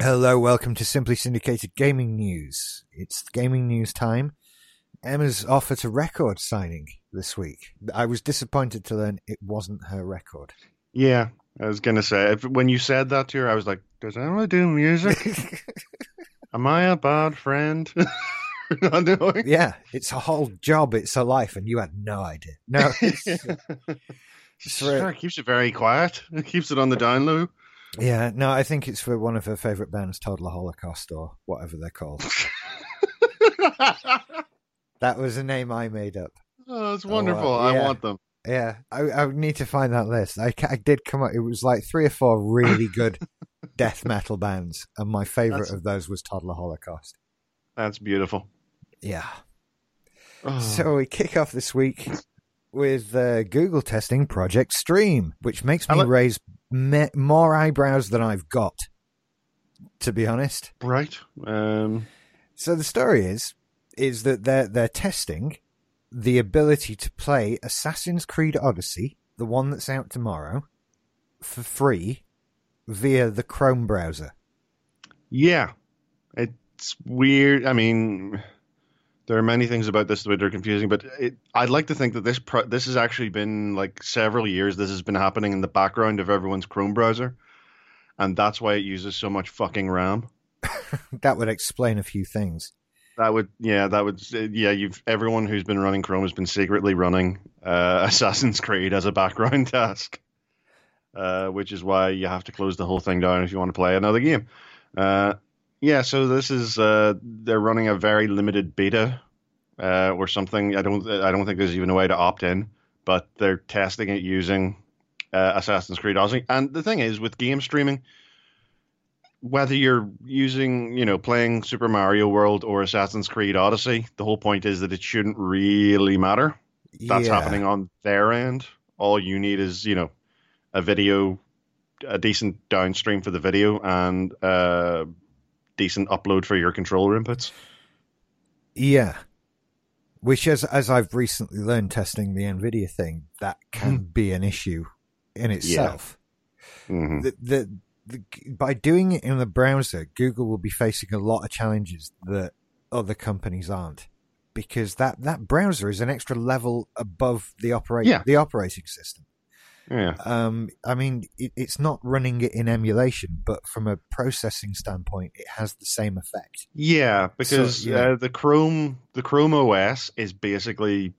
Hello, welcome to Simply Syndicated Gaming News. It's gaming news time. Emma's offered a record signing this week. I was disappointed to learn it wasn't her record. Yeah, I was gonna say if, when you said that to her, I was like, "Does Emma do music? Am I a bad friend?" Yeah, it's a whole job, it's a life, and you had no idea. No, it's, Sure, keeps it very quiet. It keeps it on the down low. Yeah, no, I think it's for one of her favourite bands, Toddler Holocaust, or whatever they're called. that was a name I made up. oh, it's wonderful. wow. Yeah. I want them. Yeah, I, I need to find that list. I, I did come up. It was like three or four really good death metal bands, and my favorite That's- of those was Toddler Holocaust. That's beautiful. Yeah. Oh. So we kick off this week with uh, Google testing Project Stream, which makes me like- raise me- more eyebrows than I've got, to be honest. right. Um, So the story is is that they're they're testing the ability to play Assassin's Creed Odyssey, the one that's out tomorrow, for free via the Chrome browser. yeah, it's weird. I mean, there are many things about this that are confusing, but it, I'd like to think that this pro- this has actually been like several years. This has been happening in the background of everyone's Chrome browser, and that's why it uses so much fucking RAM. That would explain a few things. That would, yeah, that would, yeah. You've everyone who's been running Chrome has been secretly running uh, Assassin's Creed as a background task, uh, which is why you have to close the whole thing down if you want to play another game. Uh, yeah, so this is uh, they're running a very limited beta uh, or something. I don't, I don't think there's even a way to opt in, but they're testing it using uh, Assassin's Creed Odyssey. And the thing is, with game streaming whether you're using, you know, playing Super Mario World or Assassin's Creed Odyssey, the whole point is that it shouldn't really matter. That's Yeah. happening on their end. All you need is, you know, a video, a decent downstream for the video, and a decent upload for your controller inputs. Yeah. Which, as as I've recently learned testing the Nvidia thing, that can be an issue in itself. hmm The, the, the by doing it in the browser, Google will be facing a lot of challenges that other companies aren't, because that, that browser is an extra level above the operate Yeah. the operating system. Yeah. Um, I mean, it, it's not running it in emulation, but from a processing standpoint, it has the same effect. Yeah, because yeah. Uh, the Chrome, the Chrome OS is basically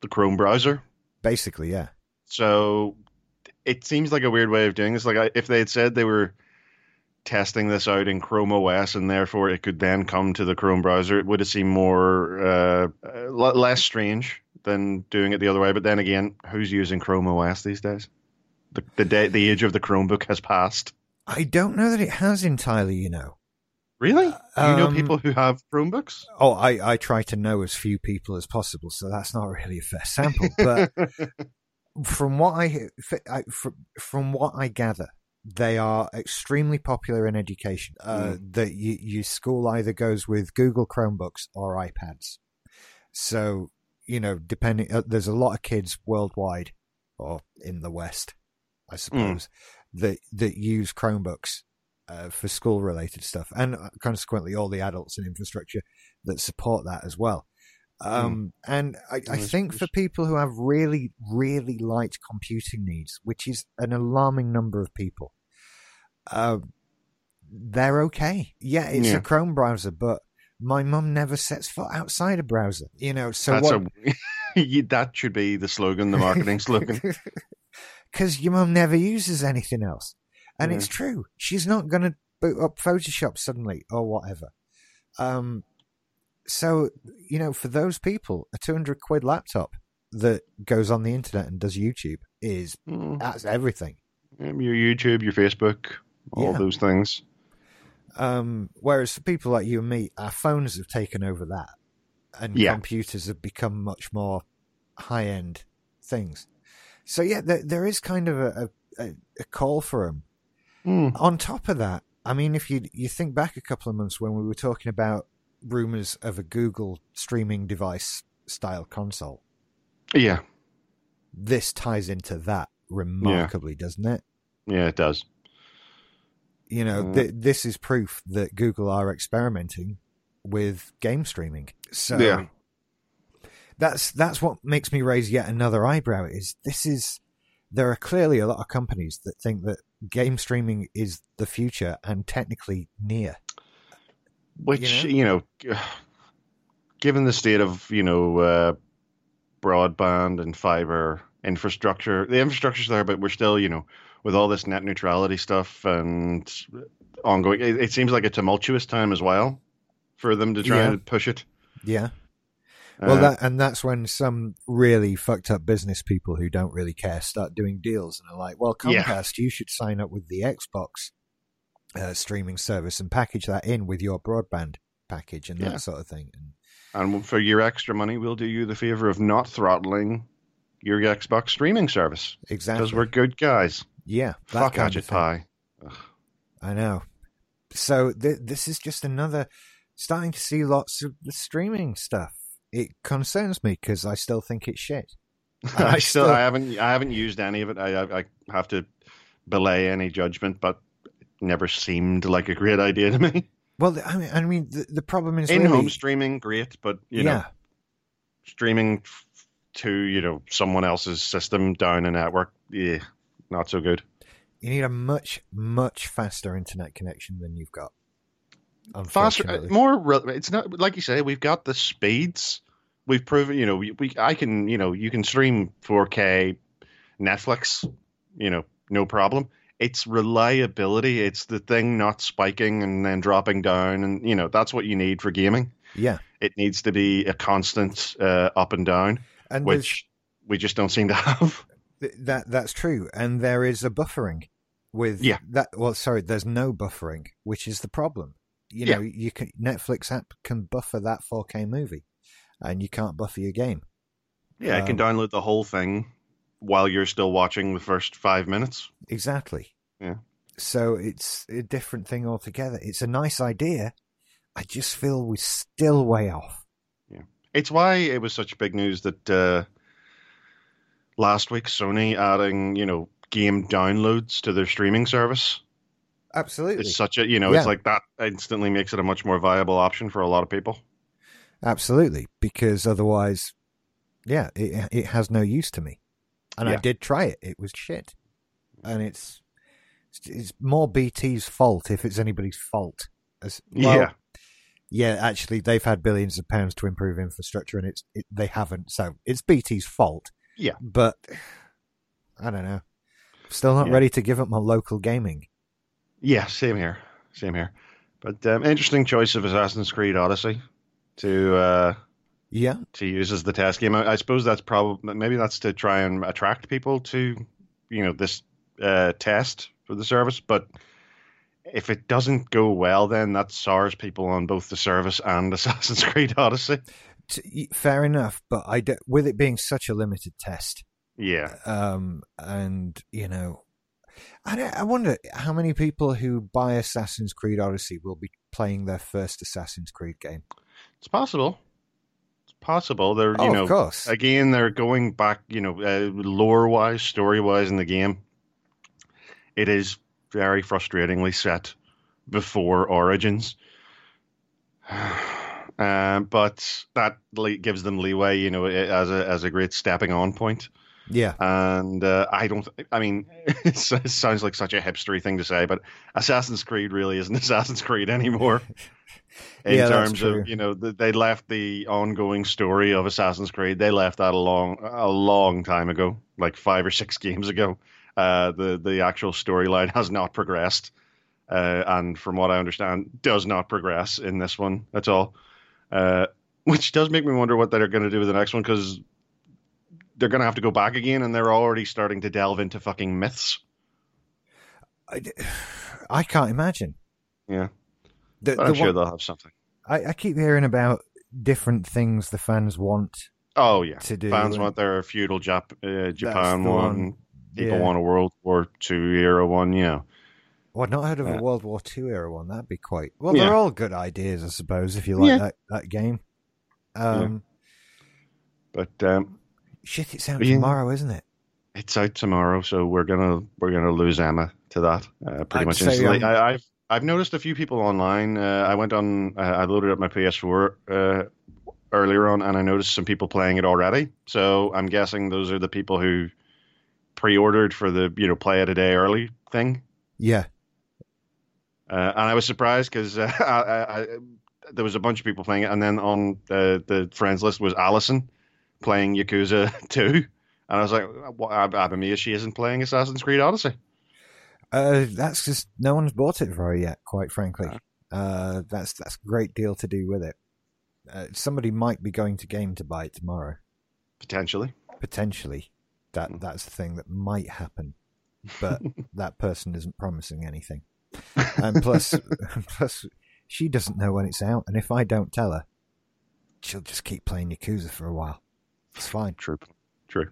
the Chrome browser. Basically, yeah. So it seems like a weird way of doing this. Like I, if they had said they were testing this out in Chrome OS and therefore it could then come to the Chrome browser, it would have seemed more uh, uh, less strange than doing it the other way. But then again, who's using Chrome OS these days? The the day, the age of the Chromebook has passed. I don't know that it has entirely, you know. Really? Do you know Um, people who have Chromebooks? Oh, I, I try to know as few people as possible, so that's not really a fair sample. But from what I, from, from what I gather, they are extremely popular in education. Uh, That you, your school either goes with Google Chromebooks or iPads. So you know, depending, uh, there's a lot of kids worldwide or in the West, I suppose, that that use Chromebooks uh, for school related stuff, and uh, consequently all the adults and infrastructure that support that as well. Um, And I, I think for people who have really, really light computing needs, which is an alarming number of people, uh, they're okay. Yeah, it's Yeah. a Chrome browser, but my mum never sets foot outside a browser. You know, so what? a that should be the slogan, the marketing slogan. Because your mum never uses anything else. And Yeah. it's true. She's not going to boot up Photoshop suddenly or whatever. Um, so, you know, for those people, a 200 quid laptop that goes on the internet and does YouTube is Mm. that's everything. Your YouTube, your Facebook, all Yeah. those things. Um, whereas for people like you and me, our phones have taken over that, and Yeah. computers have become much more high end things. So yeah, there, there is kind of a, a, a call for them. Mm. On top of that, I mean, if you you think back a couple of months when we were talking about rumors of a Google streaming device style console, Yeah, this ties into that remarkably, doesn't it? yeah, it does. You know, Mm. th- this is proof that Google are experimenting with game streaming. So Yeah. that's that's what makes me raise yet another eyebrow. Is this is there are clearly a lot of companies that think that game streaming is the future and technically near. Which You you know, given the state of you know uh, broadband and fiber infrastructure, the infrastructure's there, but we're still you know with all this net neutrality stuff and ongoing. It, it seems like a tumultuous time as well for them to try Yeah. and push it. Yeah. Well, Uh, that and that's when some really fucked up business people who don't really care start doing deals and are like, "Well, Yeah. Comcast, you should sign up with the Xbox uh, streaming service and package that in with your broadband package and Yeah. that sort of thing." And and for your extra money, we'll do you the favor of not throttling your Xbox streaming service exactly, because we're good guys. Yeah, that Fuck Pie. I know. So th- this is just another starting to see lots of the streaming stuff. It concerns me because I still think it's shit. I still, still- I haven't I haven't used any of it. I I, I have to belay any judgment, but it never seemed like a great idea to me. Well, I mean, I mean, the, the problem is In really, home streaming, great, but you know, streaming to you know someone else's system down a network, yeah, not so good. you need a much much faster internet connection than you've got. Faster, uh, more. It's not like you say. We've got the speeds. We've proven. You know, we, we I can. You know, you can stream 4K Netflix. You know, no problem. It's reliability. It's the thing not spiking and then dropping down, and you know that's what you need for gaming. yeah, It needs to be a constant uh, up and down, and which we just don't seem to have. Th- that that's true, and there is a buffering with Yeah. that. Well, sorry, there's no buffering, which is the problem. You know, you can Netflix app can buffer that 4K movie, and you can't buffer your game. Yeah, I can Um, download the whole thing while you're still watching the first five minutes. Exactly. Yeah. So it's a different thing altogether. It's a nice idea. I just feel we're still way off. Yeah. It's why it was such big news that uh, last week Sony adding, you know, game downloads to their streaming service. Absolutely. It's such a, you know, Yeah. it's like that instantly makes it a much more viable option for a lot of people. Absolutely, because otherwise, yeah, it it has no use to me. And I did try it; it was shit, and it's it's more BT's fault if it's anybody's fault. As, well, yeah. yeah. Actually, they've had billions of pounds to improve infrastructure, and it's it, they haven't. So it's BT's fault. Yeah. but I don't know. Still not Yeah. ready to give up my local gaming. Yeah, same here. Same here. But um, interesting choice of Assassin's Creed Odyssey to uh, Yeah, to use as the test game. I, I suppose that's probably maybe that's to try and attract people to you know this uh, test for the service. But if it doesn't go well, then that sours people on both the service and Assassin's Creed Odyssey. Fair enough. But I with it being such a limited test, Yeah, um, and you know, I, I wonder how many people who buy Assassin's Creed Odyssey will be playing their first Assassin's Creed game. it's possible. It's possible. They're you oh, know of course. again they're going back you know uh, lore wise, story wise in the game. It is very frustratingly set before Origins. Um, but that gives them leeway, you know, as a as a great stepping on point. yeah, And uh, I don't, I mean, it sounds like such a hipstery thing to say, but Assassin's Creed really isn't Assassin's Creed anymore. In Yeah, terms of, you know, they left the ongoing story of Assassin's Creed. They left that a long, a long time ago, like five or six games ago. Uh, the the actual storyline has not progressed, uh, and from what I understand, does not progress in this one at all. Uh, which does make me wonder what they're going to do with the next one because they're going to have to go back again, and they're already starting to delve into fucking myths. I, I can't imagine. Yeah. The, the I'm sure one- they'll have something. I, I keep hearing about different things the fans want Oh yeah, to do. fans and- want their feudal Jap- uh, Japan the one. one. People Yeah. want a World War Two era one. Yeah, Well, I've not heard of a World War Two era one. That'd be quite. Well, Yeah. they're all good ideas, I suppose, if you like Yeah. that, that game. Um, but um, Shit, it's out Yeah. tomorrow, isn't it? It's out tomorrow, so we're gonna we're gonna lose Emma to that uh, pretty I'd much say, instantly. um, I, I've I've noticed a few people online. Uh, I went on, uh, I loaded up my PS4 uh, earlier on, and I noticed some people playing it already. So I'm guessing those are the people who pre-ordered for the you know play it a day early thing. Yeah. Uh, and I was surprised because uh, I, I, I, there was a bunch of people playing it, and then on the, the friends list was Allison playing Yakuza 2. And I was like, what, I'm amazed she isn't playing Assassin's Creed Odyssey. Uh, that's just no one's bought it for her yet. Quite frankly, Ah. uh, that's that's a great deal to do with it. Uh, somebody might be going to game to buy it tomorrow. Potentially. Potentially, that Hmm. that's the thing that might happen, but that person isn't promising anything. And plus, plus, she doesn't know when it's out, and if I don't tell her, she'll just keep playing Yakuza for a while. It's fine. True. True.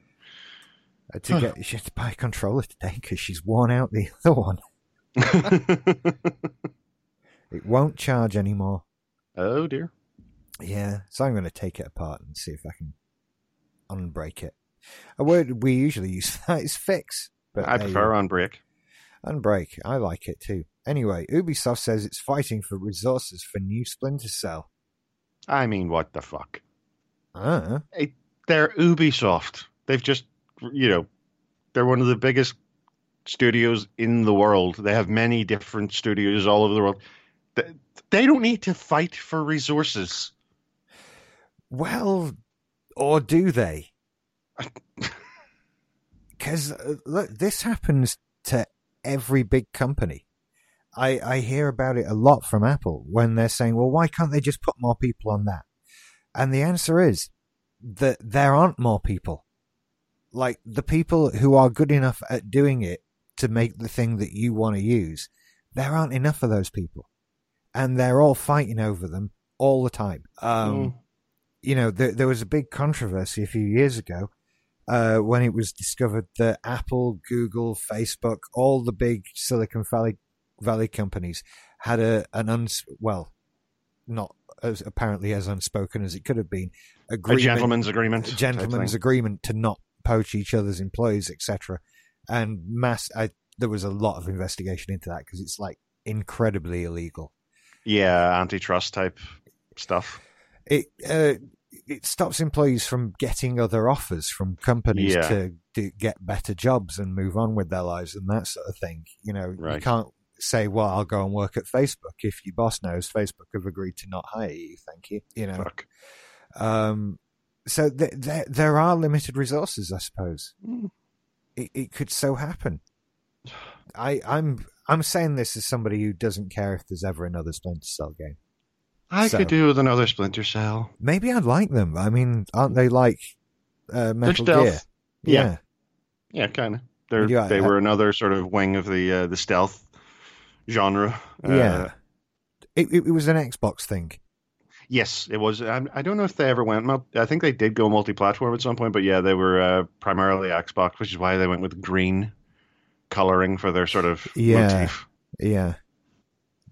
Uh, to get she had to buy a controller today because she's worn out the other one. It won't charge anymore. oh, dear. Yeah, so I'm going to take it apart and see if I can unbreak it. A word we usually use for that is fix. But I prefer go. on break. unbreak. I like it too. Anyway, Ubisoft says it's fighting for resources for new Splinter Cell. I mean, what the fuck? Uh, They're Ubisoft. They've just, you know, they're one of the biggest studios in the world. They have many different studios all over the world. They, they don't need to fight for resources. well, or do they? Because uh, look, this happens to every big company. I, I hear about it a lot from Apple when they're saying, well, why can't they just put more people on that? And the answer is that there aren't more people. Like the people who are good enough at doing it to make the thing that you want to use, there aren't enough of those people. And they're all fighting over them all the time. Um, Mm. You know, there, there was a big controversy a few years ago uh, when it was discovered that Apple, Google, Facebook, all the big Silicon Valley Valley companies had a an uns well, not as apparently as unspoken as it could have been A agreement, gentleman's agreement. a type gentleman's thing. agreement to not poach each other's employees, etc. And mass, I, there was a lot of investigation into that because it's like incredibly illegal. Yeah, antitrust type stuff. It uh, it stops employees from getting other offers from companies Yeah. to do, get better jobs and move on with their lives and that sort of thing. You know, you can't say, "Well, I'll go and work at Facebook" if your boss knows Facebook have agreed to not hire you. Thank you. You know, Fuck. um, so th- there there are limited resources, I suppose. Mm. It, it could so happen. I I'm I'm saying this as somebody who doesn't care if there's ever another Splinter Cell game. I So- could do with another Splinter Cell. Maybe I'd like them. I mean, aren't they like uh, Metal stealth. Gear? Yeah. Yeah, kind of. They're, they I- were another sort of wing of the uh, the stealth genre. Uh, yeah. It, it, it was an Xbox thing. Yes, it was. I, I don't know if they ever went. I think they did go multi-platform at some point, but yeah, they were uh, primarily Xbox, which is why they went with green coloring for their sort of Yeah. motif. Yeah.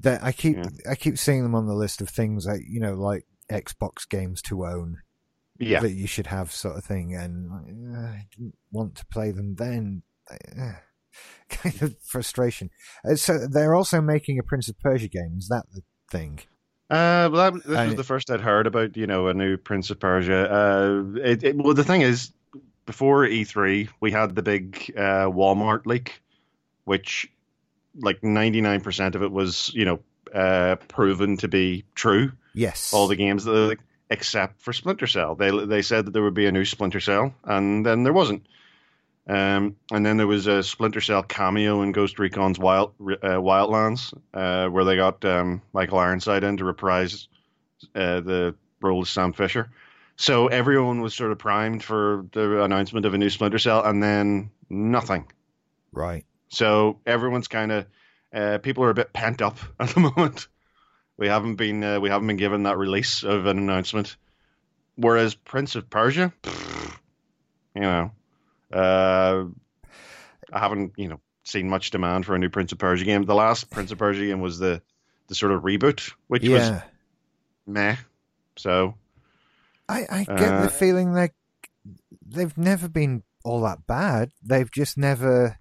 That I keep Yeah. I keep seeing them on the list of things like you know like Xbox games to own Yeah, that you should have sort of thing, and uh, I didn't want to play them then. Uh, kind of frustration. Uh, so they're also making a Prince of Persia game. Is that the thing? Uh, well, that, this I- was the first I'd heard about, you know, a new Prince of Persia. Uh, it, it, well, the thing is, before E3, we had the big uh, Walmart leak, which, like, 99% of it was, you know, uh, proven to be true. Yes. All the games, that, except for Splinter Cell. They they said that there would be a new Splinter Cell, and then there wasn't. Um, and then there was a Splinter Cell cameo in Ghost Recon's Wild uh, Wildlands, uh, where they got um, Michael Ironside in to reprise uh, the role of Sam Fisher. So everyone was sort of primed for the announcement of a new Splinter Cell, and then nothing. right. So everyone's kind of uh, people are a bit pent up at the moment. We haven't been uh, we haven't been given that release of an announcement. Whereas Prince of Persia, you know, uh, I haven't you know seen much demand for a new Prince of Persia game. The last Prince of Persia game was the the sort of reboot, which was meh. So I, I get Uh, the feeling that they've never been all that bad. They've just never,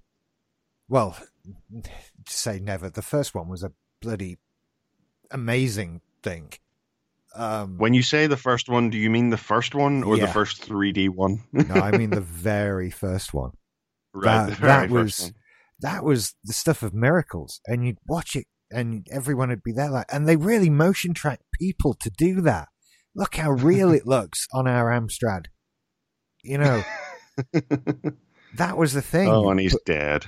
well, to say never. The first one was a bloody amazing thing. Um, When you say the first one, do you mean the first one or Yeah. the first 3D one? no, I mean the very first one. right, that- that was-. That was the stuff of miracles, and you'd watch it, and everyone would be there like, and they really motion track people to do that. Look how real it looks on our Amstrad. You know, that was the thing. oh, and he's dead.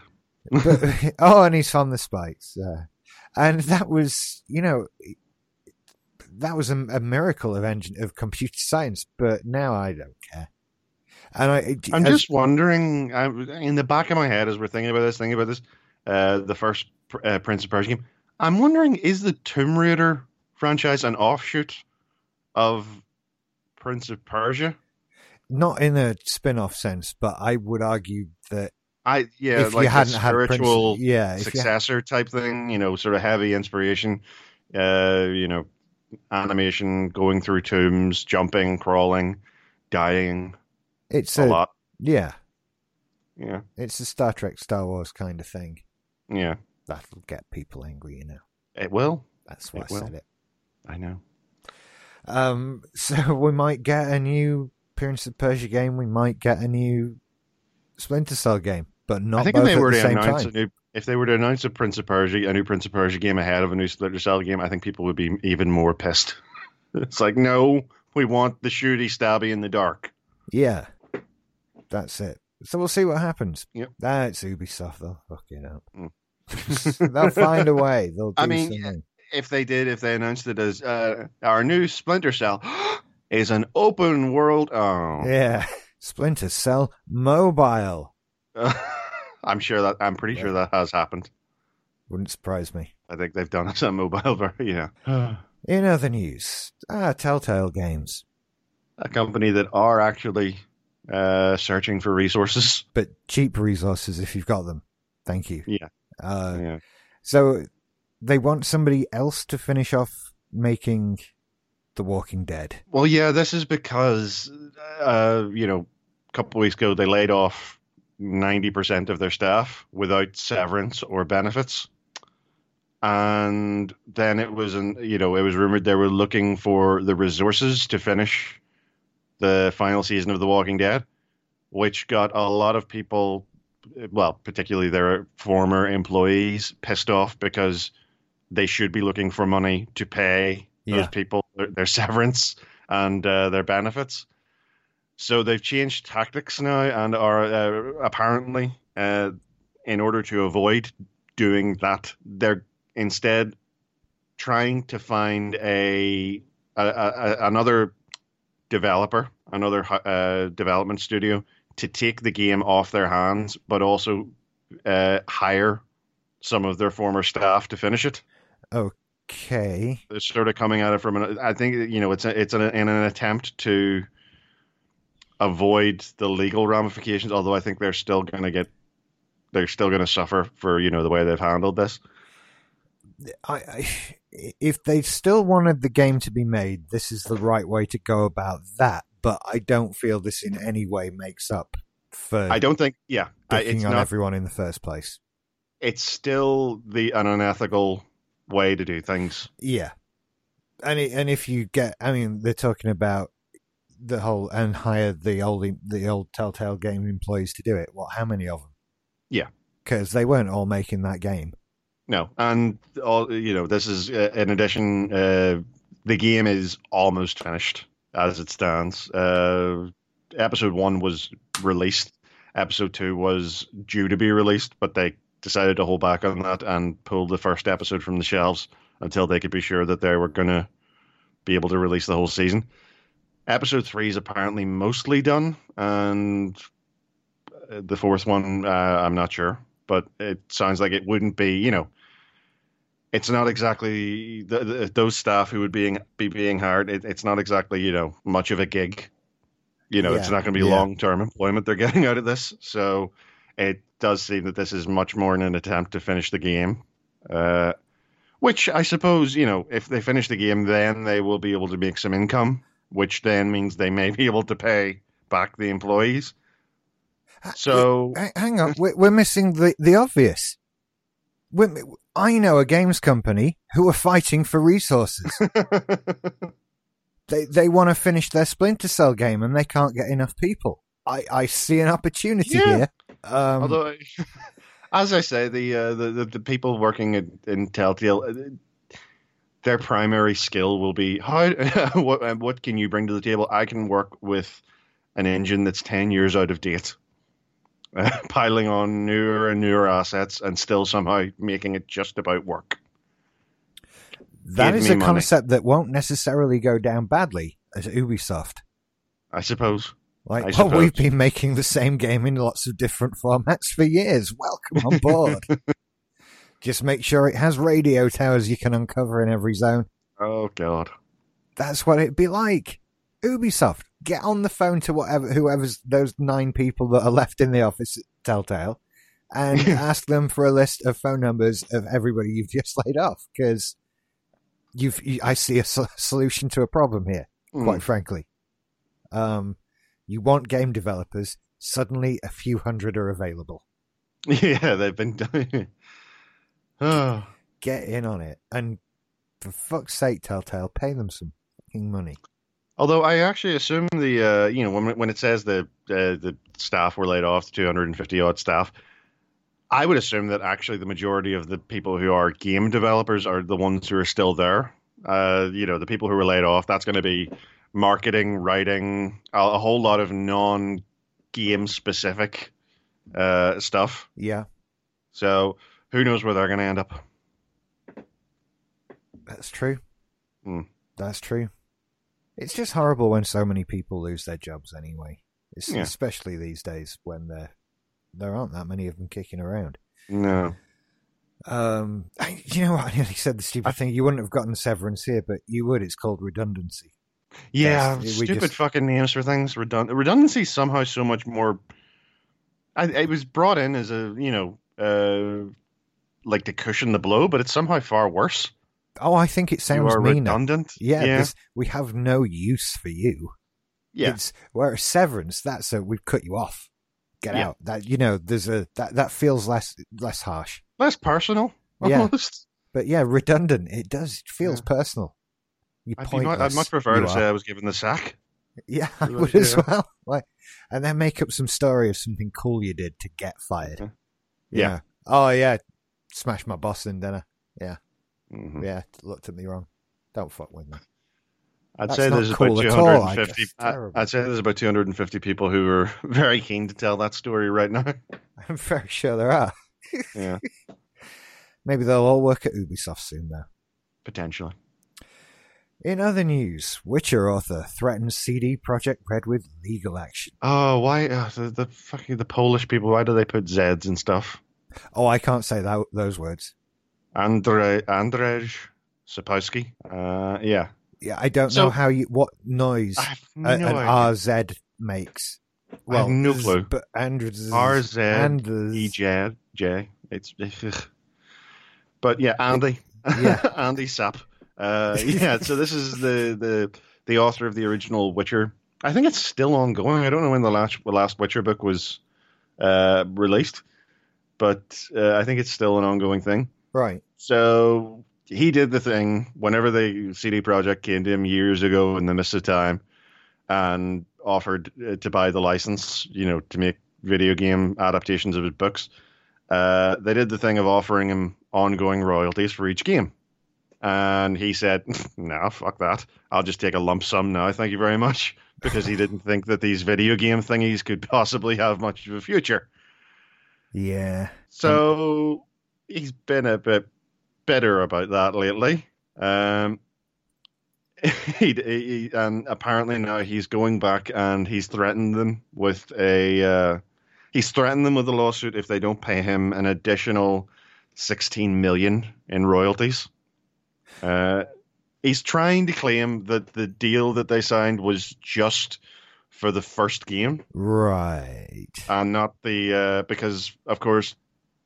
but, oh, and he's on the spikes. Uh, and that was, you know, that was a, a miracle of engine of computer science. But now I don't care. And I, I'm as- just wondering, I, in the back of my head, as we're thinking about this, thinking about this, uh, the first uh, Prince of Persia game, I'm wondering, is the Tomb Raider franchise an offshoot of Prince of Persia? not in a spin-off sense, but I would argue that I yeah, if like you a hadn't had Prince, spiritual yeah, successor type thing, you know, sort of heavy inspiration, uh, you know, animation, going through tombs, jumping, crawling, dying it's a a, lot. yeah, Yeah, it's a Star Trek, Star Wars kind of thing. yeah, That'll get people angry, you know. it will. That's why It I will. said it. I know. Um, so we might get a new Prince of Persia game. We might get a new Splinter Cell game, but not I think both they at the same time. a new, if they were to announce a Prince of Persia, a new Prince of Persia game ahead of a new Splinter Cell game, I think people would be even more pissed. it's like, no, we want the shooty stabby in the dark. Yeah, that's it. So we'll see what happens. Yep. That's Ubisoft. They'll fuck up. Mm. They'll find a way. They'll do I mean, something. If they did, if they announced it as uh, our new Splinter Cell is an open world, oh, Yeah, Splinter Cell Mobile I'm sure that I'm pretty sure that has happened. wouldn't surprise me. I think they've done it on mobile. ver- Yeah, In other news, ah, Telltale Games, a company that are actually uh, searching for resources. but cheap resources if you've got them. Thank you. Yeah. Uh, yeah. So they want somebody else to finish off making The Walking Dead. Well, yeah, this is because, uh, you know, a couple of weeks ago they laid off 90% of their staff without severance or benefits. And then it was, an, you know, it was rumored they were looking for the resources to finish the final season of The Walking Dead, which got a lot of people, well, particularly their former employees, pissed off because they should be looking for money to pay those people their, their severance and uh, their benefits. So they've changed tactics now and are uh, apparently, uh, in order to avoid doing that, they're instead trying to find a, a, a another developer, another uh, development studio to take the game off their hands, but also uh, hire some of their former staff to finish it Okay. they're sort of coming at it from an I think you know it's a, it's an, in an attempt to avoid the legal ramifications although I think they're still going to get they're still going to suffer for you know the way they've handled this I, I, if they still wanted the game to be made, this is the right way to go about that. But I don't feel this in any way makes up for I don't think yeah I, it's on not everyone in the first place. it's still the an unethical way to do things Yeah, and it, and if you get, I mean, they're talking about the whole and hire the old the old Telltale game employees to do it. What? How many of them? Yeah. because they weren't all making that game. no and all you know this is uh, in addition uh, the game is almost finished as it stands uh, episode one was released. Episode two was due to be released, but they decided to hold back on that and pull the first episode from the shelves until they could be sure that they were going to be able to release the whole season. Episode three is apparently mostly done, and uh, the fourth one, uh, I'm not sure, but it sounds like it wouldn't be, you know. It's not exactly the, the, those staff who would being be being hired. It, it's not exactly you know much of a gig you know, it's not going to be yeah. long term employment they're getting out of this. So it does seem that this is much more in an attempt to finish the game. Uh, which I suppose, you know, if they finish the game, then they will be able to make some income, which then means they may be able to pay back the employees. So hang on, we're, we're missing the, the obvious. We're, I know a games company who are fighting for resources. they they want to finish their Splinter Cell game and they can't get enough people. I, I see an opportunity Yeah. here. Um, Although, as I say, the uh, the, the the people working in, in Telltale, uh, their primary skill will be how what what can you bring to the table? I can work with an engine that's ten years out of date, uh, piling on newer and newer assets, and still somehow making it just about work. that give is a money. concept that won't necessarily go down badly as Ubisoft. I suppose. Like, I oh, suppose. we've been making the same game in lots of different formats for years. Welcome on board. Just make sure it has radio towers you can uncover in every zone. Oh God. That's what it'd be like. Ubisoft, get on the phone to whatever, whoever's those nine people that are left in the office at Telltale, and ask them for a list of phone numbers of everybody you've just laid off. Because you've, you, I see a so- solution to a problem here. Hmm. Quite frankly, um, you want game developers. Suddenly, a few hundred are available. Yeah, they've been doing. Get in on it, and for fuck's sake, Telltale, pay them some fucking money. Although I actually assume the uh, you know when when it says the uh, the staff were laid off, the 250 odd staff, I would assume that actually the majority of the people who are game developers are the ones who are still there. Uh, you know, the people who were laid off, that's going to be marketing, writing, a, a whole lot of non game specific uh, stuff. Yeah, So who knows where they're going to end up? That's true. Hmm. That's true. It's just horrible when so many people lose their jobs anyway. Yeah. Especially these days when there there aren't that many of them kicking around. No. Um, I, you know what? I nearly said the stupid I, thing. You wouldn't have gotten severance here, but you would. It's called redundancy. Yeah, Yes, stupid just- fucking names for things. Redund- redundancy is somehow so much more. I, it was brought in as a you know, uh, like to cushion the blow, but it's somehow far worse. Oh, I think it sounds meaner. redundant. Yeah, yeah, we have no use for you. yeah. It's whereas severance, that's a we've cut you off. Get Yeah. out. That you know, there's a that that feels less less harsh. Less personal. Yeah. But yeah, redundant. It does. It feels Yeah. personal. You I'd, mu- I'd much prefer to are. say I was given the sack. Yeah, I would as well. Like, and then make up some story of something cool you did to get fired. Mm-hmm. Yeah. Oh yeah, smashed my boss in dinner. Yeah. Mhm. Yeah, looked at me wrong. Don't fuck with me. I'd That's say there's cool about at all, I I, I'd say there's about 250 people who are very keen to tell that story right now. I'm very sure there are. Yeah, Maybe they'll all work at Ubisoft soon, though. potentially. In other news, Witcher author threatens CD Projekt Red with legal action. Oh, why uh, the, the fucking the Polish people? Why do they put Z's and stuff? Oh, I can't say that, those words. Andre Andrzej Sapkowski. Uh, yeah, Yeah, I don't So- know how you what noise no a- an idea. RZ makes. I have no z- clue. But and R Z and E J J. It's, but yeah, Andy. Yeah. Andy Sap. Uh, yeah. So this is the the the author of the original Witcher. I think it's still ongoing. I don't know when the last the last Witcher book was uh, released, but uh, I think it's still an ongoing thing. right. So he did the thing whenever the CD Projekt came to him years ago in the midst of time and offered uh, to buy the license, you know, to make video game adaptations of his books. Uh, they did the thing of offering him ongoing royalties for each game. And he said, no, fuck that. I'll just take a lump sum now. Thank you very much. Because he didn't think that these video game thingies could possibly have much of a future. Yeah. So he's been a bit bitter about that lately. Um, he, he and apparently now he's going back and he's threatened them with a uh, he's threatened them with a lawsuit if they don't pay him an additional sixteen million in royalties. Uh, he's trying to claim that the deal that they signed was just for the first game Right. and not the uh, because of course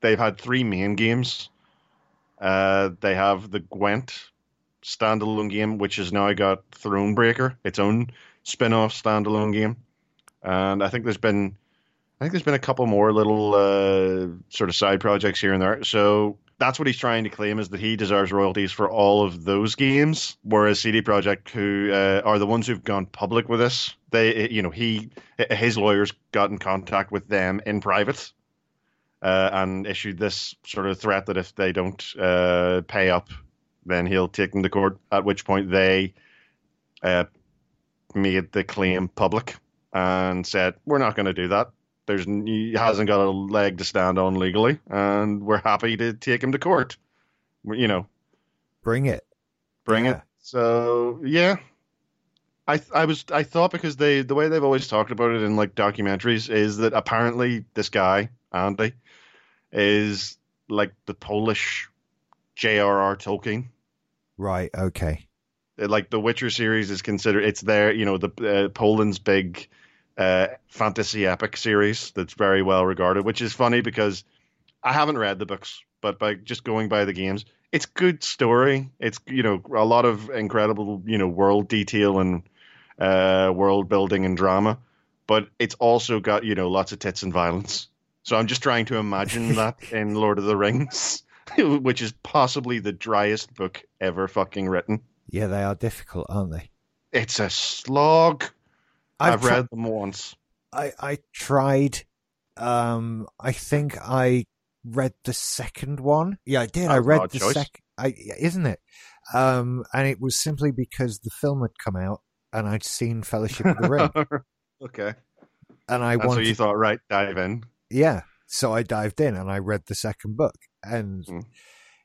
they've had three main games. Uh, they have the Gwent standalone game, which has now got Thronebreaker, its own spin-off standalone game, and I think there's been I think there's been a couple more little uh, sort of side projects here and there. So that's what he's trying to claim is that he deserves royalties for all of those games, whereas CD Projekt, who uh, are the ones who've gone public with this, they, you know, he, his lawyers got in contact with them in private uh, and issued this sort of threat that if they don't uh, pay up, then he'll take them to court. At which point they uh, made the claim public and said, "We're not going to do that. There's he hasn't got a leg to stand on legally, and we're happy to take him to court. You know, bring it, bring yeah. it." So yeah, I I was I thought because they the way they've always talked about it in like documentaries is that apparently this guy Andy is like the Polish J.R.R. Tolkien. Right. Okay. Like the Witcher series is considered it's there. You know the uh, Poland's big uh, fantasy epic series that's very well regarded, which is funny because I haven't read the books, but by just going by the games, it's good story. It's you know a lot of incredible you know world detail and uh, world building and drama, but it's also got you know lots of tits and violence. So I'm just trying to imagine that in Lord of the Rings, which is possibly the driest book ever fucking written. Yeah, they are difficult, aren't they? It's a slog. I've, I've read them once. I I tried. Um, I think I read the second one. Yeah, I did. I read the second. I isn't it? Um, and it was simply because the film had come out and I'd seen Fellowship of the Ring. okay. And I wanted. So you thought, right, dive in. Yeah. So I dived in and I read the second book, and mm.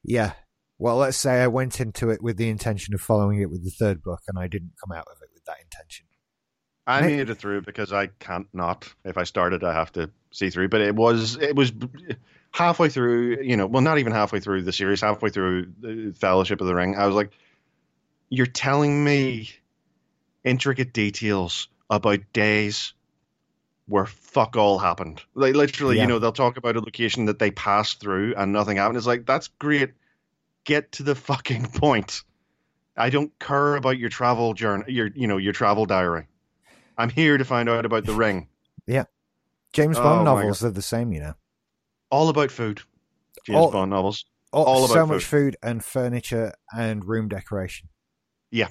yeah. Well, let's say I went into it with the intention of following it with the third book, and I didn't come out of it with that intention. I made it through because I can't not. If I started, I have to see through. But it was it was halfway through. You know, well, not even halfway through the series. Halfway through the Fellowship of the Ring, I was like, "You're telling me intricate details about days where fuck all happened. Like literally, yeah. you know, they'll talk about a location that they passed through and nothing happened. It's like that's great. Get to the fucking point. I don't care about your travel journey, your you know your travel diary. I'm here to find out about the ring. Yeah. James Bond oh, novels are the same, you know. All about food. James all, Bond novels. All, all about so much food and furniture and room decoration. Yeah.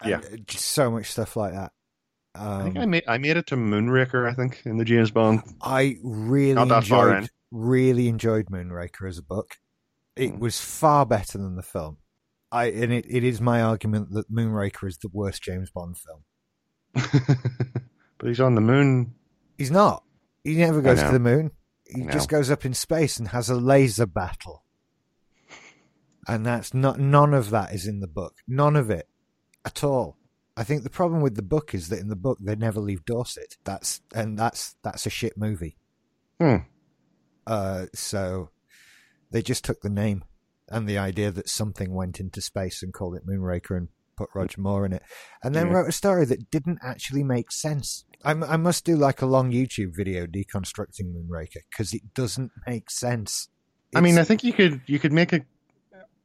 And yeah. Just so much stuff like that. Um, I think I made I made it to Moonraker. I think in the James Bond. I really enjoyed really enjoyed Moonraker as a book. It mm. was far better than the film. I and it, it is my argument that Moonraker is the worst James Bond film. but he's on the moon. He's not. He never goes to the moon. He just goes up in space and has a laser battle. And that's not none of that is in the book. None of it at all. I think the problem with the book is that in the book they never leave Dorset. That's and that's that's a shit movie. Hmm. Uh, so they just took the name and the idea that something went into space and called it Moonraker and put Roger Moore in it, and then yeah. wrote a story that didn't actually make sense. I, I must do like a long YouTube video deconstructing Moonraker because it doesn't make sense. It's, I mean, I think you could you could make a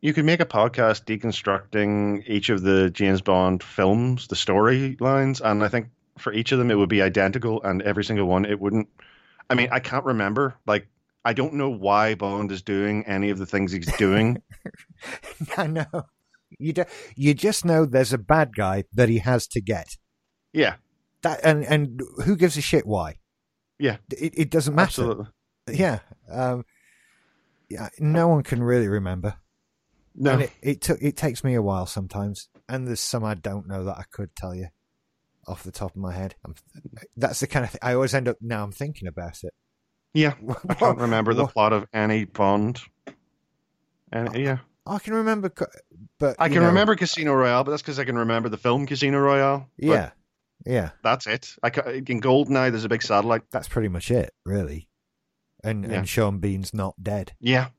you could make a podcast deconstructing each of the James Bond films, the storylines, and I think for each of them it would be identical, and every single one it wouldn't. I mean, I can't remember. Like, I don't know why Bond is doing any of the things he's doing. I know. You do, you just know there's a bad guy that he has to get. Yeah. That and and who gives a shit why? Yeah. It it doesn't matter. Absolutely. Yeah. Um, yeah. No one can really remember. No, and it, it took it takes me a while sometimes, and there's some I don't know that I could tell you off the top of my head. I'm, that's the kind of thing I always end up now. I'm thinking about it. Yeah, I can't remember the plot of any Bond. And yeah, I can remember, but I can know, remember Casino Royale, but that's because I can remember the film Casino Royale. Yeah, yeah, that's it. I can, in Goldeneye, there's a big satellite. That's pretty much it, really. And yeah. and Sean Bean's not dead. Yeah,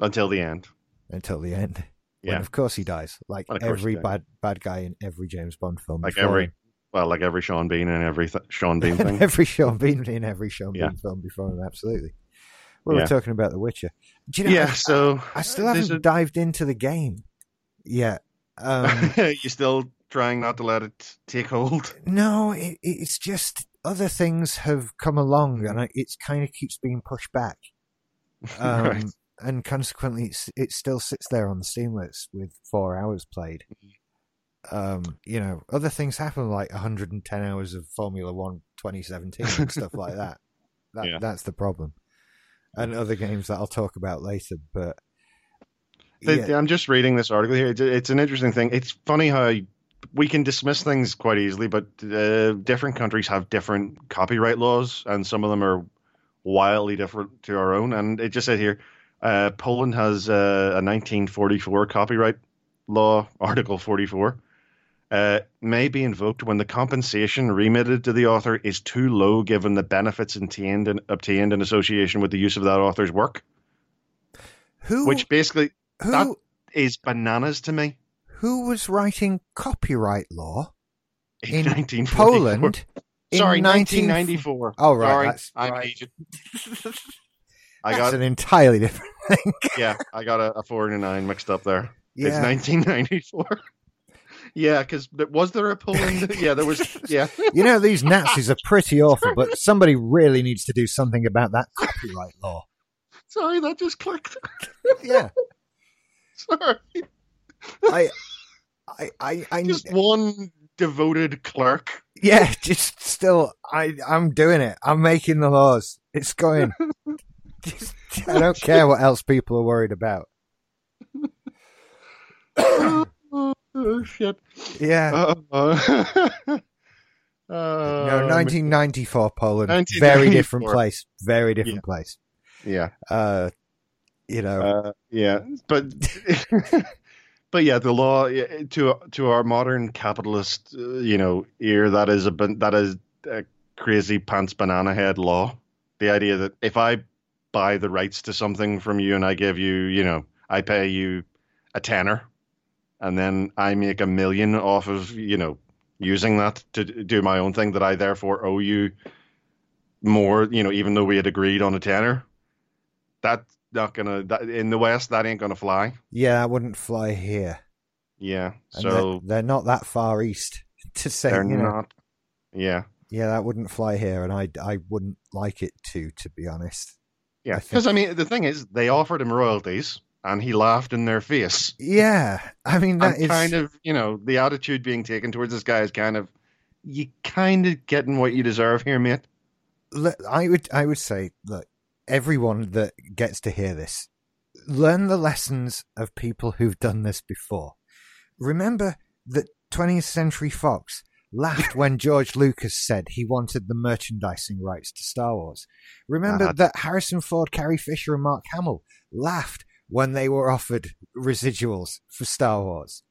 until the end. Until the end. Yeah. When of course he dies, like every bad bad guy in every James Bond film. Like every, him. well, like every Sean Bean in every th- Sean Bean thing. every Sean Bean in every Sean yeah. Bean film before him. Absolutely. We yeah. were talking about The Witcher. Do you know, yeah, I, so I, I still haven't a... dived into the game yet. Um, you still trying not to let it take hold? No, it, it's just other things have come along, and I, it's kind of keeps being pushed back. Um, Right. And consequently, it's, it still sits there on the Steam list with four hours played. Um, you know, other things happen like 110 hours of Formula One 2017 and stuff like that. That Yeah. that's the problem. And other games that I'll talk about later, but yeah, I'm just reading this article here. It's, it's an interesting thing. It's funny how we can dismiss things quite easily, but uh, different countries have different copyright laws, and some of them are wildly different to our own. And it just said here, uh, Poland has uh, a 1944 copyright law, Article 44. Uh, may be invoked when the compensation remitted to the author is too low given the benefits obtained in, obtained in association with the use of that author's work, who which basically who that- is bananas to me. who was writing copyright law in 1944. Poland? in Sorry, 19 1994. Oh, right, Sorry, that's I'm right. aged. I That's got an entirely different thing. yeah, I got a, a four and a nine mixed up there. It's 1994. Yeah, because was there a Poland? yeah, there was. Yeah, you know these Nazis are pretty awful, but somebody really needs to do something about that copyright law. sorry, that just clicked. Yeah, sorry, I, I, I, I just one devoted clerk. yeah, just still, I, I'm doing it. I'm making the laws. It's going. Just, I don't care what else people are worried about. Uh, oh, shit. Yeah. Uh, uh, no, 1994 Poland. Very different place. Very different place. Yeah. Uh, you know, Uh, yeah, but but yeah, the law to to our modern capitalist, uh, you know, ear that is a that is a crazy pants banana head law. The idea that if I buy the rights to something from you and I give you, you know, I pay you a tenner, and then I make a million off of you know using that to do my own thing that I therefore owe you more, you know, even though we had agreed on a tenner. That's not gonna that, in the West. That ain't gonna fly. yeah, that wouldn't fly here. Yeah. And So they're, they're not that far east to say, they're you know, not. Yeah. yeah, that wouldn't fly here, and I, I wouldn't like it to, to be honest. Yeah. I Because I mean, the thing is, they offered him royalties, and he laughed in their face. Yeah, I mean that is kind of, you know, the attitude being taken towards this guy is kind of, you kind of getting what you deserve here, mate. I would I would say look, everyone that gets to hear this, learn the lessons of people who've done this before. Remember that 20th Century Fox laughed when George Lucas said he wanted the merchandising rights to Star Wars. Remember Uh-huh. that Harrison Ford, Carrie Fisher, and Mark Hamill laughed when they were offered residuals for Star Wars.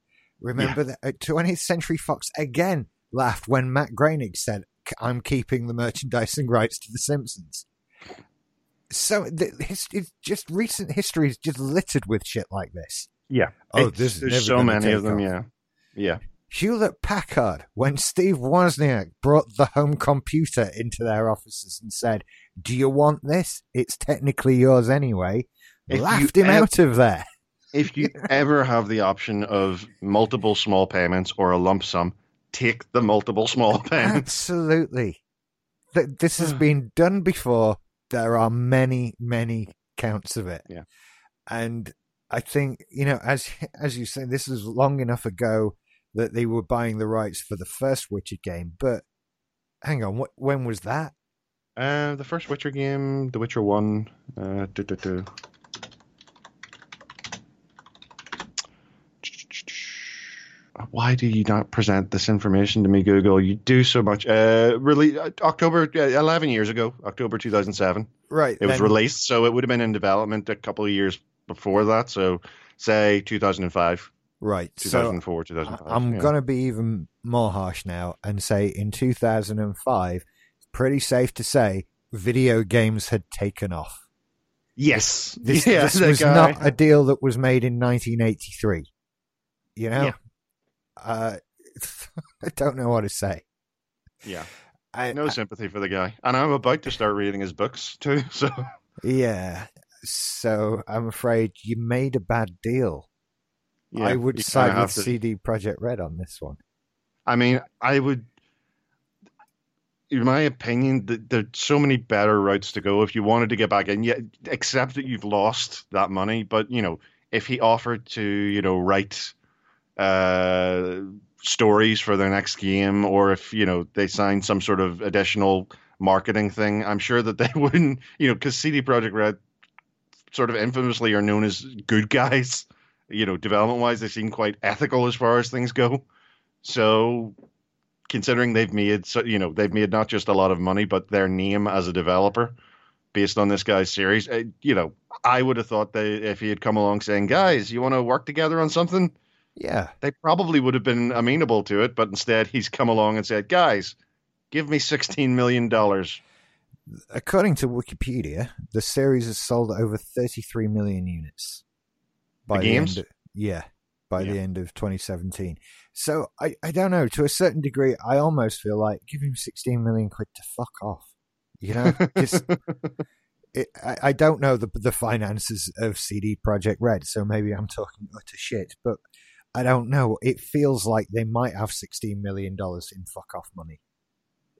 Remember that uh, 20th Century Fox again laughed when Matt Groening said, "I'm keeping the merchandising rights to The Simpsons." So the, his, it's just recent history is just littered with shit like this. Yeah. Oh, It's- this there's so many of them. off. Yeah. Yeah. Hewlett Packard, when Steve Wozniak brought the home computer into their offices and said, "Do you want this? It's technically yours anyway," If laughed him out of there. If you ever have the option of multiple small payments or a lump sum, take the multiple small payments. Absolutely. This has been done before. There are many, many counts of it. Yeah. And I think, you know, as as you say, this is long enough ago that they were buying the rights for the first Witcher game. But hang on, what, when was that? Uh, the first Witcher game, The Witcher One. Uh, do, do, do. Why do you not present this information to me, Google? You do so much. Uh, really, October, uh, eleven years ago, October two thousand seven. Right. It was released, so it would have been in development a couple of years before that. So, say two thousand and five, Right. two So thousand four, two thousand five. I'm going to be even more harsh now and say in 2005, it's pretty safe to say video games had taken off. Yes, This, yeah, this was guy. not a deal that was made in 1983. You know? Yeah. Uh, I don't know what to say. yeah. I, No sympathy for the guy, and I'm about to start reading his books too. So, yeah. So I'm afraid you made a bad deal. yeah, I would side with to- CD Projekt Red on this one. I mean, I would. in my opinion, th- there's so many better routes to go if you wanted to get back in. Yeah, except that you've lost that money. But you know, if he offered to, you know, write uh, stories for their next game, or if you know they signed some sort of additional marketing thing, I'm sure that they wouldn't. You know, because CD Projekt Red sort of infamously are known as good guys. You know, development wise, they seem quite ethical as far as things go. So considering they've made so you know they've made not just a lot of money but their name as a developer based on this guy's series uh, you know i would have thought they if he had come along saying guys you want to work together on something yeah they probably would have been amenable to it but instead he's come along and said guys give me 16 million dollars according to wikipedia the series has sold over 33 million units by the, the games of, yeah by yeah. the end of 2017. So I, I don't know. To a certain degree, I almost feel like give him 16 million quid to fuck off. You know, it, I, I don't know the the finances of CD Projekt Red, so maybe I'm talking utter shit. But I don't know. It feels like they might have 16 million dollars in fuck off money.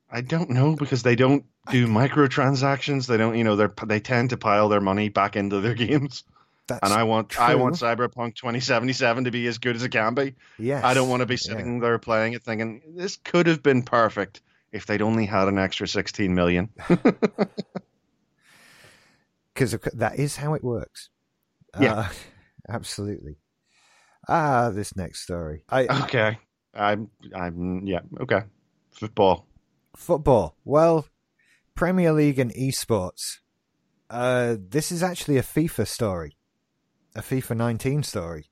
I don't know because they don't do microtransactions. They don't, you know, they they tend to pile their money back into their games. That's and I want true. I want Cyberpunk 2077 to be as good as it can be. Yes. I don't want to be sitting yeah. there playing it thinking this could have been perfect if they'd only had an extra 16 million. Because that is how it works. Yeah. Uh, absolutely. Ah, this next story. I Okay. I'm I'm yeah, okay. Football. Football. Well, Premier League and esports. Uh, this is actually a FIFA story a FIFA 19 story.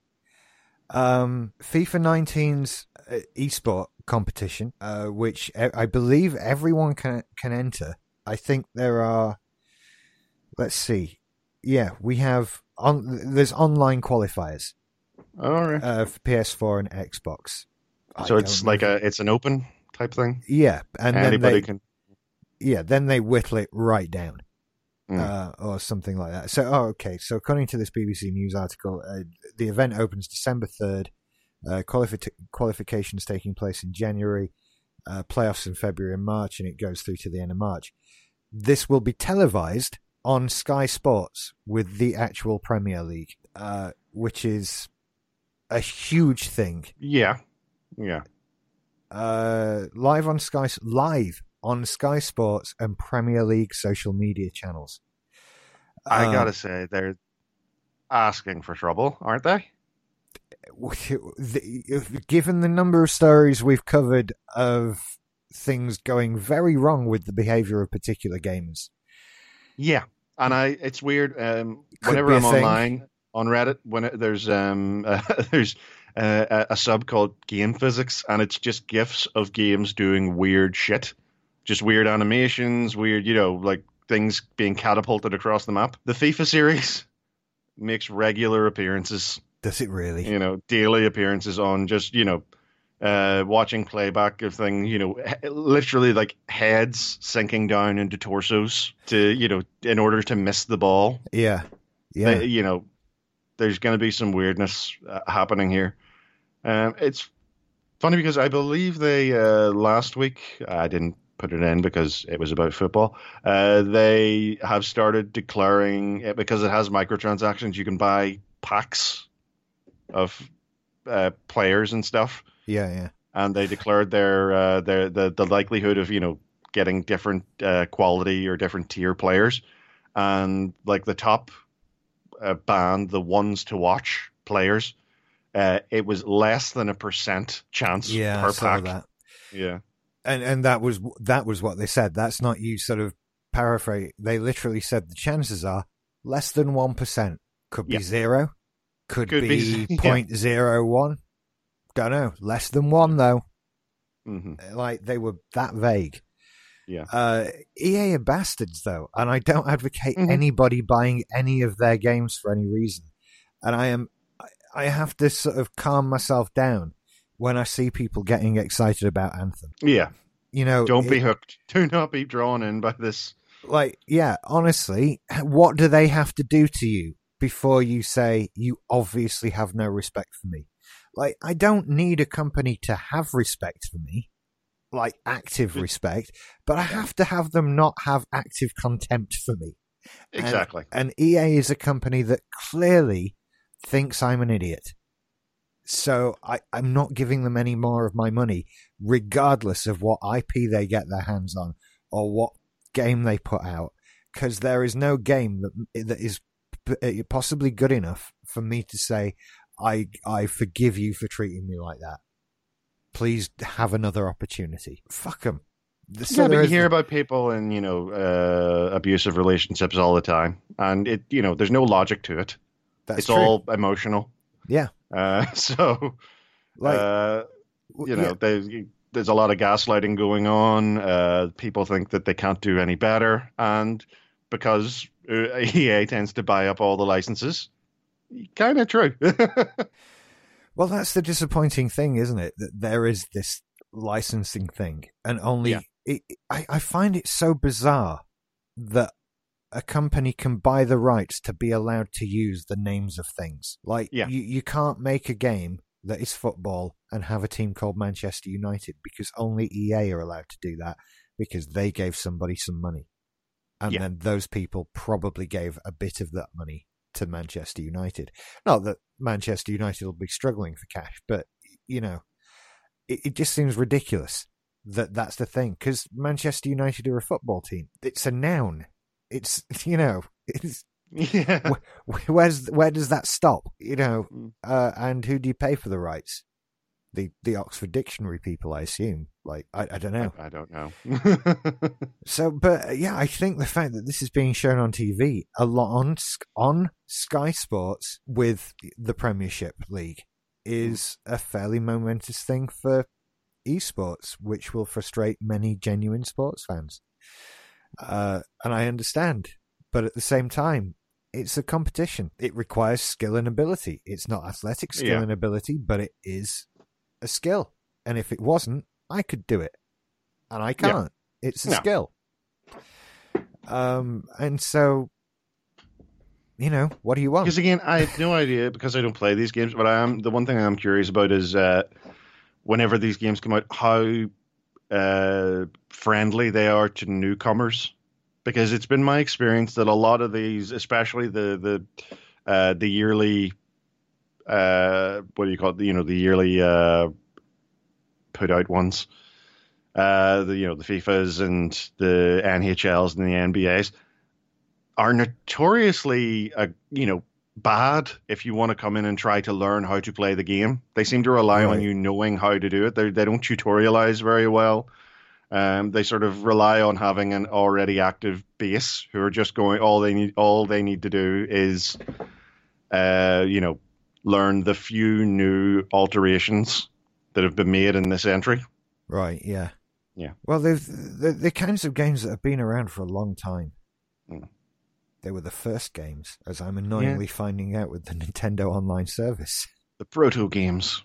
Um, FIFA 19's uh, esport competition, uh, which I believe everyone can can enter. I think there are. Let's see. Yeah, we have on. There's online qualifiers. All right. Uh, for PS4 and Xbox. So I it's like a it's an open type thing. Yeah, and anybody they, can. Yeah, then they whittle it right down mm. uh, or something like that. So, oh, okay. So, according to this BBC News article, uh, the event opens December 3rd, uh, qualifi- qualifications taking place in January, uh, playoffs in February and March, and it goes through to the end of March. This will be televised on Sky Sports with the actual Premier League, uh, which is a huge thing. Yeah. Yeah. Uh, live on Sky, live on Sky Sports and Premier League social media channels. I uh, gotta say, they're asking for trouble, aren't they? Given the number of stories we've covered of things going very wrong with the behavior of particular gamers. Yeah, and I it's weird. Um, whenever I'm online on Reddit, when it, there's um uh, there's uh, a, sub called Game Physics, and it's just gifs of games doing weird shit just weird animations, weird, you know, like things being catapulted across the map. The FIFA series makes regular appearances. Does it really? You know, daily appearances on just, you know, uh, watching playback of thing, you know, literally like heads sinking down into torsos to, you know, in order to miss the ball. Yeah. Yeah. They, you know, there's going to be some weirdness uh, happening here. Um, it's funny because I believe they uh, last week I didn't put it in because it was about football. Uh, they have started declaring it because it has microtransactions. You can buy packs of uh, players and stuff. Yeah, yeah. And they declared their uh, their the the likelihood of you know getting different uh, quality or different tier players, and like the top uh, band, the ones to watch players. Uh, it was less than a percent chance yeah, per pack. That. Yeah and and that was that was what they said. That's not you sort of paraphrase. They literally said the chances are less than one percent. Could be yeah. zero. Could, could be, be point yeah. zero one. Don't know. Less than one though. Mm-hmm. Like they were that vague. Yeah. Uh, EA are bastards though, and I don't advocate mm-hmm. anybody buying any of their games for any reason. And I am, I have to sort of calm myself down when I see people getting excited about Anthem. Yeah. You know, don't it, be hooked. Do not be drawn in by this. Like, yeah, honestly, what do they have to do to you before you say you obviously have no respect for me? Like, I don't need a company to have respect for me. Like active respect, but I have to have them not have active contempt for me. Exactly. And, and EA is a company that clearly thinks I'm an idiot. So I, I'm not giving them any more of my money, regardless of what IP they get their hands on or what game they put out, because there is no game that that is uh, possibly good enough for me to say I I forgive you for treating me like that. Please have another opportunity. Fuck them. yeah, but you hear about people in you know uh, abusive relationships all the time, and it you know there's no logic to it. That's it's true. all emotional. Yeah. Uh, so, Like, uh, you know, yeah. there's there's a lot of gaslighting going on. Uh, people think that they can't do any better, and because uh, EA tends to buy up all the licenses, kind of true. Well, that's the disappointing thing, isn't it? That there is this licensing thing, and only Yeah. it, I, I find it so bizarre that a company can buy the rights to be allowed to use the names of things. Like, Yeah. you, you can't make a game that is football and have a team called Manchester United because only EA are allowed to do that because they gave somebody some money. And Yeah. then those people probably gave a bit of that money to Manchester United. Not that Manchester United will be struggling for cash, but you know, it, it just seems ridiculous that that's the thing because Manchester United are a football team. It's a noun. It's you know, it's yeah, wh- where's where does that stop? You know, Mm. uh, and who do you pay for the rights? The the Oxford Dictionary people, I assume. Like I, I don't know. I don't know. So, but uh, yeah, I think the fact that this is being shown on TV a lot on on Sky Sports with the Premiership League is a fairly momentous thing for esports, which will frustrate many genuine sports fans. Uh, and I understand, but at the same time, it's a competition. It requires skill and ability. It's not athletic skill Yeah. and ability, but it is a skill. And if it wasn't, I could do it, and I can't. It's a No. skill. Um, and so, you know, what do you want? Because again, I have no idea because I don't play these games. But I am the one thing I'm curious about is uh, whenever these games come out, how uh, friendly they are to newcomers. Because it's been my experience that a lot of these, especially the the uh, the yearly, uh, what do you call it? You know, the yearly uh, put out ones. Uh, the you know the FIFAs and the NHLs and the NBAs are notoriously uh, you know bad if you want to come in and try to learn how to play the game. They seem to rely on you knowing how to do it. They they don't tutorialize very well. Um, they sort of rely on having an already active base who are just going. All they need all they need to do is, uh, you know, learn the few new alterations that have been made in this entry. Right, yeah. Yeah. Well, they've the, the kinds of games that have been around for a long time. Mm. They were the first games, as I'm annoyingly finding out with the Nintendo Online service. The proto games.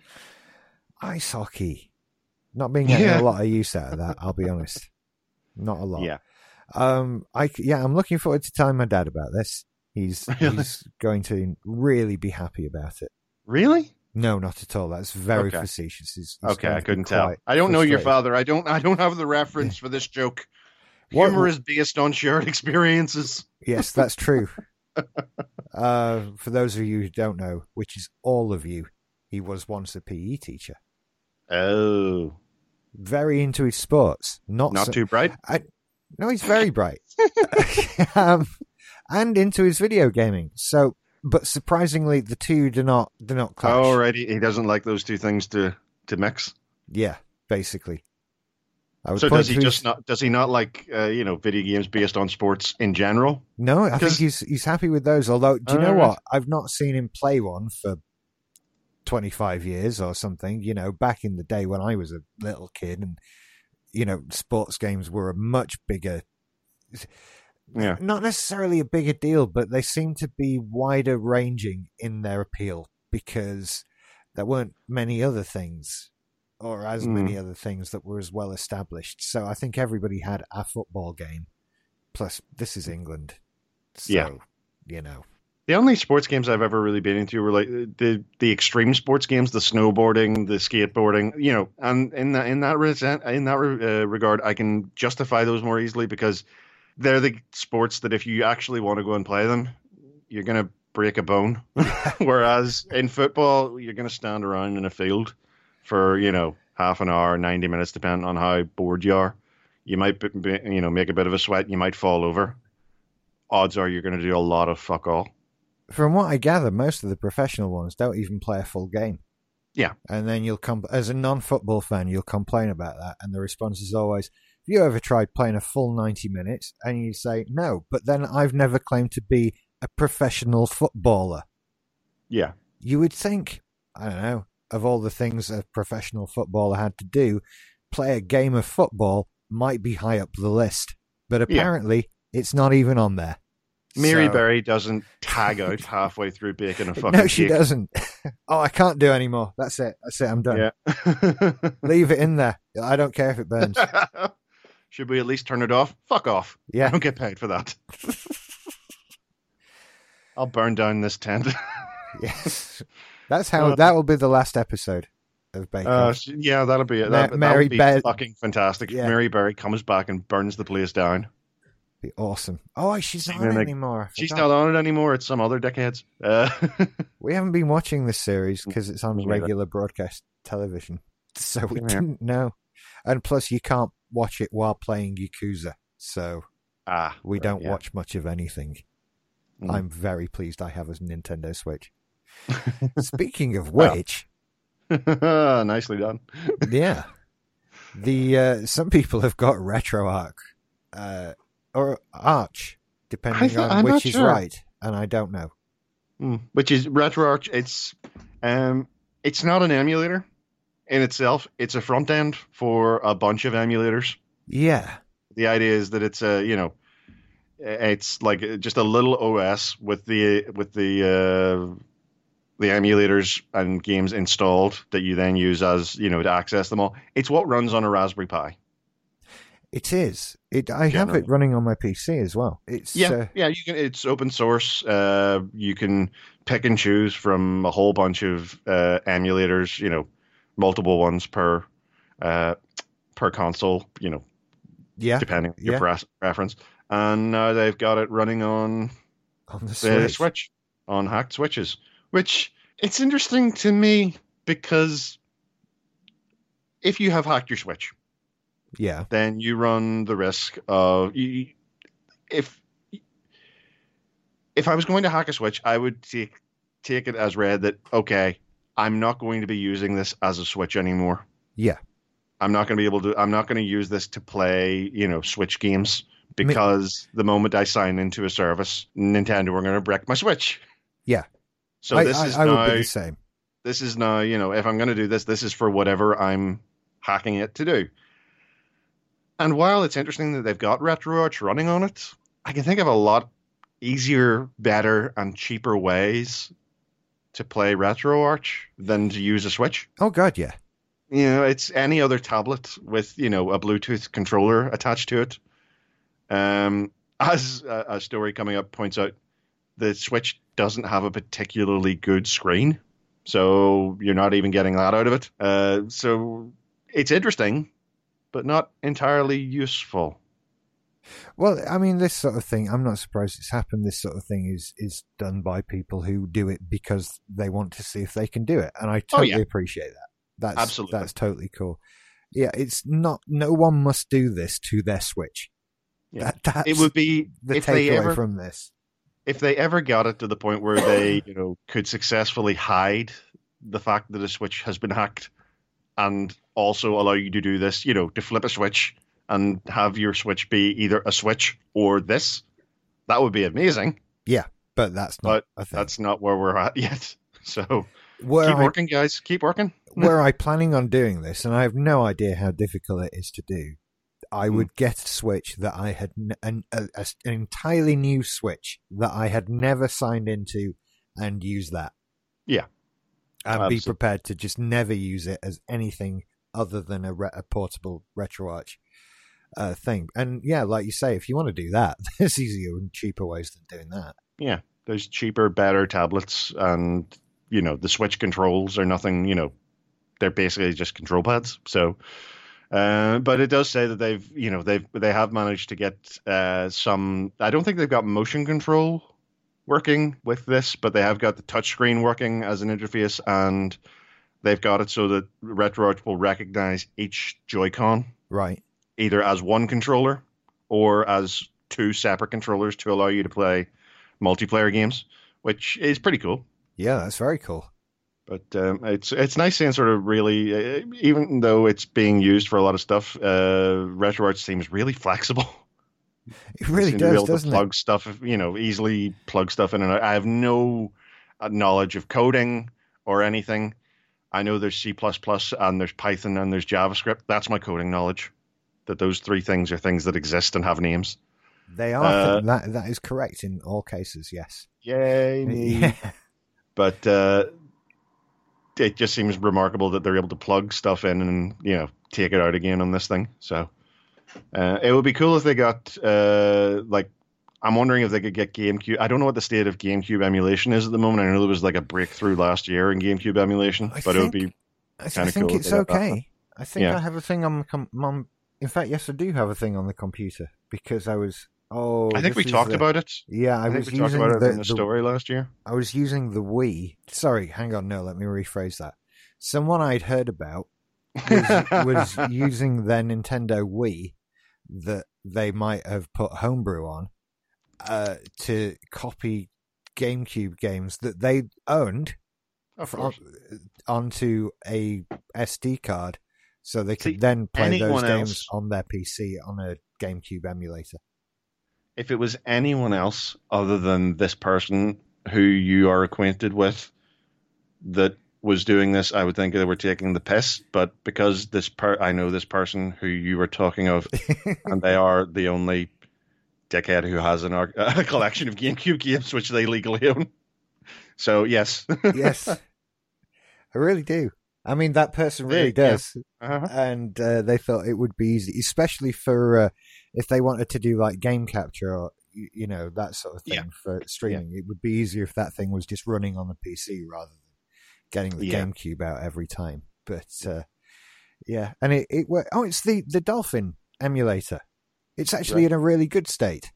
Ice hockey. Not being getting Yeah. a lot of use out of that, I'll be honest. Not a lot. Yeah. Um, I yeah, I'm looking forward to telling my dad about this. He's Really? he's going to really be happy about it. Really? No, not at all. That's very Okay. facetious. Okay, I couldn't tell. I don't know your father. I don't. I don't have the reference for this joke. What- Humor is based on shared experiences. Yes, that's true. uh, for those of you who don't know, which is all of you, he was once a PE teacher. Oh, Very into his sports. Not, not so- too bright. I, No, he's very bright. um, and into his video gaming. So, but surprisingly, the two do not do not clash. Oh, right. He, he doesn't like those two things to to mix. Yeah, basically. So does he his- just not? Does he not like uh, you know video games based on sports in general? No, I think he's he's happy with those. Although, do you Oh, know right. what? I've not seen him play one for twenty five years or something. You know, back in the day when I was a little kid, and you know, sports games were a much bigger, Yeah. not necessarily a bigger deal, but they seem to be wider ranging in their appeal because there weren't many other things. Or as Hmm. many other things that were as well established. So I think everybody had a football game. Plus, this is England. So, Yeah. you know. The only sports games I've ever really been into were like the the extreme sports games, the snowboarding, the skateboarding. You know, and in that in that resent, in that uh, regard, I can justify those more easily because they're the sports that if you actually want to go and play them, you're gonna break a bone. Whereas in football, you're gonna stand around in a field for you know half an hour, ninety minutes, depending on how bored you are. You might be, you know make a bit of a sweat. You might fall over. Odds are you're going to do a lot of fuck all from what I gather, most of the professional ones don't even play a full game. Yeah. And then you'll come, as a non football fan, you'll complain about that. And the response is always, you ever tried playing a full 90 minutes? And you say, No, but then I've never claimed to be a professional footballer. Yeah. You would think, I don't know, of all the things a professional footballer had to do, play a game of football might be high up the list. But apparently, yeah. it's not even on there. Mary so... Berry doesn't tag out halfway through baking a fucking No, she doesn't. oh, I can't do anymore. That's it. That's it. I'm done. Yeah. Leave it in there. I don't care if it burns. Should we at least turn it off? Fuck off. Yeah. I don't get paid for that. I'll burn down this tent. yes. That's how uh, that will be the last episode of Bake uh, yeah, that'll be it. That, Mary that would be fucking fantastic. Yeah. Mary Berry comes back and burns the place down. Be awesome. Oh, she's not on it anymore. She's not on it anymore. It's some other dickheads. Uh, we haven't been watching this series because it's on regular broadcast television, so we didn't know. And plus, you can't watch it while playing Yakuza, so ah, we right, don't yeah. watch much of anything. Mm. I'm very pleased I have a Nintendo Switch. Speaking of which, nicely done. yeah, the uh, some people have got RetroArch uh, or Arch, depending on I'm which is sure. right, and I don't know. Mm, which is RetroArch? It's um, it's not an emulator in itself. It's a front end for a bunch of emulators. Yeah. The idea is that it's a you know, it's like just a little OS with the with the uh, the emulators and games installed that you then use as you know to access them all. It's what runs on a Raspberry Pi. It is. It. I have it running on my PC as well. It's yeah, uh, yeah. You can. It's open source. Uh, you can pick and choose from a whole bunch of uh, emulators. You know, multiple ones per uh, per console. You know, yeah, depending on your yeah. preference. And now they've got it running on on the Switch. Switch on hacked switches, which it's interesting to me because if you have hacked your Switch yeah, then you run the risk of if if I was going to hack a switch, I would take take it as read that okay, I'm not going to be using this as a switch anymore. Yeah. I'm not going to be able to I'm not going to use this to play, you know, switch games because the moment I sign into a service, Nintendo are going to break my switch. Yeah. So I, this I, is I now, would be the same. This is now, you know, if I'm going to do this, this is for whatever I'm hacking it to do. And while it's interesting that they've got RetroArch running on it, I can think of a lot easier, better, and cheaper ways to play RetroArch than to use a Switch. Oh God, yeah. You know, it's any other tablet with you know a Bluetooth controller attached to it. Um, as a, a story coming up points out, the Switch doesn't have a particularly good screen, so you're not even getting that out of it. Uh, so it's interesting but not entirely useful. Well, I mean, this sort of thing, I'm not surprised it's happened. This sort of thing is is done by people who do it because they want to see if they can do it, and I totally oh, yeah. appreciate that. That's absolutely that's totally cool. Yeah, it's not. No one must do this to their Switch. Yeah, that, it would be the takeaway from this. If they ever got it to the point where they, you know, could successfully hide the fact that a Switch has been hacked and also allow you to do this, you know, to flip a switch and have your switch be either a switch or this. That would be amazing. Yeah, but that's not. But that's not where we're at yet. So where keep I, working, guys. Keep working. were I planning on doing this, and I have no idea how difficult it is to do, I hmm. would get a switch that I had an, a, a, an entirely new switch that I had never signed into, and use that. Yeah, and Absolutely. be prepared to just never use it as anything other than a, re- a portable RetroArch uh, thing. And yeah, like you say, if you want to do that, there's easier and cheaper ways than doing that. Yeah, There's cheaper, better tablets, and you know the Switch controls are nothing. You know, they're basically just control pads. So, uh, but it does say that they've, you know, they've they have managed to get uh, some. I don't think they've got motion control working with this, but they have got the touchscreen working as an interface, and they've got it so that RetroArch will recognize each Joy-Con Right. Either as one controller or as two separate controllers to allow you to play multiplayer games, which is pretty cool. Yeah, that's very cool. But um, it's it's nice seeing sort of really, uh, even though it's being used for a lot of stuff, uh, RetroArch seems really flexible. It really Seem to be does, able doesn't plug it? stuff, you know, easily plug stuff in and out. I have no uh, knowledge of coding or anything. I know there's C and there's Python and there's JavaScript. That's my coding knowledge. That those three things are things that exist and have names. They are. Uh, that that is correct in all cases. Yes. Yay! Yeah. But uh, it just seems remarkable that they're able to plug stuff in and you know take it out again on this thing. So uh, it would be cool if they got uh, like. I'm wondering if they could get GameCube. I don't know what the state of GameCube emulation is at the moment. I know there was like a breakthrough last year in GameCube emulation, I but it would be I, Kinda I think cool it's okay. I think Yeah. I have a thing on, on. In fact, yes, I do have a thing on the computer because I was. Oh, I think we talked the- about it. Yeah, I, I, think was using about it the, in the the- story last year. I was using the Wii. Sorry, hang on. No, let me rephrase that. Someone I'd heard about was, was using their Nintendo Wii that they might have put homebrew on uh, to copy GameCube games that they owned course. onto a SD card, so they could See, then play those games else- on their PC on a GameCube emulator. if it was anyone else other than this person who you are acquainted with that was doing this, I would think they were taking the piss. But because this per, I know this person who you were talking of, and they are the only dickhead who has an ar- a collection of GameCube games which they legally own. So yes, yes, I really do. I mean, that person really Yeah, yeah. does. uh-huh. and uh, they thought it would be easy, especially for uh, if they wanted to do like game capture or you, you know that sort of thing Yeah. for streaming. It would be easier if that thing was just running on the PC rather than getting the Yeah. GameCube out every time. But uh, yeah, and it it wor- oh, it's the the Dolphin emulator. It's actually Right. in a really good state,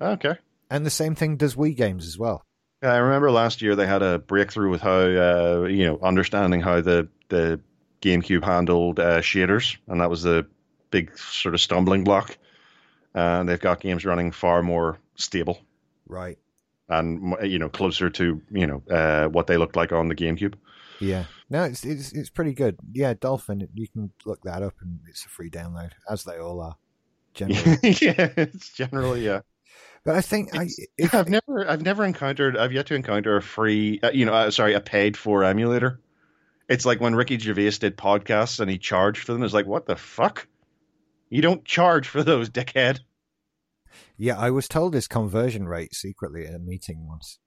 okay. and the same thing does Wii games as well. Yeah, I remember last year they had a breakthrough with how uh, you know understanding how the the GameCube handled uh, shaders, and that was the big sort of stumbling block. And they've got games running far more stable Right. and you know closer to you know uh, what they looked like on the GameCube. Yeah. No, it's it's it's pretty good. Yeah, Dolphin. You can look that up, and it's a free download, as they all are. Generally. yeah, it's generally yeah. But I think I, if, I've never I've never encountered I've yet to encounter a free uh, you know uh, sorry a paid for emulator. It's like when Ricky Gervais did podcasts and he charged for them. It's like what the fuck? You don't charge for those, dickhead. yeah, I was told his conversion rate secretly at a meeting once.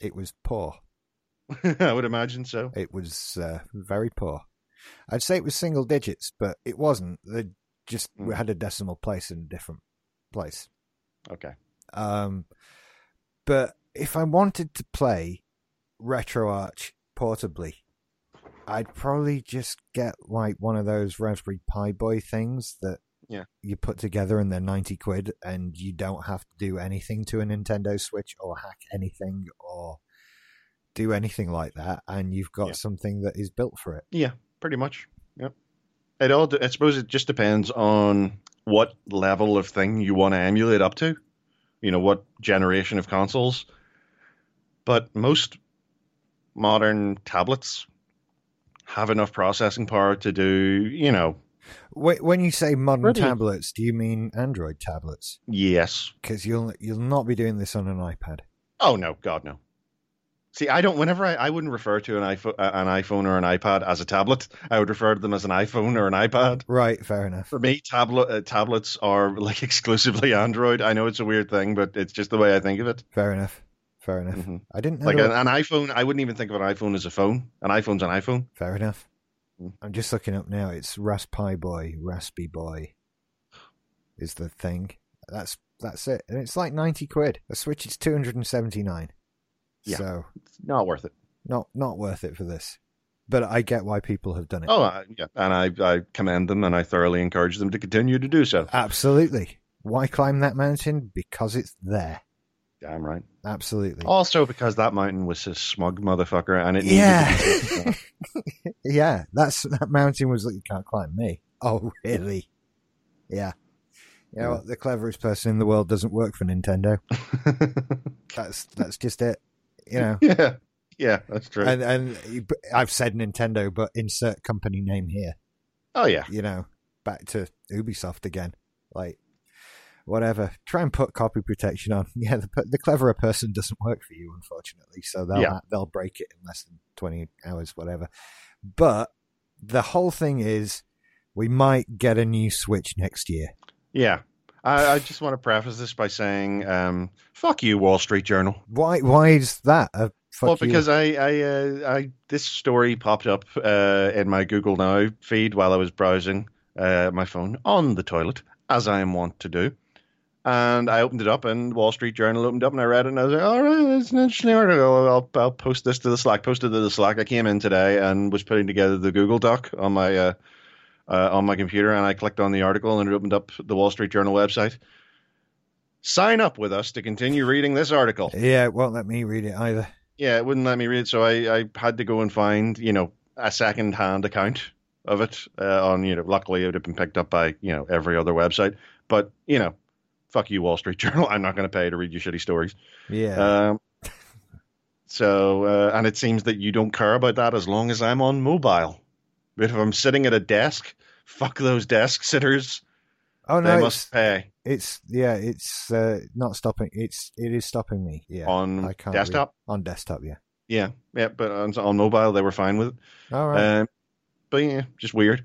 It was poor. I would imagine so. It was uh, very poor. I'd say it was single digits, but it wasn't. They just Hmm. had a decimal place in a different place. Okay. Um, but if I wanted to play RetroArch portably, I'd probably just get like one of those Raspberry Pi Boy things that Yeah. you put together and they're 90 quid and you don't have to do anything to a Nintendo Switch or hack anything or do anything like that. And you've got Yeah. something that is built for it. Yeah, pretty much. Yep. It all. I suppose it just depends on what level of thing you want to emulate up to. You know what generation of consoles. But most modern tablets have enough processing power to do. You know, Wh- When you say modern Really? tablets, do you mean Android tablets? yes. Because you'll you'll not be doing this on an iPad. Oh no, God no. See, I don't. Whenever I, I wouldn't refer to an iPhone, an iPhone or an iPad as a tablet. I would refer to them as an iPhone or an iPad. Right, fair enough. For me, tablet uh, tablets are like exclusively Android. I know it's a weird thing, but it's just the way I think of it. Fair enough. Fair enough. Mhm. I didn't know. Like an, an iPhone, I wouldn't even think of an iPhone as a phone. An iPhone's an iPhone. Fair enough. Mm. I'm just looking up now. It's Raspi Boy, Raspy Boy is the thing. That's that's it, and it's like ninety quid. A Switch is two hundred and seventy nine. Yeah. So It's not worth it. not not worth it for this. But I get why people have done it. Oh, uh, yeah, and I I commend them, and I thoroughly encourage them to continue to do so. Absolutely. Why climb that mountain? Because it's there. Damn right. Absolutely. Also, because that mountain was a smug motherfucker, and it Yeah. yeah, that's that mountain was like you can't climb me. Oh, really? Yeah. You know Yeah. what? The cleverest person in the world doesn't work for Nintendo. That's that's just it. You know. yeah, yeah, that's true. And and I've said Nintendo, but insert company name here. oh yeah, You know, back to Ubisoft again. Like, whatever. Try and put copy protection on. Yeah, the the cleverer person doesn't work for you, unfortunately. So they'll Yeah. they'll break it in less than twenty hours, whatever. But the whole thing is, we might get a new Switch next year. yeah. I, I just want to preface this by saying, um, "Fuck you, Wall Street Journal." Why? Why is that? A fuck well, you? because I, I, uh, I, this story popped up uh, in my Google Now feed while I was browsing uh, my phone on the toilet, as I am wont to do. And I opened it up, and Wall Street Journal opened up, and I read it, and I was like, "All right, it's an interesting article. I'll, I'll post this to the Slack." Posted to the Slack. I came in today and was putting together the Google Doc on my uh, on my computer, and I clicked on the article, and it opened up the Wall Street Journal website. Sign up with us to continue reading this article. yeah, it won't let me read it either. Yeah, it wouldn't let me read, it, so I, I had to go and find, you know, a second hand account of it. Uh, on, you know, luckily it would have been picked up by, you know, every other website. But, you know, fuck you, Wall Street Journal. I'm not going to pay to read your shitty stories. Yeah. Um, so, uh, and it seems that you don't care about that as long as I'm on mobile. But if I'm sitting at a desk, fuck those desk sitters. oh they no, it's, must pay it's yeah, it's uh, not stopping. It's it is stopping me. Yeah, on I can't read. desktop. on desktop. Yeah. Yeah, yeah, but on, on mobile they were fine with it. All right. Um, but yeah, just weird.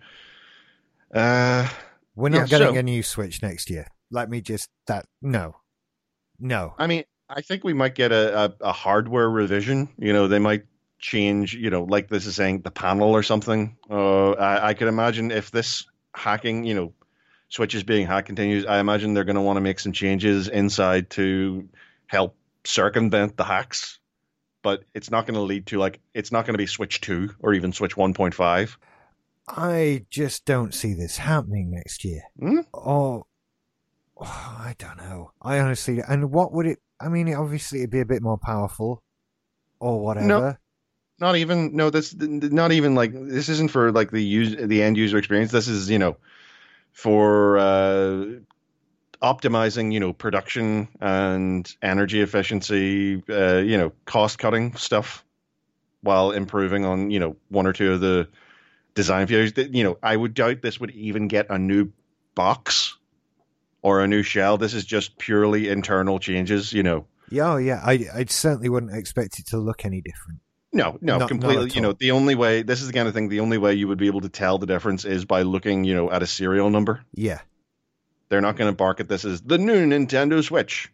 Uh, We're not yeah, getting so- a new Switch next year. Let me just that no, no. I mean, I think we might get a, a, a hardware revision. You know, they might change. You know, like this is saying the panel or something. Uh, I, I could imagine if this hacking, you know, switches being hacked continues. I imagine they're going to want to make some changes inside to help circumvent the hacks. But it's not going to lead to like it's not going to be Switch two or even Switch one point five. I just don't see this happening next year. Hmm? Oh, oh, I don't know. I honestly, and what would it? I mean, obviously, it'd be a bit more powerful, or whatever. Not even no that's not even like this isn't for like the use the end user experience this is you know for uh optimizing you know production and energy efficiency uh you know cost cutting stuff while improving on you know one or two of the design features that you know i would doubt this would even get a new box or a new shell this is just purely internal changes you know Yeah, oh, yeah. I, I certainly wouldn't expect it to look any different. No, no, Not- not completely. at You know, the only way this is the kind of thing. The only way you would be able to tell the difference is by looking, you know, at a serial number. Yeah, They're not going to bark at this as the new Nintendo Switch.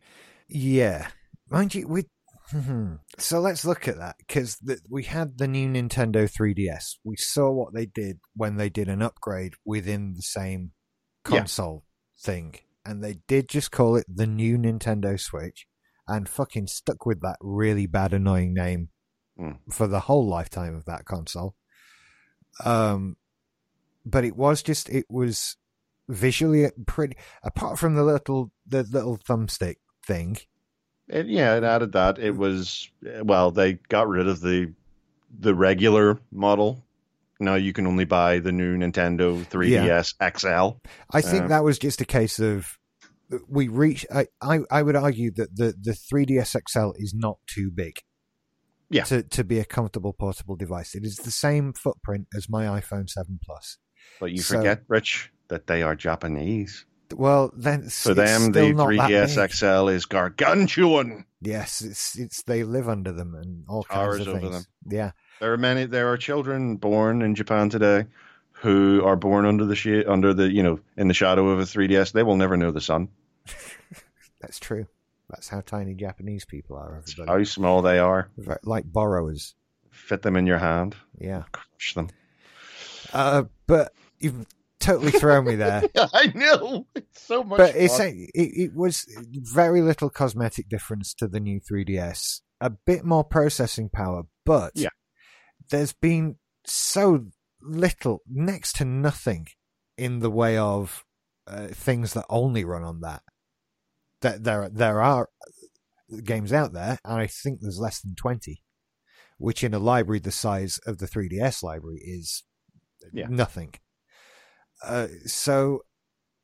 yeah. Mind you, we. Hmm, so let's look at that because we had the new Nintendo 3DS. We saw what they did when they did an upgrade within the same Yeah. console thing, and they did just call it the new Nintendo Switch, and fucking stuck with that really bad, annoying name Hmm. for the whole lifetime of that console. Um, but it was just it was visually pretty. Apart from the little the little thumbstick thing, It, yeah, it added that. It was well, they got rid of the the regular model. Now you can only buy the new Nintendo 3DS XL. I think Uh, that was just a case of we reached. I, I, I would argue that the, the 3DS XL is not too big. Yeah. To, to be a comfortable portable device, it is the same footprint as my iPhone 7 Plus. But you So- forget, Rich, that they are Japanese. Well, then For them, the 3DS. XL is gargantuan. Yes, it's it's they live under them and all Towers kinds of over things. Yeah, There are many. There are children born in Japan today who are born under the under the you know in the shadow of a 3DS. They will never know the sun. that's true. That's how tiny Japanese people are. Everybody, How small they are. Like borrowers. Fit them in your hand. Yeah. Crush them. Uh, but you've totally thrown me there. I know. It's so much. But it's a, it, it was very little cosmetic difference to the new 3DS. A bit more processing power, but Yeah. there's been so little, next to nothing, in the way of uh, things that only run on that. That there there are games out there, and I think there's less than twenty, which in a library the size of the 3DS library is Yeah. nothing. Uh, so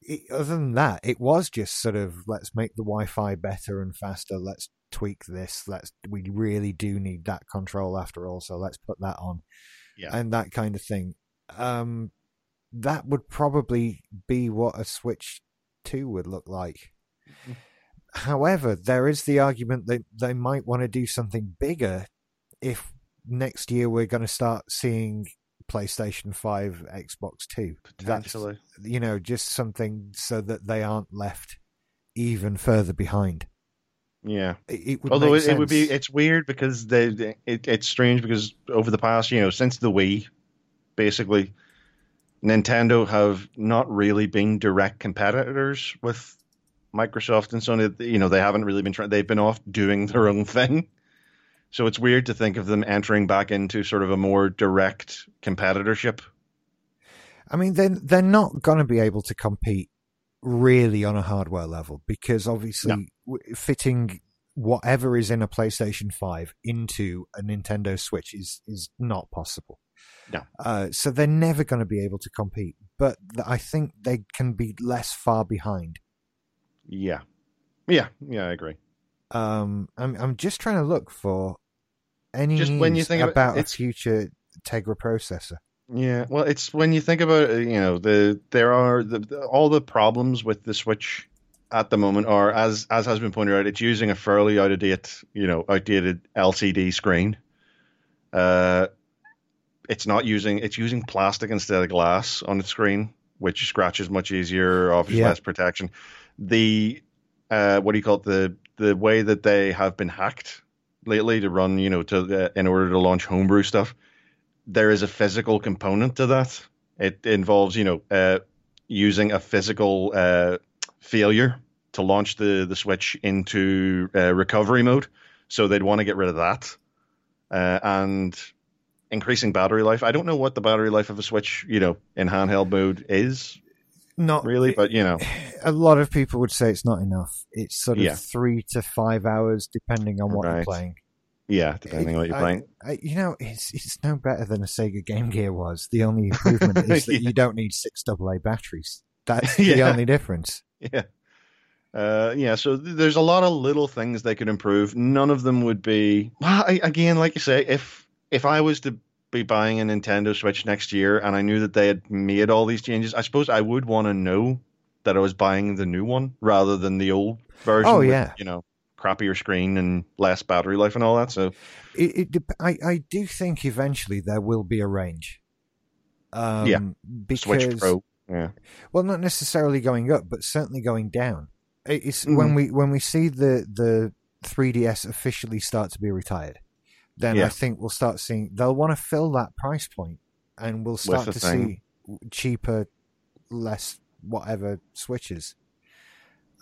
it, other than that, it was just sort of let's make the Wi-Fi better and faster. Let's tweak this. Let's we really do need that control after all, so let's put that on, Yeah. and that kind of thing. Um, that would probably be what a Switch Two would look like. However, there is the argument that they might want to do something bigger if next year we're going to start seeing PlayStation 5, Xbox 2. That's, potentially. you know, just something so that they aren't left even further behind. Yeah. It, it Although it, it would be, it's weird because they- it, it's strange because over the past, you know, since the Wii, basically, Nintendo have not really been direct competitors with Microsoft and Sony. You know, they haven't really been trying. They've been off doing their own thing. So it's weird to think of them entering back into sort of a more direct competitorship. I mean, they're, they're not going to be able to compete really on a hardware level because obviously w fitting whatever is in a PlayStation 5 into a Nintendo Switch is, is not possible. No. Uh, so they're never going to be able to compete, but I think they can be less far behind. Yeah. Yeah. Yeah, I agree. Um, I'm I'm just trying to look for any Just when you news think about a future Tegra processor. Yeah, well, it's when you think about it, you know, the there are the, the all the problems with the Switch at the moment are as as has been pointed out, it's using a fairly out of date, you know, outdated LCD screen. Uh, it's not using it's using plastic instead of glass on its screen, which scratches much easier, offers Yeah. less protection. The uh, what do you call it? The the way that they have been hacked lately to run, you know, to uh, in order to launch homebrew stuff there is a physical component to that. It involves, you know, uh, using a physical uh, failure to launch the the switch into uh, recovery mode. So they'd want to get rid of that, uh, and increasing battery life. I don't know what the battery life of a switch, you know, in handheld mode is Not really, but you know, a lot of people would say it's not enough. It's sort of Yeah. three to five hours, depending on what you're playing. yeah, depending on what you're I- playing. I, you know, it's it's no better than a Sega Game Gear was. The only improvement is that Yeah. you don't need six AA batteries. That's the Yeah. only difference. Yeah. Uh, yeah, so th- there's a lot of little things they could improve. None of them would be well, I, again, like you say, if if I was to be buying a Nintendo Switch next year and I knew that they had made all these changes, I suppose I would want to know that I was buying the new one rather than the old version. Oh, with, yeah. you know, crappier screen and less battery life and all that. So It, it I I do think eventually there will be a range. Um, Yeah. because Switch Pro, yeah, well, not necessarily going up, but certainly going down. It- It's Mhm. when we when we see the the 3DS officially start to be retired, then Yeah. I think we'll start seeing they'll want to fill that price point, and we'll start to thing. see cheaper, less whatever switches.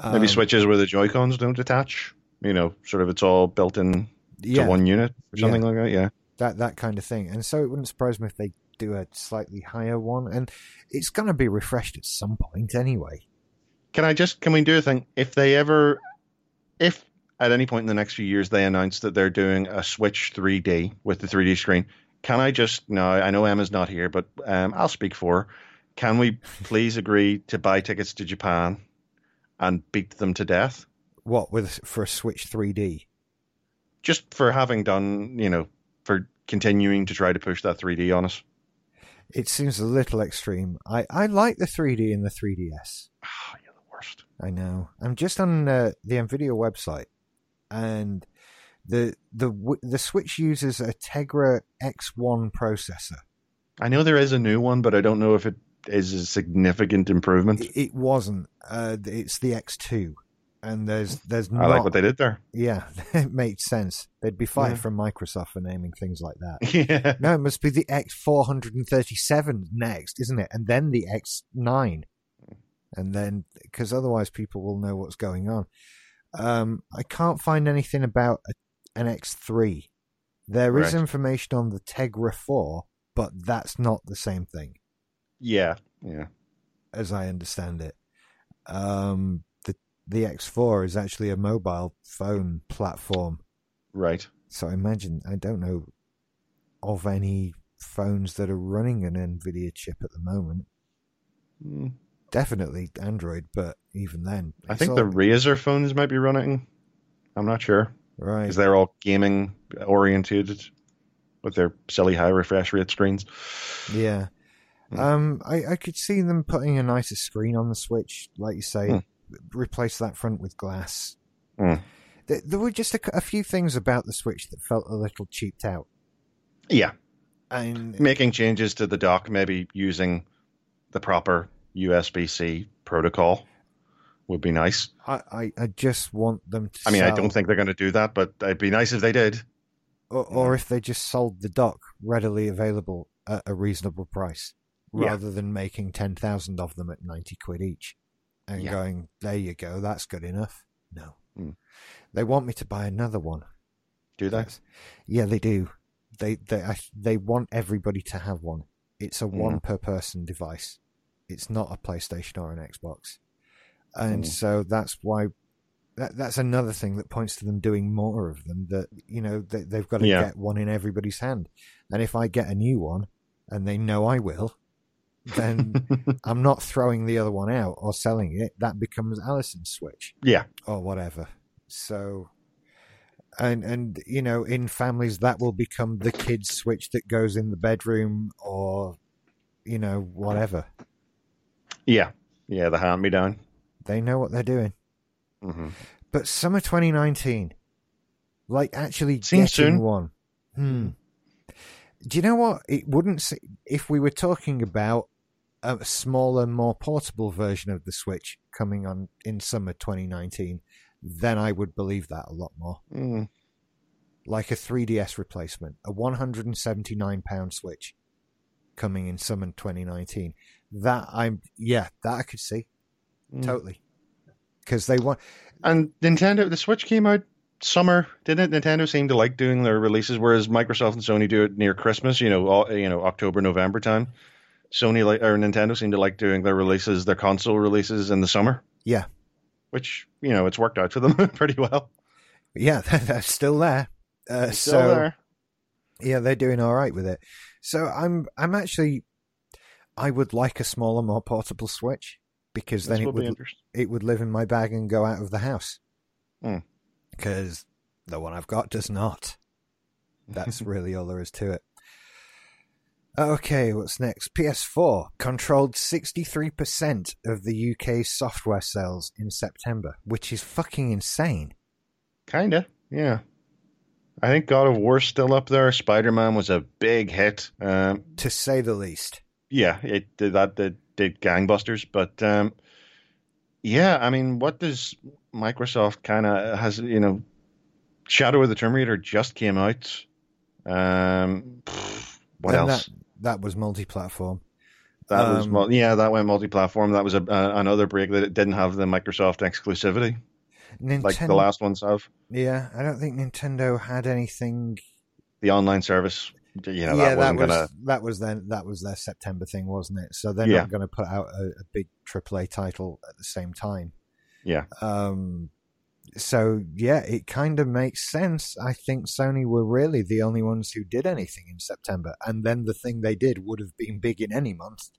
maybe Um, switches where the Joy Cons don't attach. You know, sort of it's all built in yeah, to one unit or Yeah. something like that. Yeah. that that kind of thing. And so it wouldn't surprise me if they do a slightly higher one, and it's going to be refreshed at some point anyway. Can I just can we do a thing? If they ever, if at any point in the next few years they announce that they're doing a Switch 3D with the 3D screen, can I just now? I know Emma's not here, but um, I'll speak for. her. Can we please agree to buy tickets to Japan and beat them to death What with for a Switch 3D? just for having done, you know, for continuing to try to push that 3D on us? It seems a little extreme. I, I like the 3D in the 3DS. Ah, you're the worst. I know. I'm just on uh, the Nvidia website, and the the the Switch uses a Tegra X1 processor. I know there is a new one, but I don't know if it is a significant improvement. It, it wasn't. Uh, it's the X2. And there's there's I like what they did there. yeah, it made sense. They'd be fired Yeah. from Microsoft for naming things like that. yeah. No, it must be the X437 next, isn't it? And then the X9. And then, because otherwise people will know what's going on. Um, I can't find anything about a, an X3. There is information on the Tegra 4, but that's not the same thing, Yeah. Yeah. as I understand it. Um, the, the X4 is actually a mobile phone platform. Right. So I imagine, I don't know of any phones that are running an NVIDIA chip at the moment. Mm. Definitely Android, but even then, I think the Razer phones might be running. I'm not sure right. because they're all gaming oriented with their silly high refresh rate screens. Yeah. Hmm. Um, I, I could see them putting a nicer screen on the Switch, like you say, Hmm. replace that front with glass. Hmm. There, there were just a, a few things about the Switch that felt a little cheaped out. Yeah, And making changes to the dock, maybe using the proper USB C protocol would be nice. I, I, I just want them to. I mean, I don't think they're going to do that, but it'd be nice if they did. or, or if they just sold the dock readily available at a reasonable price, Yeah. rather than making ten thousand of them at ninety quid each, and Yeah. going, "There you go, that's good enough." No, Hmm. they want me to buy another one. Do they? That's- Yeah, they do. They they I, they want everybody to have one. It's a Hmm. one per person device. It's not a PlayStation or an Xbox, and Hmm. so that's why. That, that's another thing that points to them doing more of them. That you know they, they've got to Yeah. get one in everybody's hand, and if I get a new one, and they know I will, then I'm not throwing the other one out or selling it. That becomes Allison's Switch yeah, or whatever. So, and and you know, in families that will become the kid's switch that goes in the bedroom, or you know, whatever. Yeah, yeah. The hand me down. They know what they're doing. hmm But summer 2019, like actually Seems getting soon. one. Hmm. Do you know what? It wouldn't. se- If we were talking about a smaller, more portable version of the Switch coming on in summer 2019, then I would believe that a lot more. Mm. like a 3DS replacement, a 179 pound Switch coming in summer 2019. That I'm yeah, that I could see Mm. totally because they want And Nintendo, the Switch came out summer, didn't it? Nintendo seemed to like doing their releases, whereas Microsoft and Sony do it near Christmas. You know, all, you know, October, November time. Sony like or Nintendo seem to like doing their releases, their console releases in the summer. Yeah. which you know it's worked out for them pretty well. yeah they're still there. Uh, It's so still there. yeah, they're doing all right with it. So I'm I'm actually I would like a smaller, more portable Switch because This then it would it would live in my bag and go out of the house. Hmm. Because the one I've got does not. That's really all there is to it. Okay, what's next? PS4 controlled 63% of the UK software sales in September, which is fucking insane. Kinda, yeah. I think God of War's still up there. Spider Man was a big hit. Um, To say the least. Yeah, it did that did, did gangbusters. But um, yeah, I mean, what does Microsoft kind of has you know? Shadow of the Raider just came out. Um, what And else? That, that was multi platform. That, was um, mul- yeah, that went multi-platform. That was a, uh, another break that it didn't have the Microsoft exclusivity Nintendo, like the last ones have. Yeah, I don't think Nintendo had anything. The online service, you know, yeah, that that was gonna. that was then that was their September thing, wasn't it? So they're Yeah. not going to put out a, a big AAA title at the same time. Yeah. Um. So yeah, it kind of makes sense. I think Sony were really the only ones who did anything in September, and then the thing they did would have been big in any month,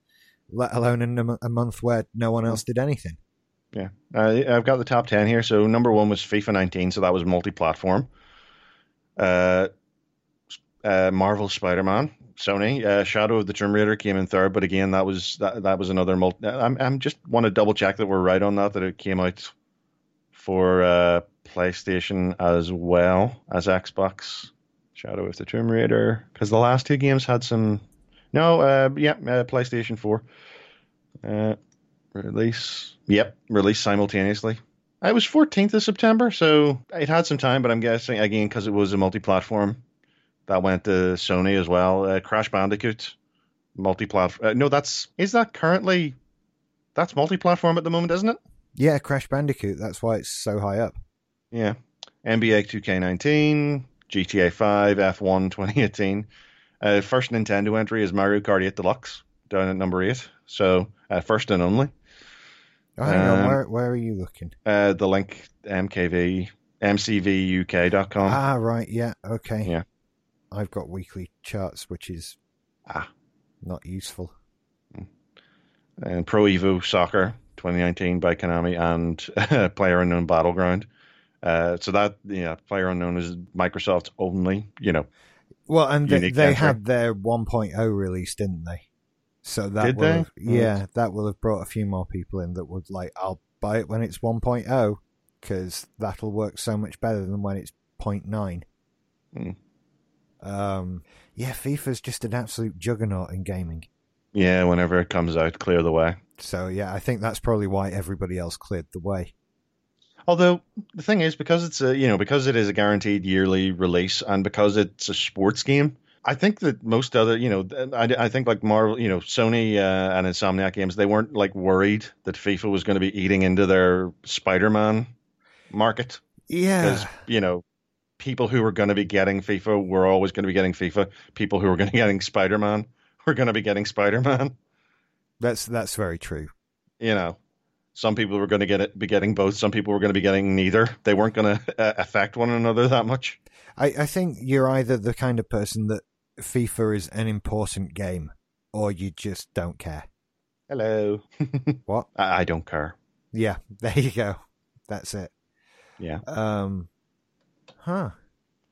let alone in a, a month where no one else did anything. Yeah, uh, I've got the top ten here. So number one was FIFA 19, so that was multi-platform. Uh, uh, Marvel Spider-Man, Sony, uh, Shadow of the Raider came in third, but again, that was that that was another multi. I'm I'm just want to double check that we're right on that that it came out for uh, PlayStation as well as Xbox. Shadow of the Tomb Raider, because the last two games had some. No, uh, yeah, uh, PlayStation 4. Uh, release. Yep, release simultaneously. It was 14th of September, so it had some time, but I'm guessing, again, because it was a multi platform, that went to Sony as well. Uh, Crash Bandicoot, multi platform. Uh, no, that's. Is that currently. That's multi platform at the moment, isn't it? Yeah, Crash Bandicoot. That's why it's so high up. Yeah. NBA 2K19, GTA 5, F1 2018. Uh, first Nintendo entry is Mario Kart 8 Deluxe, down at number 8. So, uh, first and only. Oh, hang on, Um, where, where are you looking? Uh, the link, MKV, MCVUK.com. Ah, right. Yeah. Okay. Yeah. I've got weekly charts, which is Ah. not useful. and Pro Evo Soccer 2019 by Konami and Player Unknown Battleground. Uh, so that yeah, Player Unknown is Microsoft's only, you know. Well, and they, they had their 1.0 release, didn't they? So that Did will they? Have, yeah, that will have brought a few more people in that would like, I'll buy it when it's 1.0 because that'll work so much better than when it's 0.9. Hmm. Um, yeah, FIFA's just an absolute juggernaut in gaming. Yeah, whenever it comes out, clear the way. So yeah, I think that's probably why everybody else cleared the way. Although the thing is, because it's a you know because it is a guaranteed yearly release and because it's a sports game, I think that most other you know I, I think like Marvel you know Sony uh, and Insomniac games they weren't like worried that FIFA was going to be eating into their Spider-Man market Yeah, because you know people who were going to be getting FIFA were always going to be getting FIFA. People who were going to be getting Spider-Man were going to be getting Spider-Man. that's that's very true. you know, some people were going to get it, be getting both. Some people were going to be getting neither. They weren't going to uh, affect one another that much. I, I think you're either the kind of person that FIFA is an important game, or you just don't care. Hello. What? I, I don't care. Yeah, there you go. That's it. Yeah. Um, huh?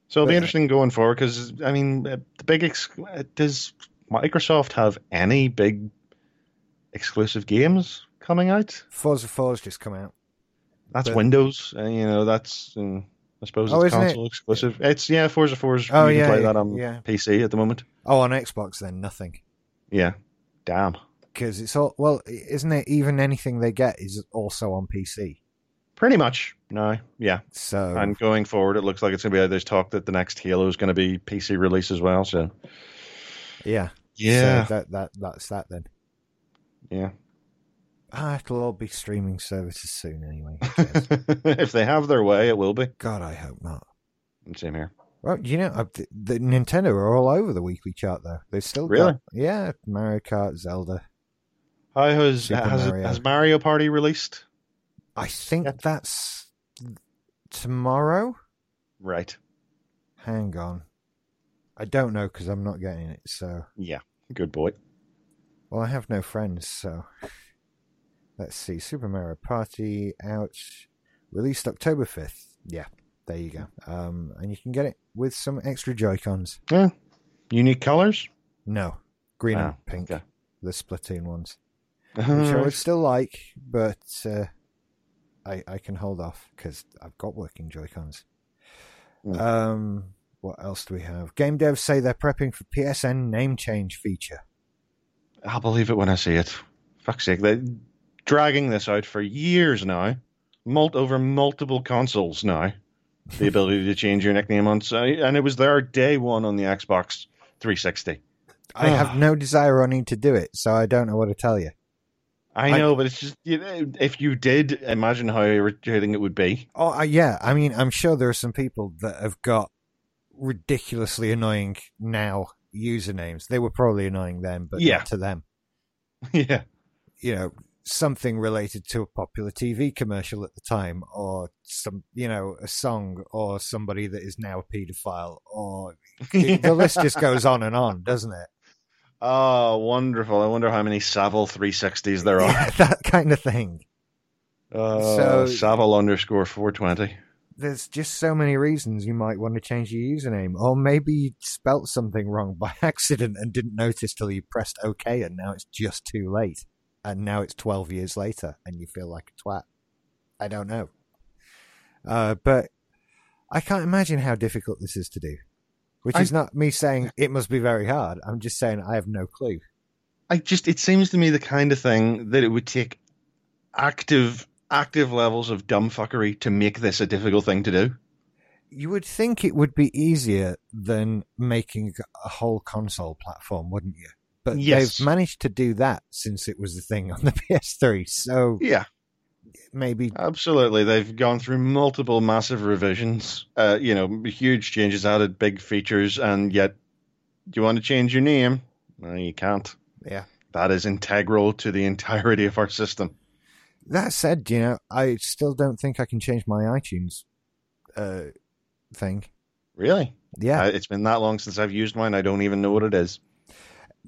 So it'll be interesting going forward because I mean, uh, the big ex- uh, does Microsoft have any big exclusive games coming out? Forza 4's just come out. That's But- Windows. Uh, you know, that's. Um, I suppose Oh, it's isn't it? console exclusive. It's yeah, Forza 4's. Oh, you can yeah, play that on yeah. PC at the moment. Oh, on Xbox then nothing Yeah, damn. because it's all well, isn't it? Even anything they get is also on PC. Pretty much. No, yeah. So And going forward, it looks like it's going to be. There's talk that the next Halo is going to be PC release as well. So yeah, yeah, So that that that's that then. yeah. Ah, it'll all be streaming services soon anyway. if they have their way, it will be. God, I hope not. Same here. Well, you know, uh, the, the Nintendo are all over the weekly chart though. They've still Really? got yeah, Mario Kart, Zelda. How has Super has, Mario. has Mario Party released? I think Yeah. that's tomorrow. Right. Hang on, I don't know because I'm not getting it. So, Yeah. Good boy. well, I have no friends. So, let's see. Super Mario Party out, released October fifth. Yeah, there you go. Um, and you can get it with some extra Joy Cons. Yeah. Unique colors. No, green and Ah, pink, okay. the Splatoon ones. Uh, which I would still like, but uh, I I can hold off because I've got working Joy Cons. Mm. Um, what else do we have? Game devs say they're prepping for PSN name change feature. I'll believe it when I see it. Fuck's sake, they're dragging this out for years now, mult over multiple consoles now. The ability to change your nickname on, so- and it was there day one on the Xbox 360. I have no desire or need to do it, so I don't know what to tell you. I I- know, but it's just you know, if you did, imagine how irritating it would be. Oh, uh, yeah. I mean, I'm sure there are some people that have got ridiculously annoying now usernames. They were probably annoying then, but Yeah. not to them. yeah, you know something related to a popular TV commercial at the time, or some you know a song, or somebody that is now a paedophile, or the list just goes on and on, doesn't it? Oh, wonderful! I wonder how many Savile 360s there are. Yeah, that kind of thing. Uh, So- Savile underscore 420. There's just so many reasons you might want to change your username, or maybe you spelt something wrong by accident and didn't notice till you pressed OK, and now it's just too late, and now it's 12 years later, and you feel like a twat. I don't know, uh, but I can't imagine how difficult this is to do. Which I- is not me saying it must be very hard. I'm just saying I have no clue. I just, it seems to me the kind of thing that it would take active active levels of dumb fuckery to make this a difficult thing to do. You would think it would be easier than making a whole console platform, wouldn't you? But Yes. they've managed to do that since it was a thing on the PS3. So Yeah, maybe absolutely. They've gone through multiple massive revisions. Uh, you know, huge changes, added big features, and yet, do you want to change your name? No, you can't. yeah. That is integral to the entirety of our system. That said, you know, I still don't think I can change my iTunes uh, thing. Really? Yeah, Uh, it's been that long since I've used mine. I don't even know what it is.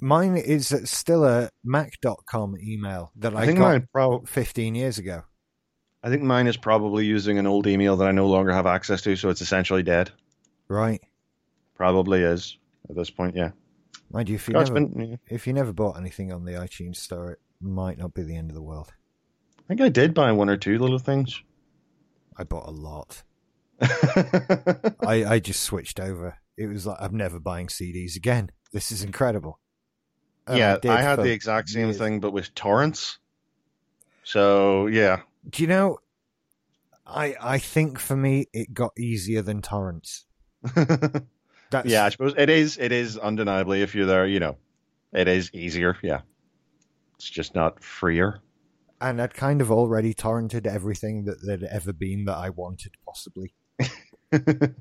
mine is still a Mac.com email that I, I think got mine prob- 15 years ago. I think mine is probably using an old email that I no longer have access to, so it's essentially dead. Right. Probably is at this point. Yeah. Mind you, if you God, never been- yeah. if you never bought anything on the iTunes store, it might not be the end of the world. I think I did buy one or two little things. I bought a lot. I, I just switched over. It was like I'm never buying CDs again. This is incredible. And yeah, did I had the exact same years. thing, but with torrents. So yeah, Do you know? I I think for me it got easier than torrents. That's, yeah. I suppose it is. It is undeniably if you're there, you know, it is easier. Yeah, it's just not freer. and I'd kind of already torrented everything that there'd ever been that I wanted, possibly.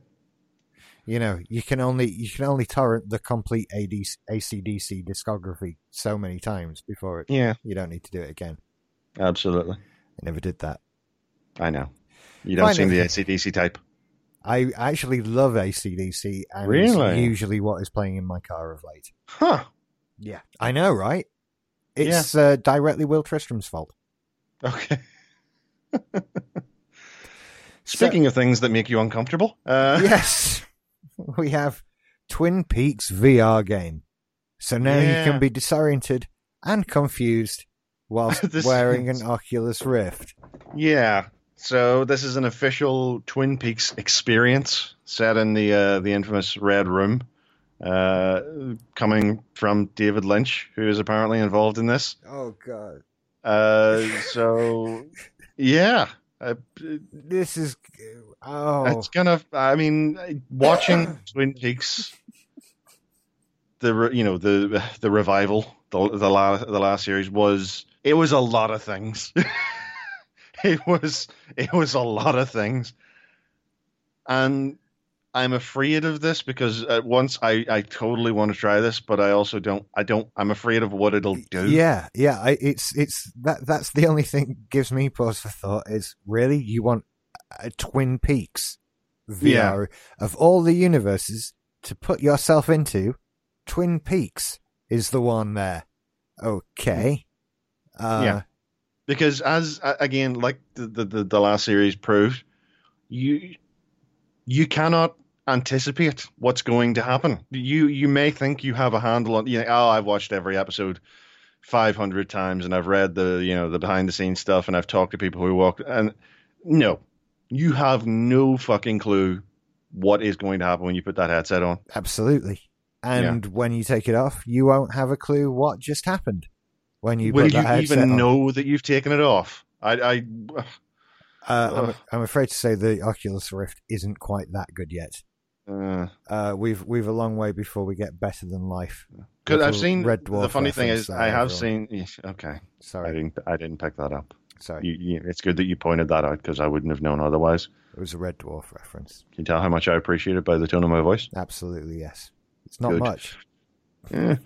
You know, you can only you can only torrent the complete AD, ACDC discography so many times before it, yeah, you don't need to do it again. absolutely. I never did that. I know. You don't seem the ACDC type. I actually love ACDC, and Really? it's usually what is playing in my car of late. Huh. Yeah, I know, right? It's uh, directly Will Tristram's fault. Okay. Speaking of things that make you uncomfortable, uh, yes, we have Twin Peaks VR game. So now Yeah. you can be disoriented and confused whilst wearing an Oculus Rift. yeah. So this is an official Twin Peaks experience set in the uh, the infamous Red Room, uh, coming from David Lynch, who is apparently involved in this. Oh god, Uh, so yeah, uh, this is oh it's kind of. I mean, watching Twin Peaks, the you know the the revival, the the last the last series was it was a lot of things. it was it was a lot of things, and I'm afraid of this because at once I I totally want to try this, but I also don't I don't I'm afraid of what it'll do. yeah yeah. I, it's it's that that's the only thing gives me pause for thought is really you want a Twin Peaks VR of all the universes to put yourself into. Twin Peaks is the one there. Okay. Uh, Yeah. because as again like the, the the last series proved you you cannot anticipate what's going to happen you you may think you have a handle on you know oh i've watched every episode 500 times and i've read the you know the behind the scenes stuff and i've talked to people who walk and no you have no fucking clue what is going to happen when you put that headset on Absolutely. And when you take it off, you won't have a clue what just happened. When you will you that even on. know that you've taken it off i i Uh, I'm, I'm afraid to say the Oculus Rift isn't quite that good yet. uh, Uh, we've we've a long way before we get better than life. Because I've seen Red Dwarf the funny thing is I have everyone. seen. Okay, I didn't. I didn't pick that up. sorry. You, you, it's good that you pointed that out because I wouldn't have known otherwise. It was a Red Dwarf reference. Can you tell how much I appreciate it by the tone of my voice? Absolutely, yes. It's not Good. much.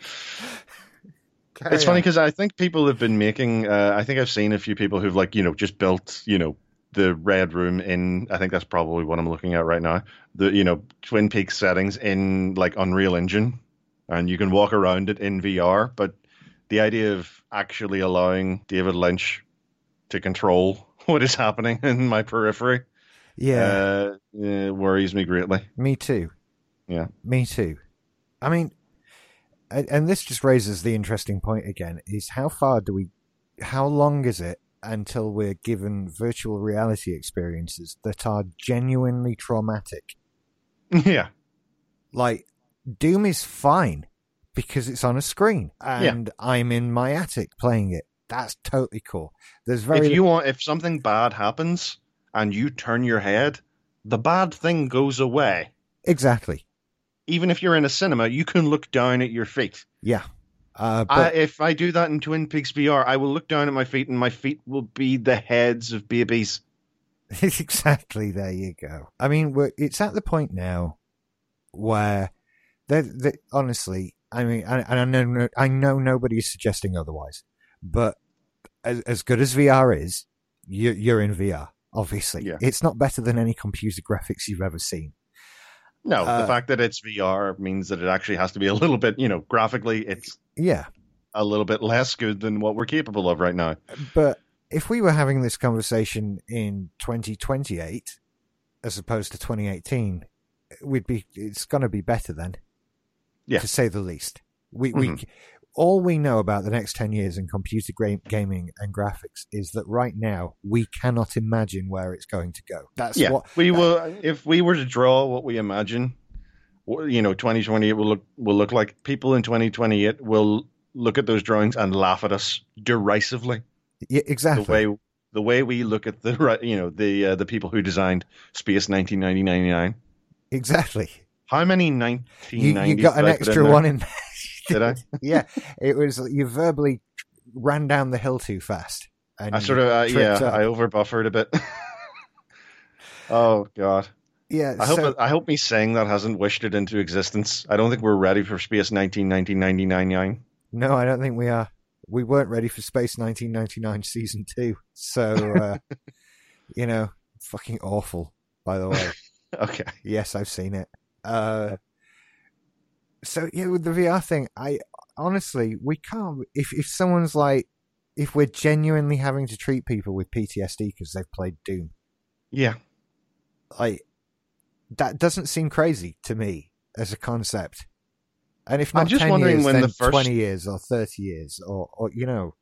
Carry It's funny because I think people have been making. Uh, I think I've seen a few people who've like you know just built you know the red room in. I think that's probably what I'm looking at right now. The you know Twin Peaks settings in like Unreal Engine, and you can walk around it in VR. But the idea of actually allowing David Lynch to control what is happening in my periphery Yeah, uh, uh, worries me greatly. me too. Yeah. Me too. I mean, and, this just raises the interesting point again: is how far do we, how long is it until we're given virtual reality experiences that are genuinely traumatic? yeah, Like, Doom is fine because it's on a screen and I'm in my attic playing it. That's totally cool. There's very if you want, if something bad happens and you turn your head, the bad thing goes away. exactly. Even if you're in a cinema, you can look down at your feet. Yeah. Uh, I, if I do that in Twin Peaks VR, I will look down at my feet, and my feet will be the heads of babies. exactly there you go. I mean, we're, it's at the point now where, they they honestly, I mean, and, and I know I know nobody is suggesting otherwise, but as, as good as VR is, you, you're in VR. Obviously, Yeah. it's not better than any computer graphics you've ever seen. No, Uh, the fact that it's VR means that it actually has to be a little bit, you know, graphically, it's Yeah, a little bit less good than what we're capable of right now. but if we were having this conversation in 2028 as opposed to 2018, we'd be. It's going to be better then. Yeah. to say the least. We we Mhm. All we know about the next 10 years in computer gra- gaming and graphics is that right now we cannot imagine where it's going to go. That's yeah, what we will. If we were to draw what we imagine, you know, 2028 will look will look like. People in 2028 will look at those drawings and laugh at us derisively. yeah, exactly. The way the way we look at the right, you know, the uh, the people who designed Space 1999. Exactly. How many You, 1990s you got an put in extra one in there. Did I? yeah, it was you verbally ran down the hill too fast. And I sort of, uh, yeah, up. I over buffered a bit. oh God. yeah. I hope so- I hope me saying that hasn't wished it into existence. I don't think we're ready for Space 1999. No, I don't think we are. We weren't ready for Space 1999 season two. So, uh, you know, fucking awful, by the way. Okay. yes, I've seen it. Uh, so, yeah, with the VR thing, I honestly, we can't. If, if someone's like, if we're genuinely having to treat people with PTSD because they've played Doom, Yeah. like, that doesn't seem crazy to me as a concept. And if I'm not just 10 wondering years, when the first- 20 years or 30 years or, or you know,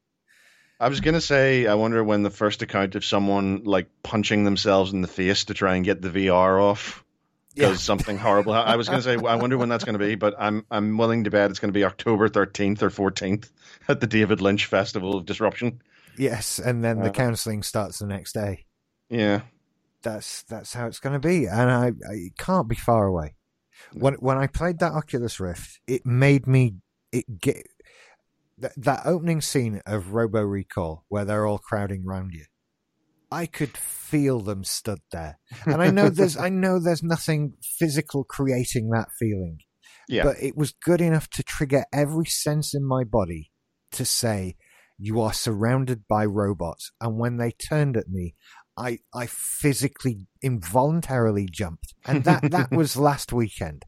I was gonna say I wonder when the first account of someone like punching themselves in the face to try and get the VR off because something horrible. I was gonna say I wonder when that's gonna be, but I'm I'm willing to bet it's gonna be October 13th or 14th at the David Lynch Festival of Disruption. Yes, and then the Uh, counselling starts the next day. Yeah. That's that's how it's going to be, and I, I it can't be far away. When when I played that Oculus Rift, it made me it get that that opening scene of Robo Recall where they're all crowding round you. I could feel them stood there, and I know there's I know there's nothing physical creating that feeling, Yeah. but it was good enough to trigger every sense in my body to say, "You are surrounded by robots." And when they turned at me, I I physically involuntarily jumped, and that that was last weekend.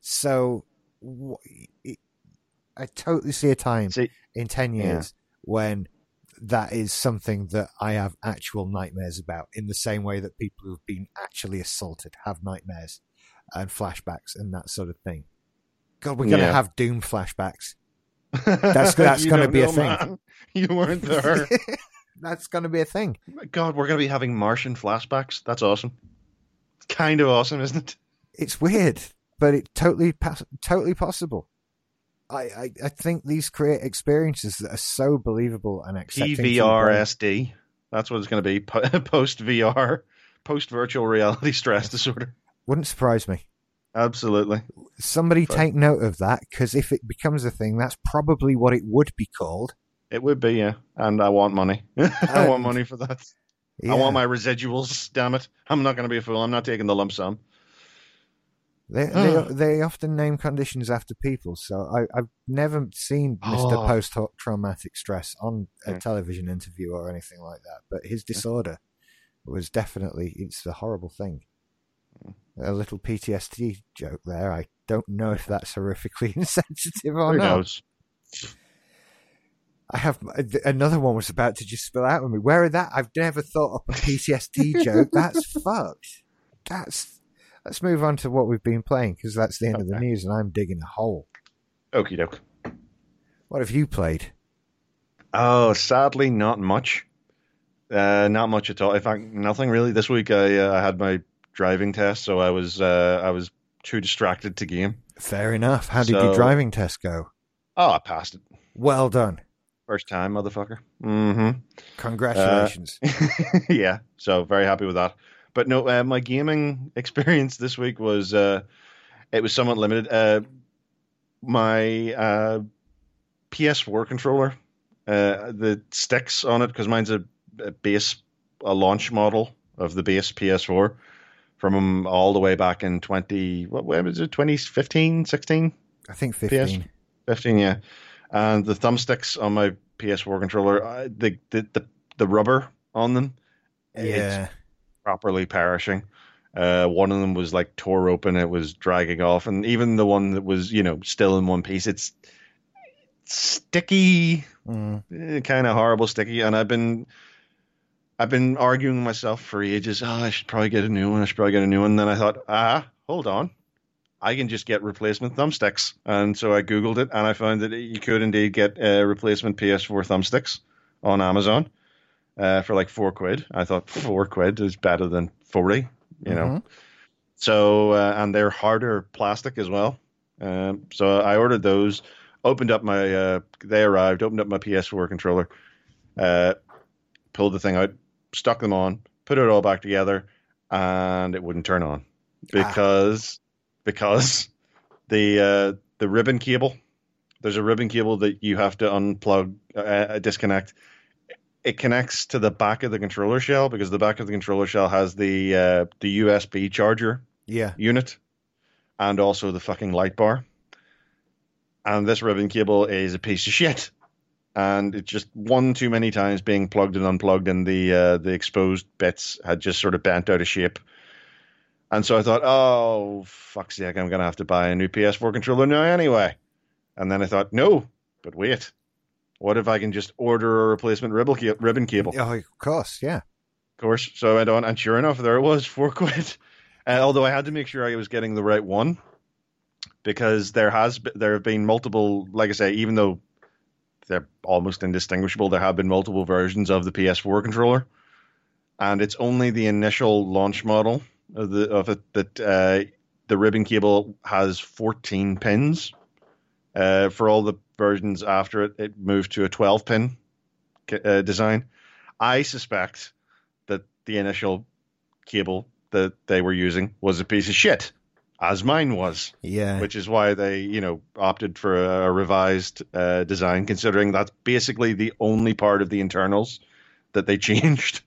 So it, I totally see a time See, in ten Yeah. years when that is something that I have actual nightmares about. In the same way that people who've been actually assaulted have nightmares and flashbacks and that sort of thing. God, we're gonna have Doom flashbacks. That's- that's gonna be a thing. man. You weren't there. That's gonna be a thing. God, we're gonna be having Martian flashbacks. That's awesome. It's kind of awesome, isn't it? It's weird, but it totally totally possible. I, I, I think these create experiences that are so believable and accepting. PVRSD. That's what it's going to be. Post VR, post virtual reality stress disorder. Wouldn't surprise me. Absolutely. Somebody But- take note of that because if it becomes a thing, that's probably what it would be called. It would be, yeah. And I want money. I want money for that. Yeah. I want my residuals. Damn it! I'm not going to be a fool. I'm not taking the lump sum. They, they hmm. they often name conditions after people, so I, I've never seen Mister Oh. Post Traumatic Stress on a Yeah. television interview or anything like that. But his hmm. disorder was definitely it's a horrible thing. A little PTSD joke there. I don't know if that's horrifically insensitive or Who not. knows? I have another one was about to just spill out on me. Where are that? I've never thought of a PTSD joke. That's fucked. That's. Let's move on to what we've been playing because that's the end of the news, and I'm digging a hole. Okie doke. What have you played? Oh, sadly, not much. Uh, not much at all. In fact, nothing really. This week, I uh, I had my driving test, so I was uh, I was too distracted to game. Fair enough. How did your driving test go? Oh, I passed it. Well done. First time, motherfucker. Mm-hmm. Congratulations. Uh, yeah, so very happy with that. But no, uh, my gaming experience this week was uh, it was somewhat limited. Uh, my uh, PS4 controller, uh, the sticks on it, because mine's a, a, base, a launch model of the base PS4 from all the way back in 20, what was it, 2015, 16? I think 15. PS, 15, yeah. And the thumbsticks on my PS4 controller, uh, the, the, the, the rubber on them, yeah. Properly perishing. Uh, one of them was like tore open; it was dragging off, and even the one that was, you know, still in one piece, it's sticky, Mm. eh, kind of horrible sticky. And I've been, I've been arguing with myself for ages. Oh, I should probably get a new one. I should probably get a new one. And then I thought, ah, hold on, I can just get replacement thumbsticks. And so I googled it, and I found that you could indeed get uh, replacement PS4 thumbsticks on Amazon uh, for like four quid. I thought four quid is better than forty. You know. Mhm. So uh, and they're harder plastic as well. Um, so I ordered those. Opened up my. Uh, they arrived. Opened up my PS4 controller. Uh, pulled the thing out. Stuck them on. Put it all back together, and it wouldn't turn on because because the uh, the ribbon cable. There's a ribbon cable that you have to unplug, uh, disconnect. It connects to the back of the controller shell because the back of the controller shell has the uh, the USB charger Yeah. unit and also the fucking light bar. And this ribbon cable is a piece of shit. And it's just one too many times being plugged and unplugged, and the uh, the exposed bits had just sort of bent out of shape. And so I thought, oh fuck's sake, I'm gonna have to buy a new PS4 controller now anyway. And then I thought, no, but wait, what if I can just order a replacement ribbon ca- ribbon cable? Oh, of course. Yeah. Of course. So I went on, and sure enough, there it was, four quid. Uh, although I had to make sure I was getting the right one, because there has be, there have been multiple. Like I say, even though they're almost indistinguishable, there have been multiple versions of the PS4 controller, and it's only the initial launch model of the of it that uh, the ribbon cable has 14 pins. Uh, for all the versions after it, it moved to a 12 pin uh, design. I suspect that the initial cable that they were using was a piece of shit, as mine was, Yeah. which is why they, you know, opted for a, revised uh, design, considering that's basically the only part of the internals that they changed,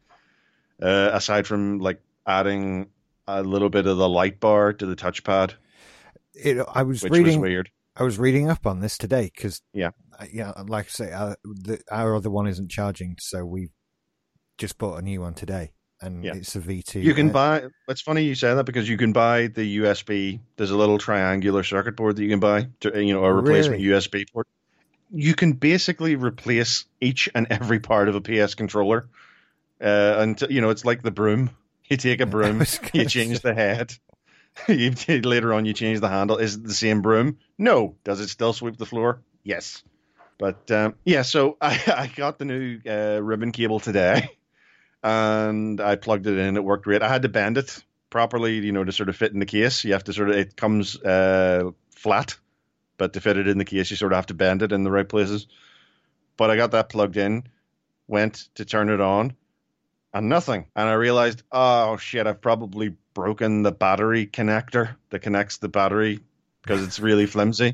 uh, aside from like adding a little bit of the light bar to the touchpad, It, I was which reading. was weird. I was reading up on this today because Yeah. yeah, like I say, uh, the, our other one isn't charging, so we just bought a new one today, and Yeah. it's a V2. You can Uh, buy. It's funny you say that because you can buy the USB. There's a little triangular circuit board that you can buy. To, you know, a replacement Really? USB port. You can basically replace each and every part of a PS controller. Uh, and you know, it's like the broom. You take a broom, you change say- the head. later on you change the handle. Is it the same broom? No. Does it still sweep the floor? Yes. But um, yeah, so I, I got the new uh, ribbon cable today, and I plugged it in. It worked great. I had to bend it properly, you know, to sort of fit in the case. You have to sort of it comes uh, flat, but to fit it in the case, you sort of have to bend it in the right places. But I got that plugged in, went to turn it on, and nothing. And I realized, oh shit, I've probably broken the battery connector that connects the battery because it's really flimsy.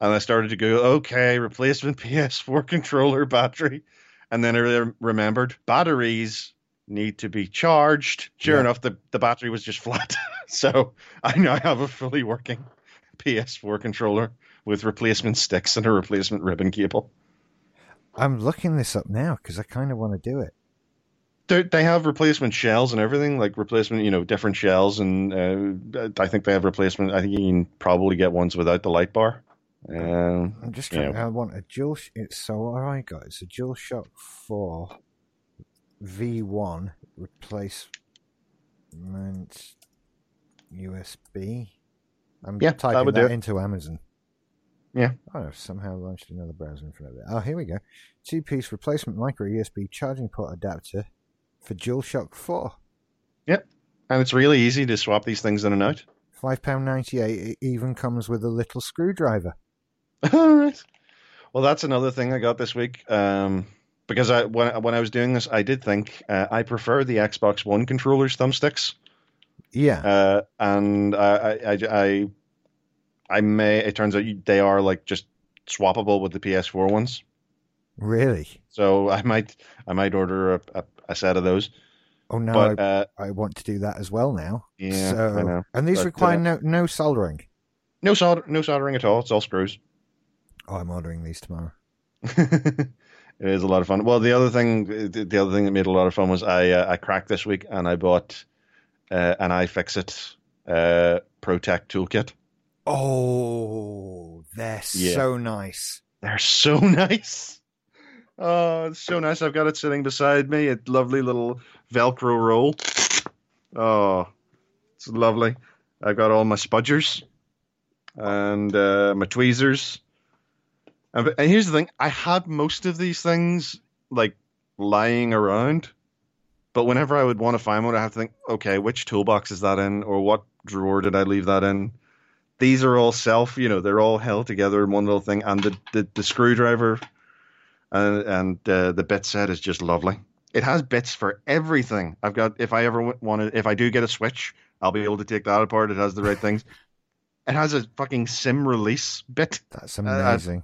And I started to go, okay, replacement PS4 controller battery. And then I re- remembered batteries need to be charged. Sure Yeah. enough, the, the battery was just flat. so I now have a fully working PS4 controller with replacement sticks and a replacement ribbon cable. I'm looking this up now because I kind of want to do it. They they have replacement shells and everything, like replacement, you know, different shells, and uh, I think they have replacement. I think you can probably get ones without the light bar. Um, I'm just trying. Yeah. I want a dual. It's so what I got. It's a dual shock four V1 replacement USB. I'm Yeah, that typing that, do it. into Amazon. Yeah. Oh, I've somehow launched another browser in front of it. Oh, here we go. Two piece replacement micro USB charging port adapter for DualShock 4. Yep. and it's really easy to swap these things in and out. £5.98. It even comes with a little screwdriver. All right. Well, that's another thing I got this week. Um, because I when when I was doing this, I did think uh, I prefer the Xbox One controllers thumbsticks. Yeah. Uh, and I, I, I, I may. It turns out they are like just swappable with the PS4 ones. Really? So I might, I might order a, a, a set of those. Oh no, But I, uh, I want to do that as well now. yeah, so, I. And these But, require uh, no no soldering. No solder, no soldering at all. It's all screws. Oh, I'm ordering these tomorrow. it is a lot of fun. Well, the other thing, the the other thing that made a lot of fun was I uh, I cracked this week and I bought uh, an iFixit uh, ProTech toolkit. Oh, they're Yeah. so nice. They're so nice. Oh, it's so nice. I've got it sitting beside me. A lovely little Velcro roll. Oh, it's lovely. I've got all my spudgers and uh, my tweezers. And, and here's the thing: I had most of these things like lying around, but whenever I would want to find one, I have to think, okay, which toolbox is that in, or what drawer did I leave that in? These are all self, you know, they're all held together in one little thing, and the the, the screwdriver and and uh, the bit set is just lovely. It has bits for everything. I've got if I ever wanted, if I do get a Switch, I'll be able to take that apart. It has the right things. It has a fucking sim release bit, That's amazing.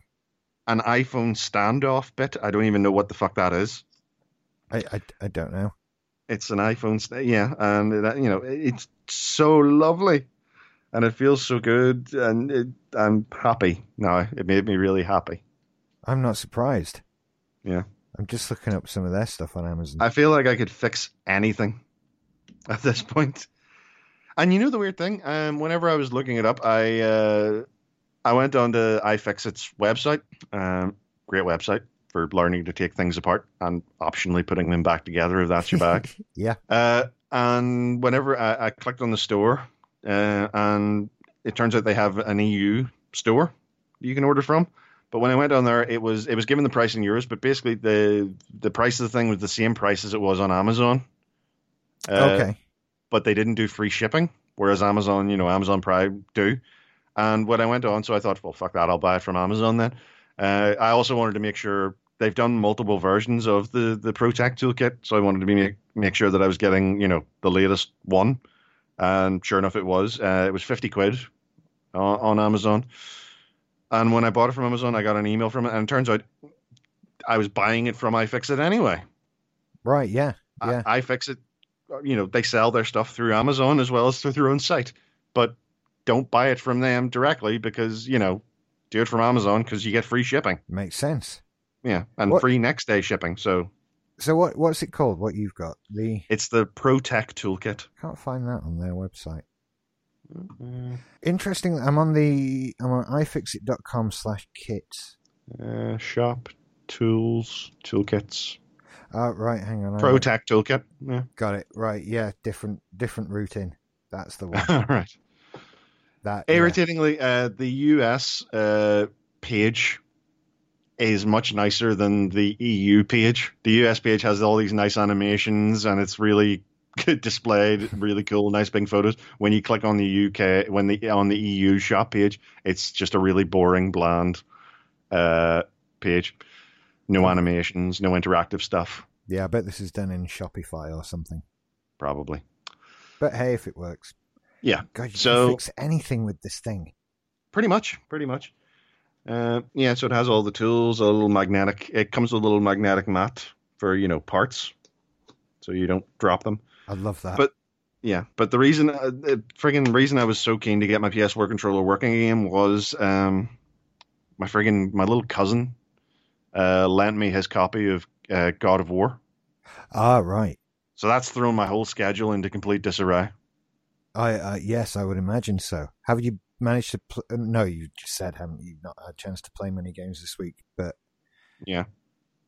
an iPhone standoff bit. I don't even know what the fuck that is. I, I I don't know. It's an iPhone, st- yeah, and it, you know it's so lovely, and it feels so good, and it, I'm happy now. It made me really happy. I'm not surprised. Yeah. I'm just looking up some of their stuff on Amazon. I feel like I could fix anything at this point. And you know the weird thing? Um, whenever I was looking it up, I uh, I went on to iFixit's website. Um, great website for learning to take things apart and optionally putting them back together if that's your bag. yeah. uh, and whenever I, I clicked on the store, uh, and it turns out they have an EU store you can order from. But when I went on there, it was it was given the price in euros, but basically the the price of the thing was the same price as it was on Amazon. Uh, okay. but they didn't do free shipping, whereas Amazon, you know, Amazon Prime do. And when I went on, so I thought, well, fuck that, I'll buy it from Amazon then. Uh, I also wanted to make sure they've done multiple versions of the the ProTech toolkit, so I wanted to be make, make sure that I was getting, you know, the latest one. And sure enough, it was. Uh, it was fifty quid on, on Amazon. And when I bought it from Amazon, I got an email from it, and it turns out I was buying it from iFixit anyway. Right. Yeah. Yeah. I, iFixit, you know, they sell their stuff through Amazon as well as through their own site, but don't buy it from them directly because you know, do it from Amazon because you get free shipping. Makes sense. Yeah, and What- free next day shipping. So So what what's it called? What you've got? The it's the ProTech toolkit. can't find that on their website. Uh, Interesting. I'm on the I'm on ifixit.com slash kits. uh, shop tools toolkits. Oh, right. Hang on. I ProTech toolkit. Yeah. Got it. Right. Yeah. Different different routing. That's the one. right. That yeah. Irritatingly, uh, the US uh, page is much nicer than the EU page. The US page has all these nice animations and it's really displayed, really cool, nice big photos. When you click on the UK, when the on the EU shop page, it's just a really boring, bland uh, page. No animations, no interactive stuff. Yeah. I bet this is done in Shopify or something. Probably. But hey, if it works. Yeah. God, you So- can fix anything with this thing. Pretty much, pretty much. Uh, yeah, so it has all the tools, a little magnetic. It comes with a little magnetic mat for you know parts, so you don't drop them. I love that. But- Yeah, but the reason, uh, the friggin' reason I was so keen to get my PS4 controller working again was um, my friggin' my little cousin uh, lent me his copy of uh, God of War, ah, right. so that's thrown my whole schedule into complete disarray. I uh, yes, I would imagine so. Have you managed to? Pl- uh, no, you just said haven't you not had a chance to play many games this week? But Yeah.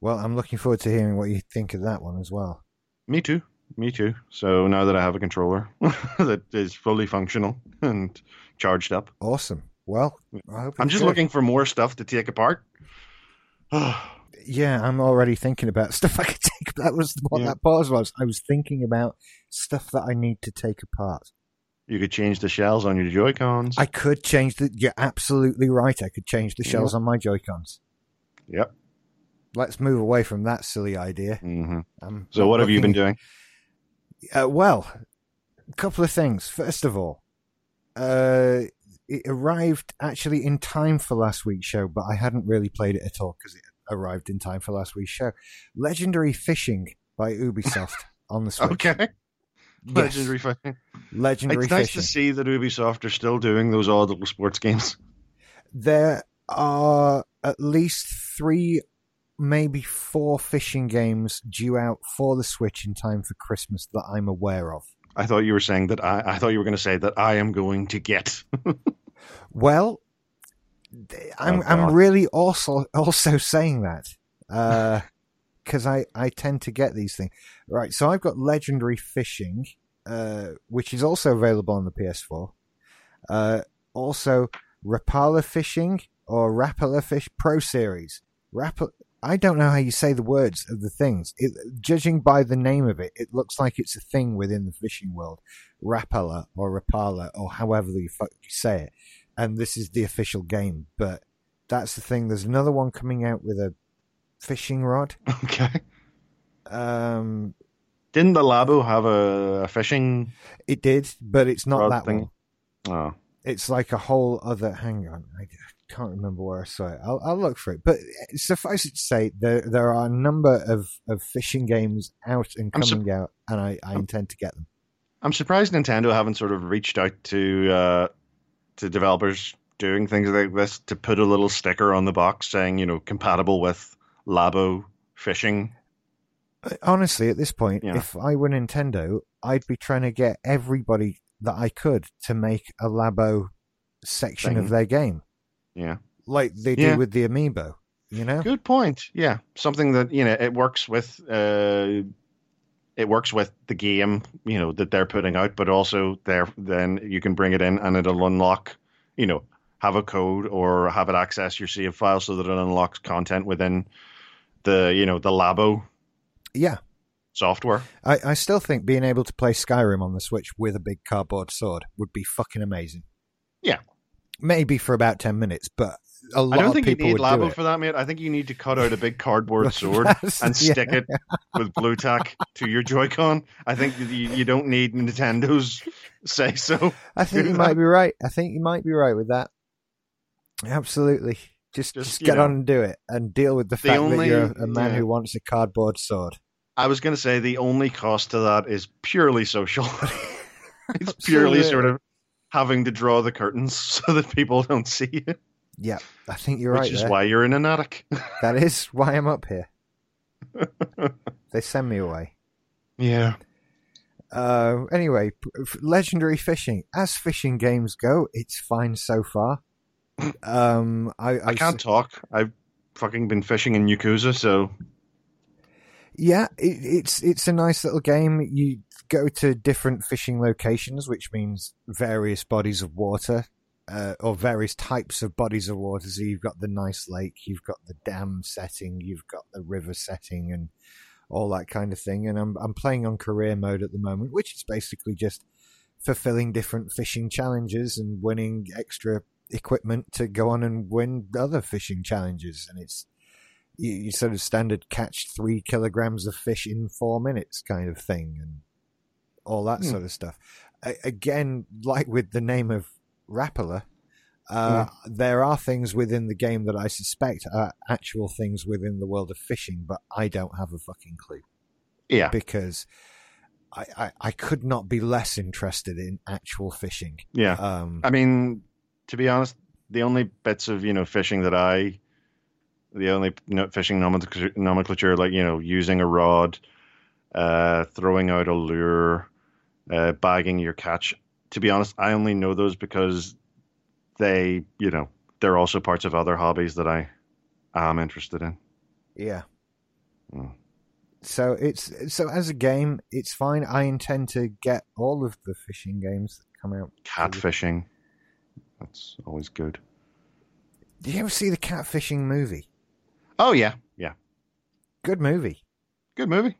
well, I'm looking forward to hearing what you think of that one as well. Me too. Me too. So now that I have a controller that is fully functional and charged up, Awesome. Well, I hope I'm just good. looking for more stuff to take apart. Yeah, I'm already thinking about stuff I could take. That was what Yeah. that pause was. I was thinking about stuff that I need to take apart. you could change the shells on your Joy Cons. I could change the. You're absolutely right. I could change the shells on my Joy Cons. Yep. Let's move away from that silly idea. hmm I'm So, what have you been doing? Uh, well, a couple of things. First of all, uh, it arrived actually in time for last week's show, but I hadn't really played it at all because it arrived in time for last week's show. Legendary Fishing by Ubisoft on the Switch. Okay. Yes. Legendary fishing. Legendary It's nice Fishing. to see that Ubisoft are still doing those odd little sports games. There are at least three, maybe four fishing games due out for the Switch in time for Christmas that I'm aware of. I thought you were saying that I, I thought you were going to say that I am going to get. Well, I'm Oh, I'm really also also saying that because I I tend to get these things right. So I've got Legendary Fishing, uh, which is also available on the PS4. Uh, also, Rapala Fishing or Rapala Fish Pro Series. Rapala. I don't know how you say the words of the things. It, judging by the name of it, it looks like it's a thing within the fishing world. Rapala or Rapala or however the fuck you say it and this is the official game. But that's the thing. There's another one coming out with a fishing rod. okay. Um, Didn't the Labo have a, a fishing? it did, but it's not that thing. one. Oh, It's like a whole other. Hang on, I can't remember where I saw it. I'll, I'll look for it. But suffice it to say, there there are a number of, of fishing games out and coming out, and I, I intend to get them. I'm surprised Nintendo haven't sort of reached out to uh, to developers doing things like this to put a little sticker on the box saying, you know, compatible with Labo fishing. Honestly, at this point, Yeah. if I were Nintendo, I'd be trying to get everybody that I could to make a Labo section Thing. of their game. Yeah. like they Yeah. do with the amiibo. You know, Good point. Yeah, something that you know it works with. Uh, it works with the game, you know, that they're putting out, but also there then you can bring it in and it'll unlock, you know, have a code or have it access your save file so that it unlocks content within the you know the Labo yeah. software. I, I still think being able to play Skyrim on the Switch with a big cardboard sword would be fucking amazing. Yeah. Maybe for about ten minutes, but a lot I don't of think you need Labo for that, mate. I think you need to cut out a big cardboard sword and yeah. stick it with blue tack to your Joy-Con. I think you, you don't need Nintendo's say so. I think you that. might be right. I think you might be right with that. Absolutely. Just, Just, just, get know, on and do it, and deal with the, the fact only- that you're a man yeah. who wants a cardboard sword. I was going to say the only cost to that is purely social. it's purely sort of having to draw the curtains so that people don't see you, Yeah, I think you're which right. Which is there. why you're in an attic. That is why I'm up here. they send me away. yeah. Uh, anyway, legendary fishing. As fishing games go, it's fine so far. Um, I, I can't talk. I've fucking been fishing in Yakuza, so Yeah, it, it's it's a nice little game. You go to different fishing locations, which means various bodies of water, uh, or various types of bodies of water. So you've got the nice lake, you've got the dam setting, you've got the river setting, and all that kind of thing. And I'm I'm playing on career mode at the moment, which is basically just fulfilling different fishing challenges and winning extra equipment to go on and win other fishing challenges. And it's you, you sort of standard catch three kilograms of fish in four minutes kind of thing and all that Hmm. sort of stuff. Again, like with the name of Rapala, uh, there are things within the game that I suspect are actual things within the world of fishing, but I don't have a fucking clue yeah. because I, I, I could not be less interested in actual fishing. Yeah. Um, I mean, to be honest, the only bits of you know fishing that I, the only fishing nomenclature, nomenclature, like you know, using a rod, uh, throwing out a lure, uh, bagging your catch. To be honest, I only know those because they, you know, they're also parts of other hobbies that I am interested in. Yeah. Mm. So it's so as a game, it's fine. I intend to get all of the fishing games that come out. Catfishing, that's always good. Did you ever see the catfishing movie? Oh yeah, yeah, Good movie. good movie.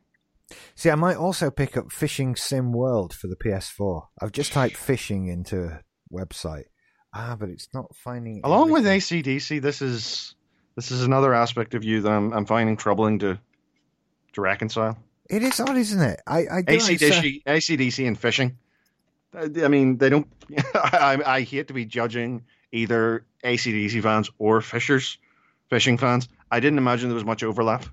See, I might also pick up Fishing Sim World for the PS4. I've just typed fishing into a website. Ah, but it's not finding. Along with. ACDC, this is This is another aspect of you that I'm, I'm finding troubling to to reconcile. It is odd, isn't it? I, I like, so- ACDC, ACDC and fishing. Uh, I mean, they don't. I, I hate to be judging either ACDC fans or fishers, fishing fans. I didn't imagine there was much overlap.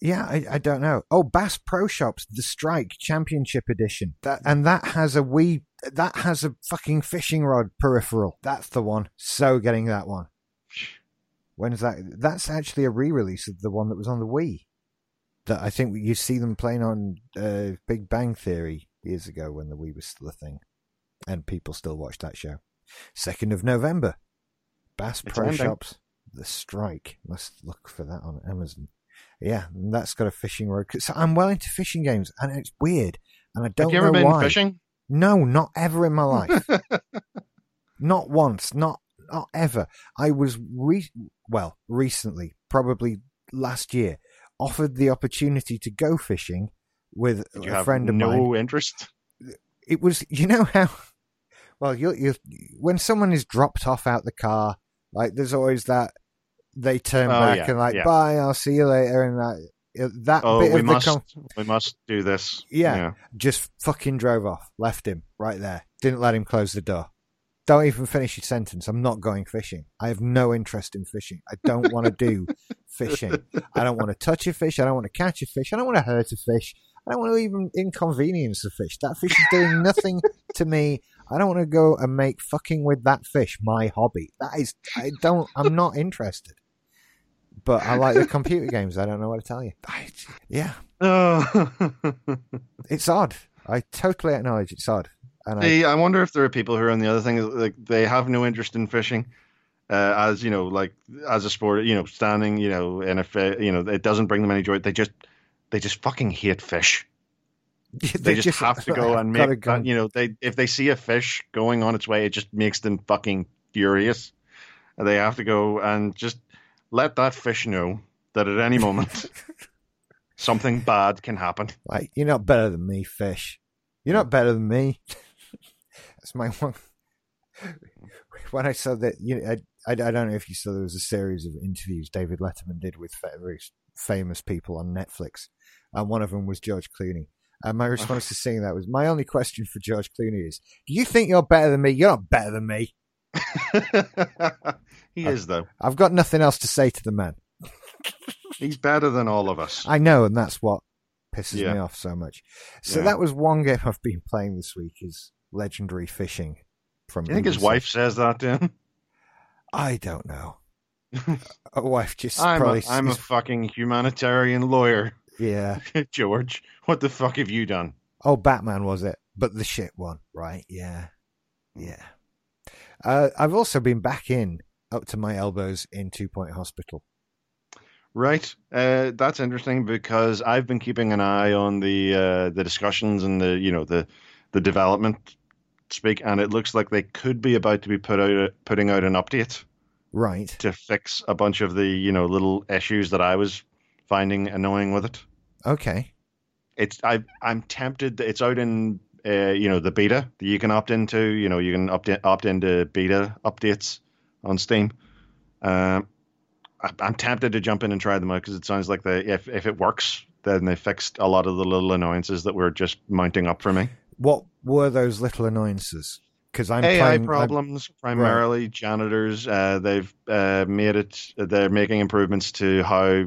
Yeah, I, I don't know. Oh, Bass Pro Shops, the Strike Championship Edition. That and that has a wee that has a fucking fishing rod peripheral. That's the one. So getting that one. When's that? That's actually a re-release of the one that was on the Wii. That I think you see them playing on uh, Big Bang Theory years ago when the Wii was still a thing, and people still watch that show. Second of November, Bass It's Pro ending. Shops, the Strike. Must look for that on Amazon. Yeah, that's got a fishing rod. 'Cause I'm well into fishing games, and it's weird, and I don't Have you ever been why. fishing? No, not ever in my life. not once. Not not ever. I was re- well recently, probably last year, offered the opportunity to go fishing with a friend of no mine. interest? It was, you know how. Well, you you when someone is dropped off out the car, like there's always that they turn Oh, back yeah, and like, yeah. bye, I'll see you later, and that that Oh, bit we of the must. con- we must do this. Yeah. just fucking drove off, left him right there, didn't let him close the door. Don't even finish your sentence. I'm not going fishing. I have no interest in fishing. I don't want to do fishing. I don't want to touch a fish. I don't want to catch a fish. I don't want to hurt a fish. I don't want to even inconvenience a fish. That fish is doing nothing to me. I don't want to go and make fucking with that fish my hobby. That is, I don't, I'm not interested. But I like the computer games. I don't know what to tell you. I, yeah, Oh. it's odd. I totally acknowledge it's odd. And I, See, I wonder if there are people who are on the other thing, like they have no interest in fishing, uh, as you know, like as a sport, you know, standing, you know, in a, fi- you know, it doesn't bring them any joy. They just, they just fucking hate fish. They, just, have to go and make, go. you know, they if they see a fish going on its way, it just makes them fucking furious. They have to go and just let that fish know that at any moment something bad can happen. Like, you're not better than me, fish. You're not better than me. That's my one. When I saw that, you know, I, I, I don't know if you saw there was a series of interviews David Letterman did with very famous people on Netflix, and one of them was George Clooney. And my response to seeing that was, my only question for George Clooney is, do you think you're better than me? You're not better than me. he Uh, is though. I've got nothing else to say to the man. He's better than all of us. I know, and that's what pisses Yeah. me off so much. So Yeah. that was one game I've been playing this week is Legendary Fishing from you think his wife says that to him? I don't know. a wife just I'm probably a, I'm a fucking humanitarian lawyer. yeah. George, what the fuck have you done? Oh, Batman was it? But the shit one, right? Yeah, yeah. Uh, I've also been back in up to my elbows in Two Point Hospital. Right. Uh, that's interesting because I've been keeping an eye on the uh, the discussions and the you know the the development speak, and it looks like they could be about to be put out putting out an update Right. to fix a bunch of the you know little issues that I was finding annoying with it. Okay. It's I I'm tempted. It's out in uh, you know the beta that you can opt into. You know you can opt in, opt into beta updates on Steam. Um, I, I'm tempted to jump in and try them out because it sounds like they if if it works, then they fixed a lot of the little annoyances that were just mounting up for me. What were those little annoyances? Because I'm AI playing. I'm- problems, primarily janitors. Uh, they've uh, made it. They're making improvements to how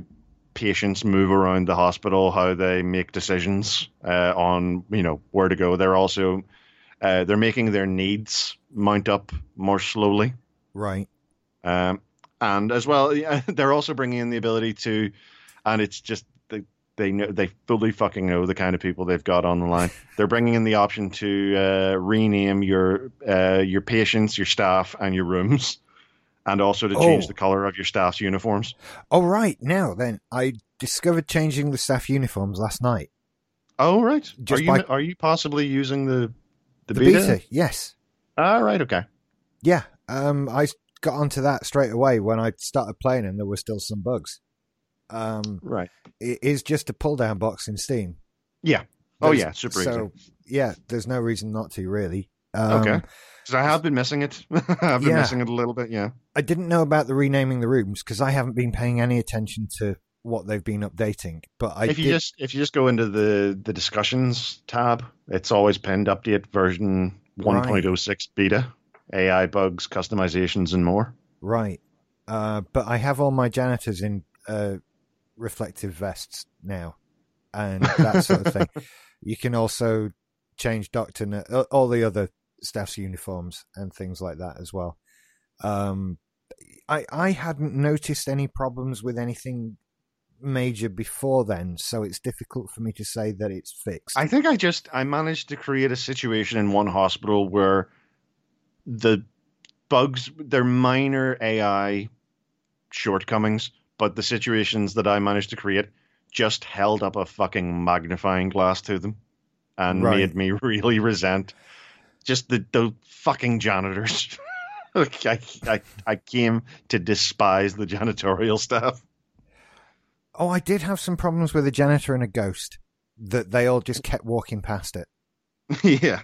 patients move around the hospital, how they make decisions uh, on you know where to go. They're also uh, they're making their needs mount up more slowly. right. Um, and as well, yeah, they're also bringing in the ability to, and it's just they they know they fully fucking know the kind of people they've got on the line. they're bringing in the option to uh, rename your uh, your patients, your staff, and your rooms, and also to change Oh. the color of your staff's uniforms. All right. Now then, I discovered changing the staff uniforms last night. Oh right, Just are you by- are you possibly using the the, The beta? beta. Yes. All right. okay. Yeah. Um, I got onto that straight away when I started playing, and there were still some bugs. Um, Right. it is just a pull down box in Steam. Yeah. Oh yeah, super so, easy. yeah, there's no reason not to really. Um, Okay. Because I have been missing it. I've been Yeah. missing it a little bit. Yeah. I didn't know about the renaming the rooms because I haven't been paying any attention to what they've been updating. But I if you did, just if you just go into the the discussions tab, it's always pinned update version 1.06 beta, AI bugs, customizations, and more. right. Uh, but I have all my janitors in uh, reflective vests now, and that sort of thing. You can also change doctor uh, all the other staff's uniforms and things like that as well. Um, I I hadn't noticed any problems with anything major before then, so it's difficult for me to say that it's fixed. I think I just I managed to create a situation in one hospital where the bugs they're minor AI shortcomings, but the situations that I managed to create just held up a fucking magnifying glass to them and Right. made me really resent just the the fucking janitors. I, I I came to despise the janitorial staff. Oh, I did have some problems with a janitor and a ghost that they all just kept walking past it. yeah.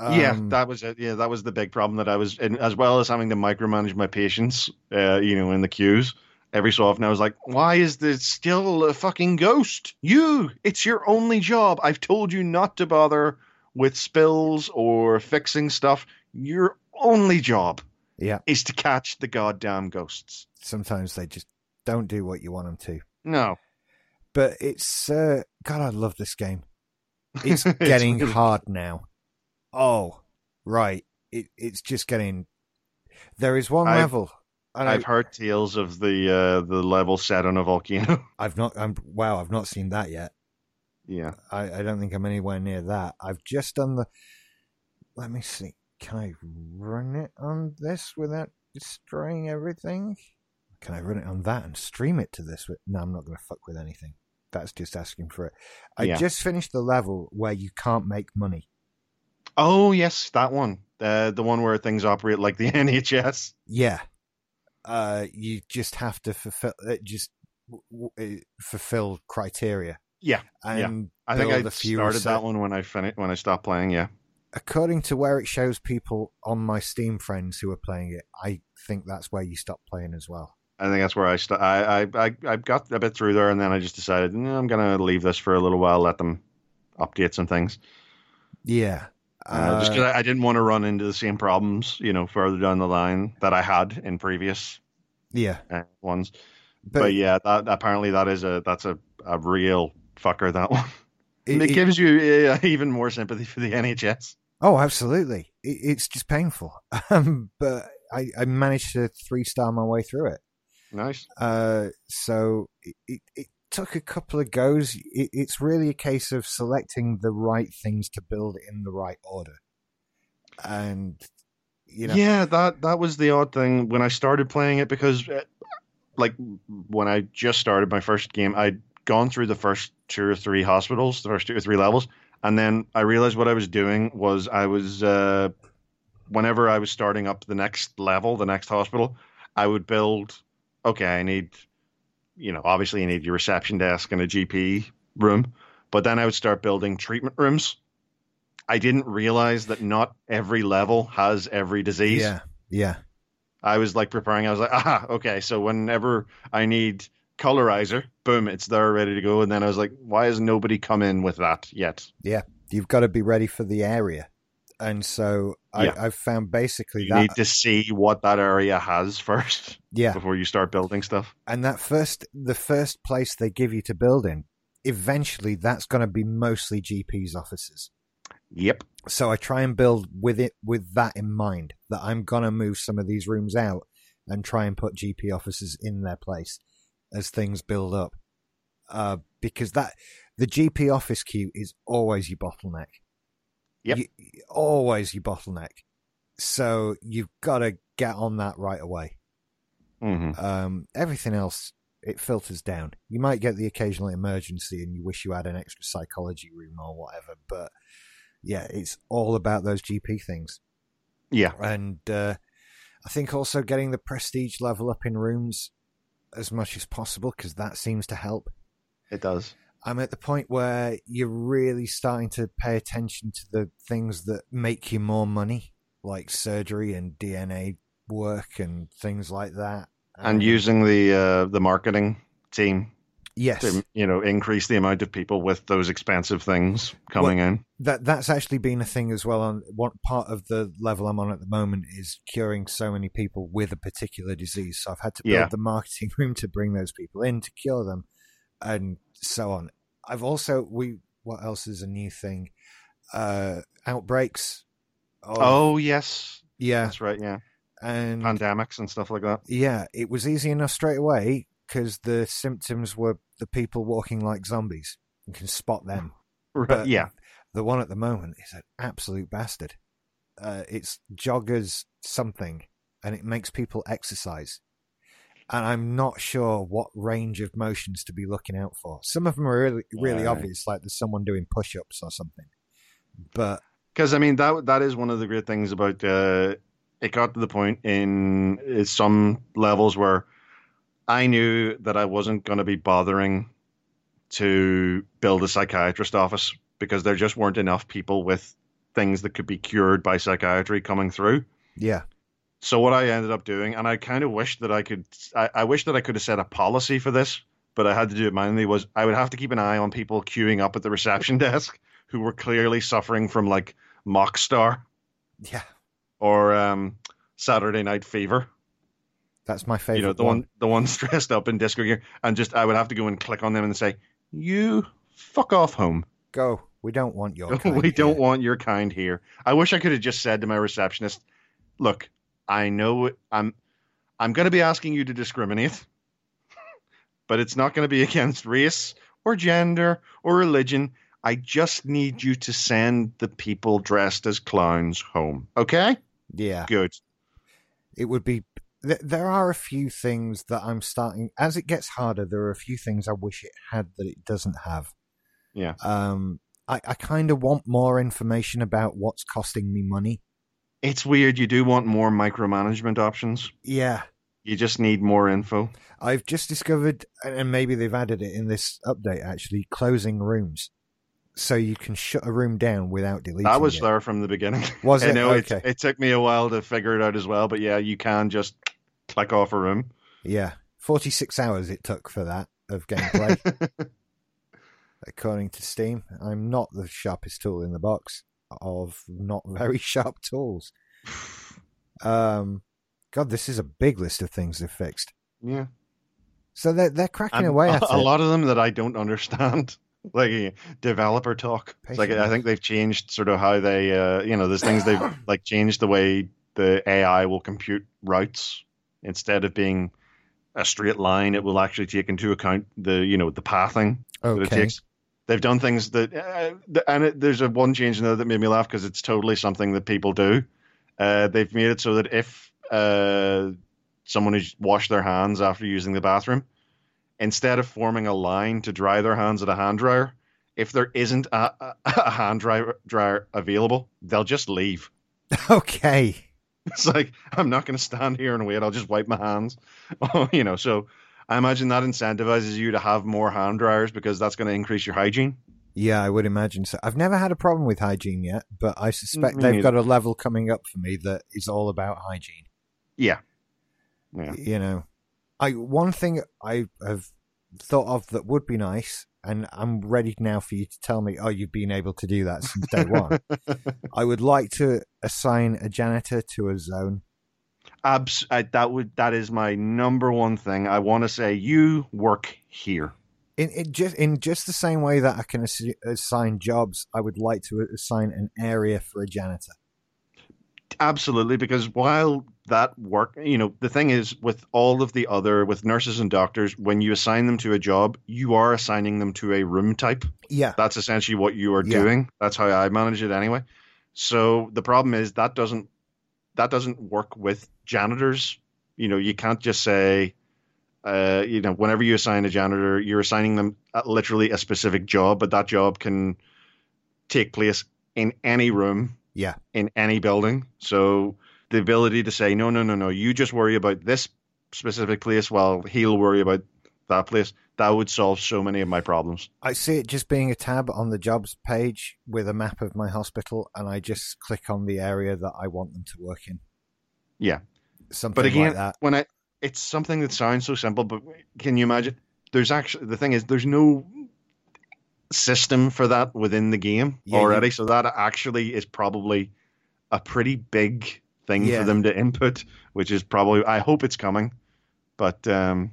yeah, Um, that was it. Yeah, that was the big problem that I was, and as well as having to micromanage my patients, uh, you know, in the queues. Every so often, I was like, "Why is there still a fucking ghost? You, it's your only job. I've told you not to bother with spills or fixing stuff. Your only job yeah. is to catch the goddamn ghosts." Sometimes they just don't do what you want them to. No, But it's uh, God, I love this game. It's It's getting really- hard now. Oh, right. It it's just getting. There is one I've- level, and I've heard tales of the uh, the level set on a volcano. I've not. I'm wow. I've not seen that yet. yeah, I, I don't think I'm anywhere near that. I've just done the. Let me see. Can I run it on this without destroying everything? Can I run it on that and stream it to this? No, I'm not going to fuck with anything. That's just asking for it. I Yeah. just finished the level where you can't make money. Oh yes, that one. Uh, the one where things operate like the NHS. Yeah. Uh, you just have to fulfill uh, just w- w- uh, fulfill criteria. Yeah, yeah. I think I I a few started set- that one when I finished when I stopped playing. Yeah, according to where it shows people on my Steam friends who are playing it, I think that's where you stop playing as well. I think that's where I st- I, I I I got a bit through there, and then I just decided no, I'm gonna leave this for a little while, let them update some things. Yeah. Uh, just because I, I didn't want to run into the same problems, you know, further down the line that I had in previous yeah. uh, ones. But, But, yeah, that apparently that is a that's a, a real fucker. That one. it- It, gives you uh, even more sympathy for the NHS. oh, absolutely. It, it's just painful. Um, but I, I managed to three star my way through it. Nice. Uh, so it, it took a couple of goes. It, it's really a case of selecting the right things to build in the right order. And, you know, Yeah, that that was the odd thing when I started playing it because, uh, like, when I just started my first game, I'd gone through the first two or three hospitals, the first two or three levels, and then I realized what I was doing was I was, uh, whenever I was starting up the next level, the next hospital, I would build. Okay, I need, you know, obviously you need your reception desk and a GP room, but then I would start building treatment rooms. I didn't realize that not every level has every disease. yeah, yeah. I was like preparing. I was like, ah, okay. So whenever I need colorizer, boom, it's there ready to go. And then I was like, why has nobody come in with that yet? Yeah. You've got to be ready for the area. And so I, Yeah. I've found basically You that. need to see what that area has first yeah. before you start building stuff. and that first the first place they give you to build in eventually that's going to be mostly gps offices Yep. so i try and build with it with that in mind that i'm going to move some of these rooms out and try and put gp offices in their place as things build up uh, because that the gp office queue is always your bottleneck Yep. You- always your bottleneck so you've got to get on that right away hmm um, everything else it filters down. You might get the occasional emergency, and you wish you had an extra psychology room or whatever. But yeah, it's all about those GP things, Yeah. and uh, I think also getting the prestige level up in rooms as much as possible because that seems to help. It does. I'm at the point where you're really starting to pay attention to the things that make you more money, like surgery and DNA work and things like that. And Um, using the uh, the marketing team yes, to you know increase the amount of people with those expensive things coming in. that that's actually been a thing as well. On one part of the level I'm on at the moment is curing so many people with a particular disease. So I've had to build Yeah. the marketing room to bring those people in to cure them, and so on. I've also we what else is a new thing? Uh, outbreaks. of- Oh yes, yeah, that's right. Yeah, and pandemics and stuff like that. yeah, it was easy enough straight away because the symptoms were the people walking like zombies. You can spot them. Right. But yeah, the one at the moment is an absolute bastard. Uh, it's joggers something, and it makes people exercise. And I'm not sure what range of motions to be looking out for. Some of them are really, really Yeah. obvious, like there's someone doing push-ups or something. But because I mean that that is one of the great things about uh, it. Got to the point in uh, some levels where I knew that I wasn't going to be bothering to build a psychiatrist office because there just weren't enough people with things that could be cured by psychiatry coming through. yeah, So what I ended up doing, and I kind of wish that I could, I, I wish that I could have set a policy for this, but I had to do it manually. Was I would have to keep an eye on people queuing up at the reception desk who were clearly suffering from like mock star yeah, or um, Saturday Night Fever. that's my favorite. You know the one, the ones dressed up in disco gear, and just I would have to go and click on them and say, "You fuck off home. Go. We don't want your. kind we don't want your kind here." I wish I could have just said to my receptionist, "Look, I know I'm I'm going to be asking you to discriminate, but it's not going to be against race or gender or religion. I just need you to send the people dressed as clowns home. Okay? Yeah. Good. it would be th- there are a few things that i'm starting as it gets harder there are a few things i wish it had that it doesn't have Yeah. um i, I kind of want more information about what's costing me money It's weird. You do want more micromanagement options. yeah You just need more info. i've just discovered and maybe they've added it in this update actually closing rooms so you can shut a room down without deleting That was it. there from the beginning. Was I it? know Okay. it, it took me a while to figure it out as well, but yeah, you can just click off a room. yeah 46 hours it took for that of gameplay according to Steam. I'm not the sharpest tool in the box of not very sharp tools. Um, God, this is a big list of things they've fixed. yeah. So they're they're cracking And away a, at a lot of them that I don't understand. Like uh, developer talk. Like I think they've changed sort of how they, uh, you know, there's things they've like changed the way the AI will compute routes instead of being a straight line. It will actually take into account the, you know, the pathing that it takes. They've done things that, uh, th- and it, there's a one change in there that made me laugh because it's totally something that people do. Uh, they've made it so that if uh, someone has washed their hands after using the bathroom, instead of forming a line to dry their hands at a hand dryer, if there isn't a, a, a hand dryer, dryer available, they'll just leave. okay. It's like I'm not going to stand here and wait. I'll just wipe my hands. you know, so I imagine that incentivizes you to have more hand dryers because that's going to increase your hygiene. Yeah, I would imagine so. I've never had a problem with hygiene yet, but I suspect they've got a level coming up for me that is all about hygiene. Yeah. Yeah. You know, I one thing I have thought of that would be nice, and I'm ready now for you to tell me, oh, you've been able to do that since day one. I would like to assign a janitor to a zone. Abs- I, that would that is my number one thing. I want to say you work here. In, in just in just the same way that I can assi- assign jobs, I would like to assign an area for a janitor. Absolutely, because while that work, you know, the thing is with all of the other with nurses and doctors, when you assign them to a job, you are assigning them to a room type. Yeah, That's essentially what you are Yeah. doing. That's how I manage it anyway. So the problem is that doesn't that doesn't work with janitors. You know, you can't just say, uh, you know, whenever you assign a janitor, you're assigning them literally a specific job, but that job can take place in any room yeah, in any building. So the ability to say, no, no, no, no, you just worry about this specific place while he'll worry about that place. That would solve so many of my problems. I see it just being a tab on the jobs page with a map of my hospital, and I just click on the area that I want them to work in. Yeah, Something but again, like that. when I it's something that sounds so simple, but can you imagine? There's actually the thing is there's no system for that within the game Yeah, already, so that actually is probably a pretty big thing Yeah. for them to input, which is probably I hope it's coming, but um,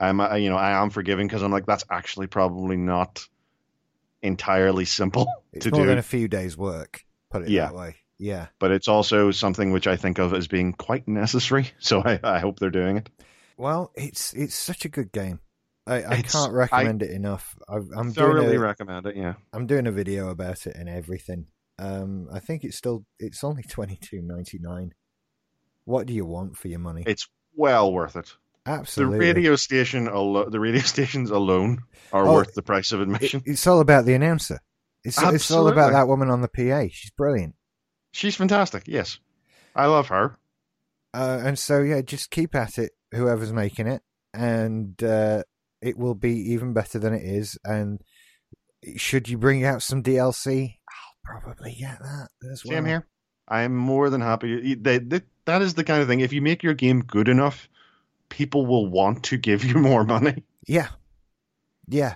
I'm uh, you know I am forgiving because I'm like that's actually probably not entirely simple to do. It's to more do. than a few days' work. Put it Yeah. that way. Yeah. but it's also something which I think of as being quite necessary. So I, I hope they're doing it. Well, it's it's such a good game. I, I can't recommend it enough. I, I'm Thoroughly doing a, recommend it. Yeah, I'm doing a video about it and everything. Um, I think it's still it's only twenty two ninety nine. What do you want for your money? it's well worth it. Absolutely. The radio station, alo- the radio stations alone are Oh, worth the price of It- admission. it's all about the announcer. It's it's all about that woman on the PA. She's brilliant. She's fantastic. Yes, I love her. Uh, and so yeah, just keep at it, whoever's making it, and uh, it will be even better than it is. And should you bring out some DLC, I'll probably get that as well. Same here. I am more than happy. They, they, that is the kind of thing. If you make your game good enough, people will want to give you more money. Yeah, yeah.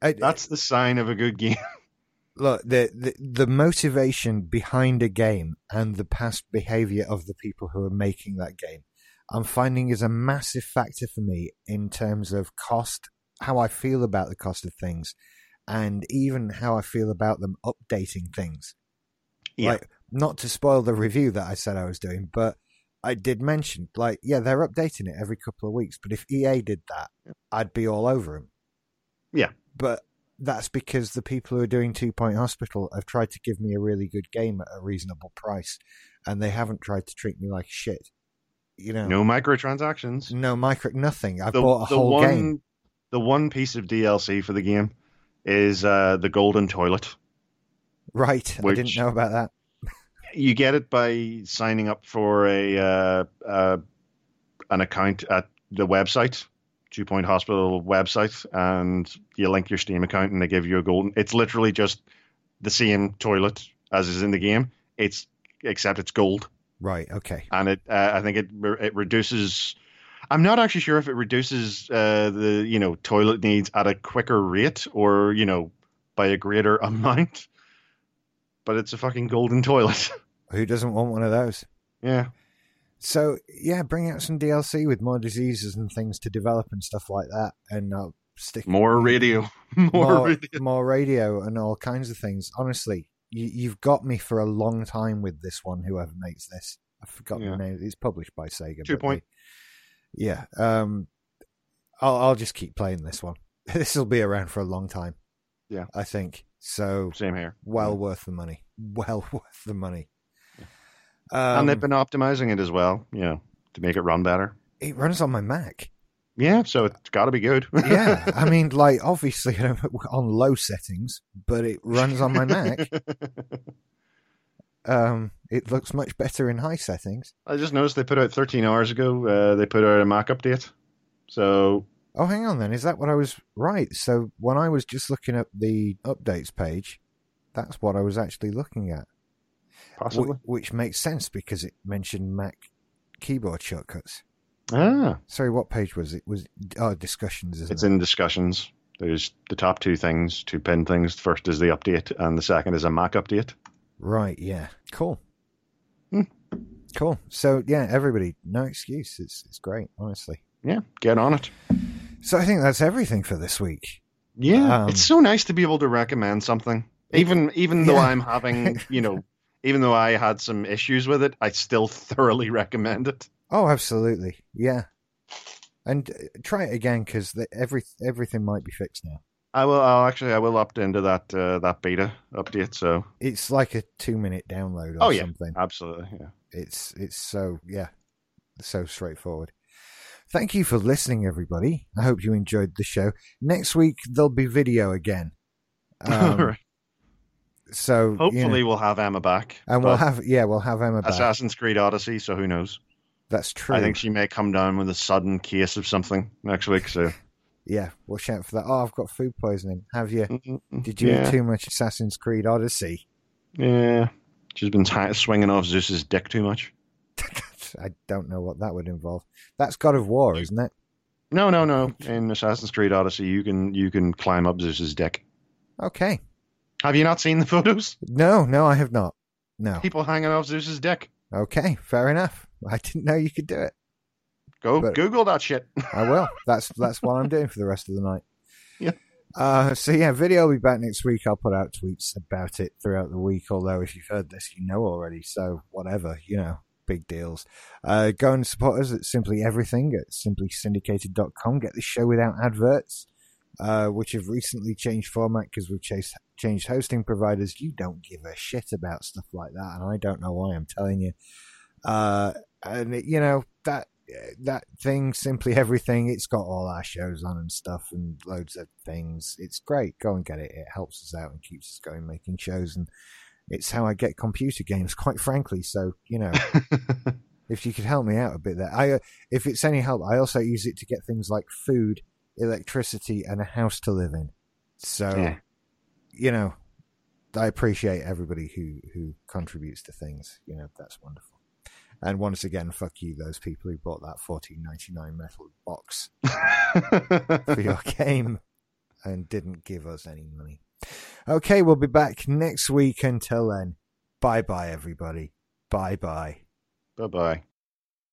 I- That's the sign of a good game. look the, the the motivation behind a game and the past behavior of the people who are making that game i'm finding is a massive factor for me in terms of cost how i feel about the cost of things and even how i feel about them updating things Yeah. like not to spoil the review that i said i was doing but i did mention like yeah they're updating it every couple of weeks but if ea did that i'd be all over them Yeah. but that's because the people who are doing Two Point Hospital have tried to give me a really good game at a reasonable price, and they haven't tried to treat me like shit. You know, No microtransactions. no micro, nothing. I the, bought a whole one, game. The one piece of DLC for the game is uh, the golden toilet. Right, I didn't know about that. You get it by signing up for a uh, uh, an account at the website, Two Point Hospital website, and you link your Steam account, and they give you a golden. It's literally just the same toilet as is in the game. It's except it's gold, Right, okay. and it uh, I think it it reduces. I'm not actually sure if it reduces uh, the you know toilet needs at a quicker rate or you know by a greater amount, but it's a fucking golden toilet. Who doesn't want one of those? yeah. So yeah, bring out some DLC with more diseases and things to develop and stuff like that, and I'll stick More radio. More, more, radio. more radio and all kinds of things. Honestly, you, you've got me for a long time with this one. Whoever makes this, I've forgotten Yeah. the name. It's published by Sega. Two Point. they- yeah, um, I'll I'll just keep playing this one. This will be around for a long time. Yeah. I think so. Same here. Well worth the money. Well worth the money. and Um, they've been optimizing it as well, you know, to make it run better. it runs on my Mac. Yeah, so it's got to be good. Yeah, I mean, like obviously on low settings, but it runs on my Mac. Um, it looks much better in high settings. I just noticed they put out 13 hours ago. Uh, they put out a Mac update. So Oh, hang on then. Is that what I was right? So when I was just looking at the updates page, that's what I was actually looking at, possibly. Wh- which makes sense because it mentioned Mac keyboard shortcuts. ah, Sorry, what page was it? Was oh discussions? It's it? in discussions. There's the top two things, two pin things. The First is the update, and the second is a Mac update. right? Yeah, cool. Hmm. Cool. So yeah, everybody, no excuse. It's it's great, honestly. Yeah, get on it. So I think that's everything for this week. Yeah, Um, it's so nice to be able to recommend something, even even though Yeah. I'm having, you know, even though I had some issues with it, I still thoroughly recommend it. Oh, absolutely. Yeah. And uh, try it again because every everything might be fixed now. I will. I'll actually. I will opt into that uh, that beta update. So It's like a two minute download or Oh, yeah. something. absolutely, yeah. It's it's so yeah, so straightforward. Thank you for listening, everybody. I hope you enjoyed the show. Next week there'll be video again. Um, Right. So you know, Hopefully, we'll have Emma back. and we'll have yeah, we'll have Emma back. Assassin's Creed Odyssey. So who knows? That's true. I think she may come down with a sudden case of something next week. So Yeah, watch out for that. Oh, I've got food poisoning. Have you? Mm-mm. Did you yeah. eat too much Assassin's Creed Odyssey? Yeah. She's been ti swinging off Zeus's dick too much. I don't know what that would involve. That's God of War, isn't it? No, no, no. In Assassin's Creed Odyssey, you can you can climb up Zeus's deck. Okay. Have you not seen the photos? No, no, I have not. No. People hanging off Zeus's deck. Okay, fair enough. I didn't know you could do it. Go But- Google that shit. I will. That's that's what I'm doing for the rest of the night. Yeah. Uh, so yeah, video will be back next week. I'll put out tweets about it throughout the week. Although if you've heard this, you know already. So whatever, you know, big deals. Uh, go and support us at Simply Everything at simplysyndicated.com. Get the show without adverts, uh, which have recently changed format because we've chased, changed hosting providers. You don't give a shit about stuff like that, and I don't know why. I'm telling you. Uh, and it, you know that that thing, simply everything. It's got all our shows on and stuff, and loads of things. It's great. Go and get it. It helps us out and keeps us going making shows, and it's how I get computer games, quite frankly. So you know, if you could help me out a bit there, I uh, if it's any help, I also use it to get things like food, electricity, and a house to live in. So Yeah. you know, I appreciate everybody who who contributes to things. You know, that's wonderful. And once again, fuck you, those people who bought that fourteen ninety nine metal box for your game and didn't give us any money. Okay, we'll be back next week. Until then, bye bye, everybody. Bye bye. bye bye.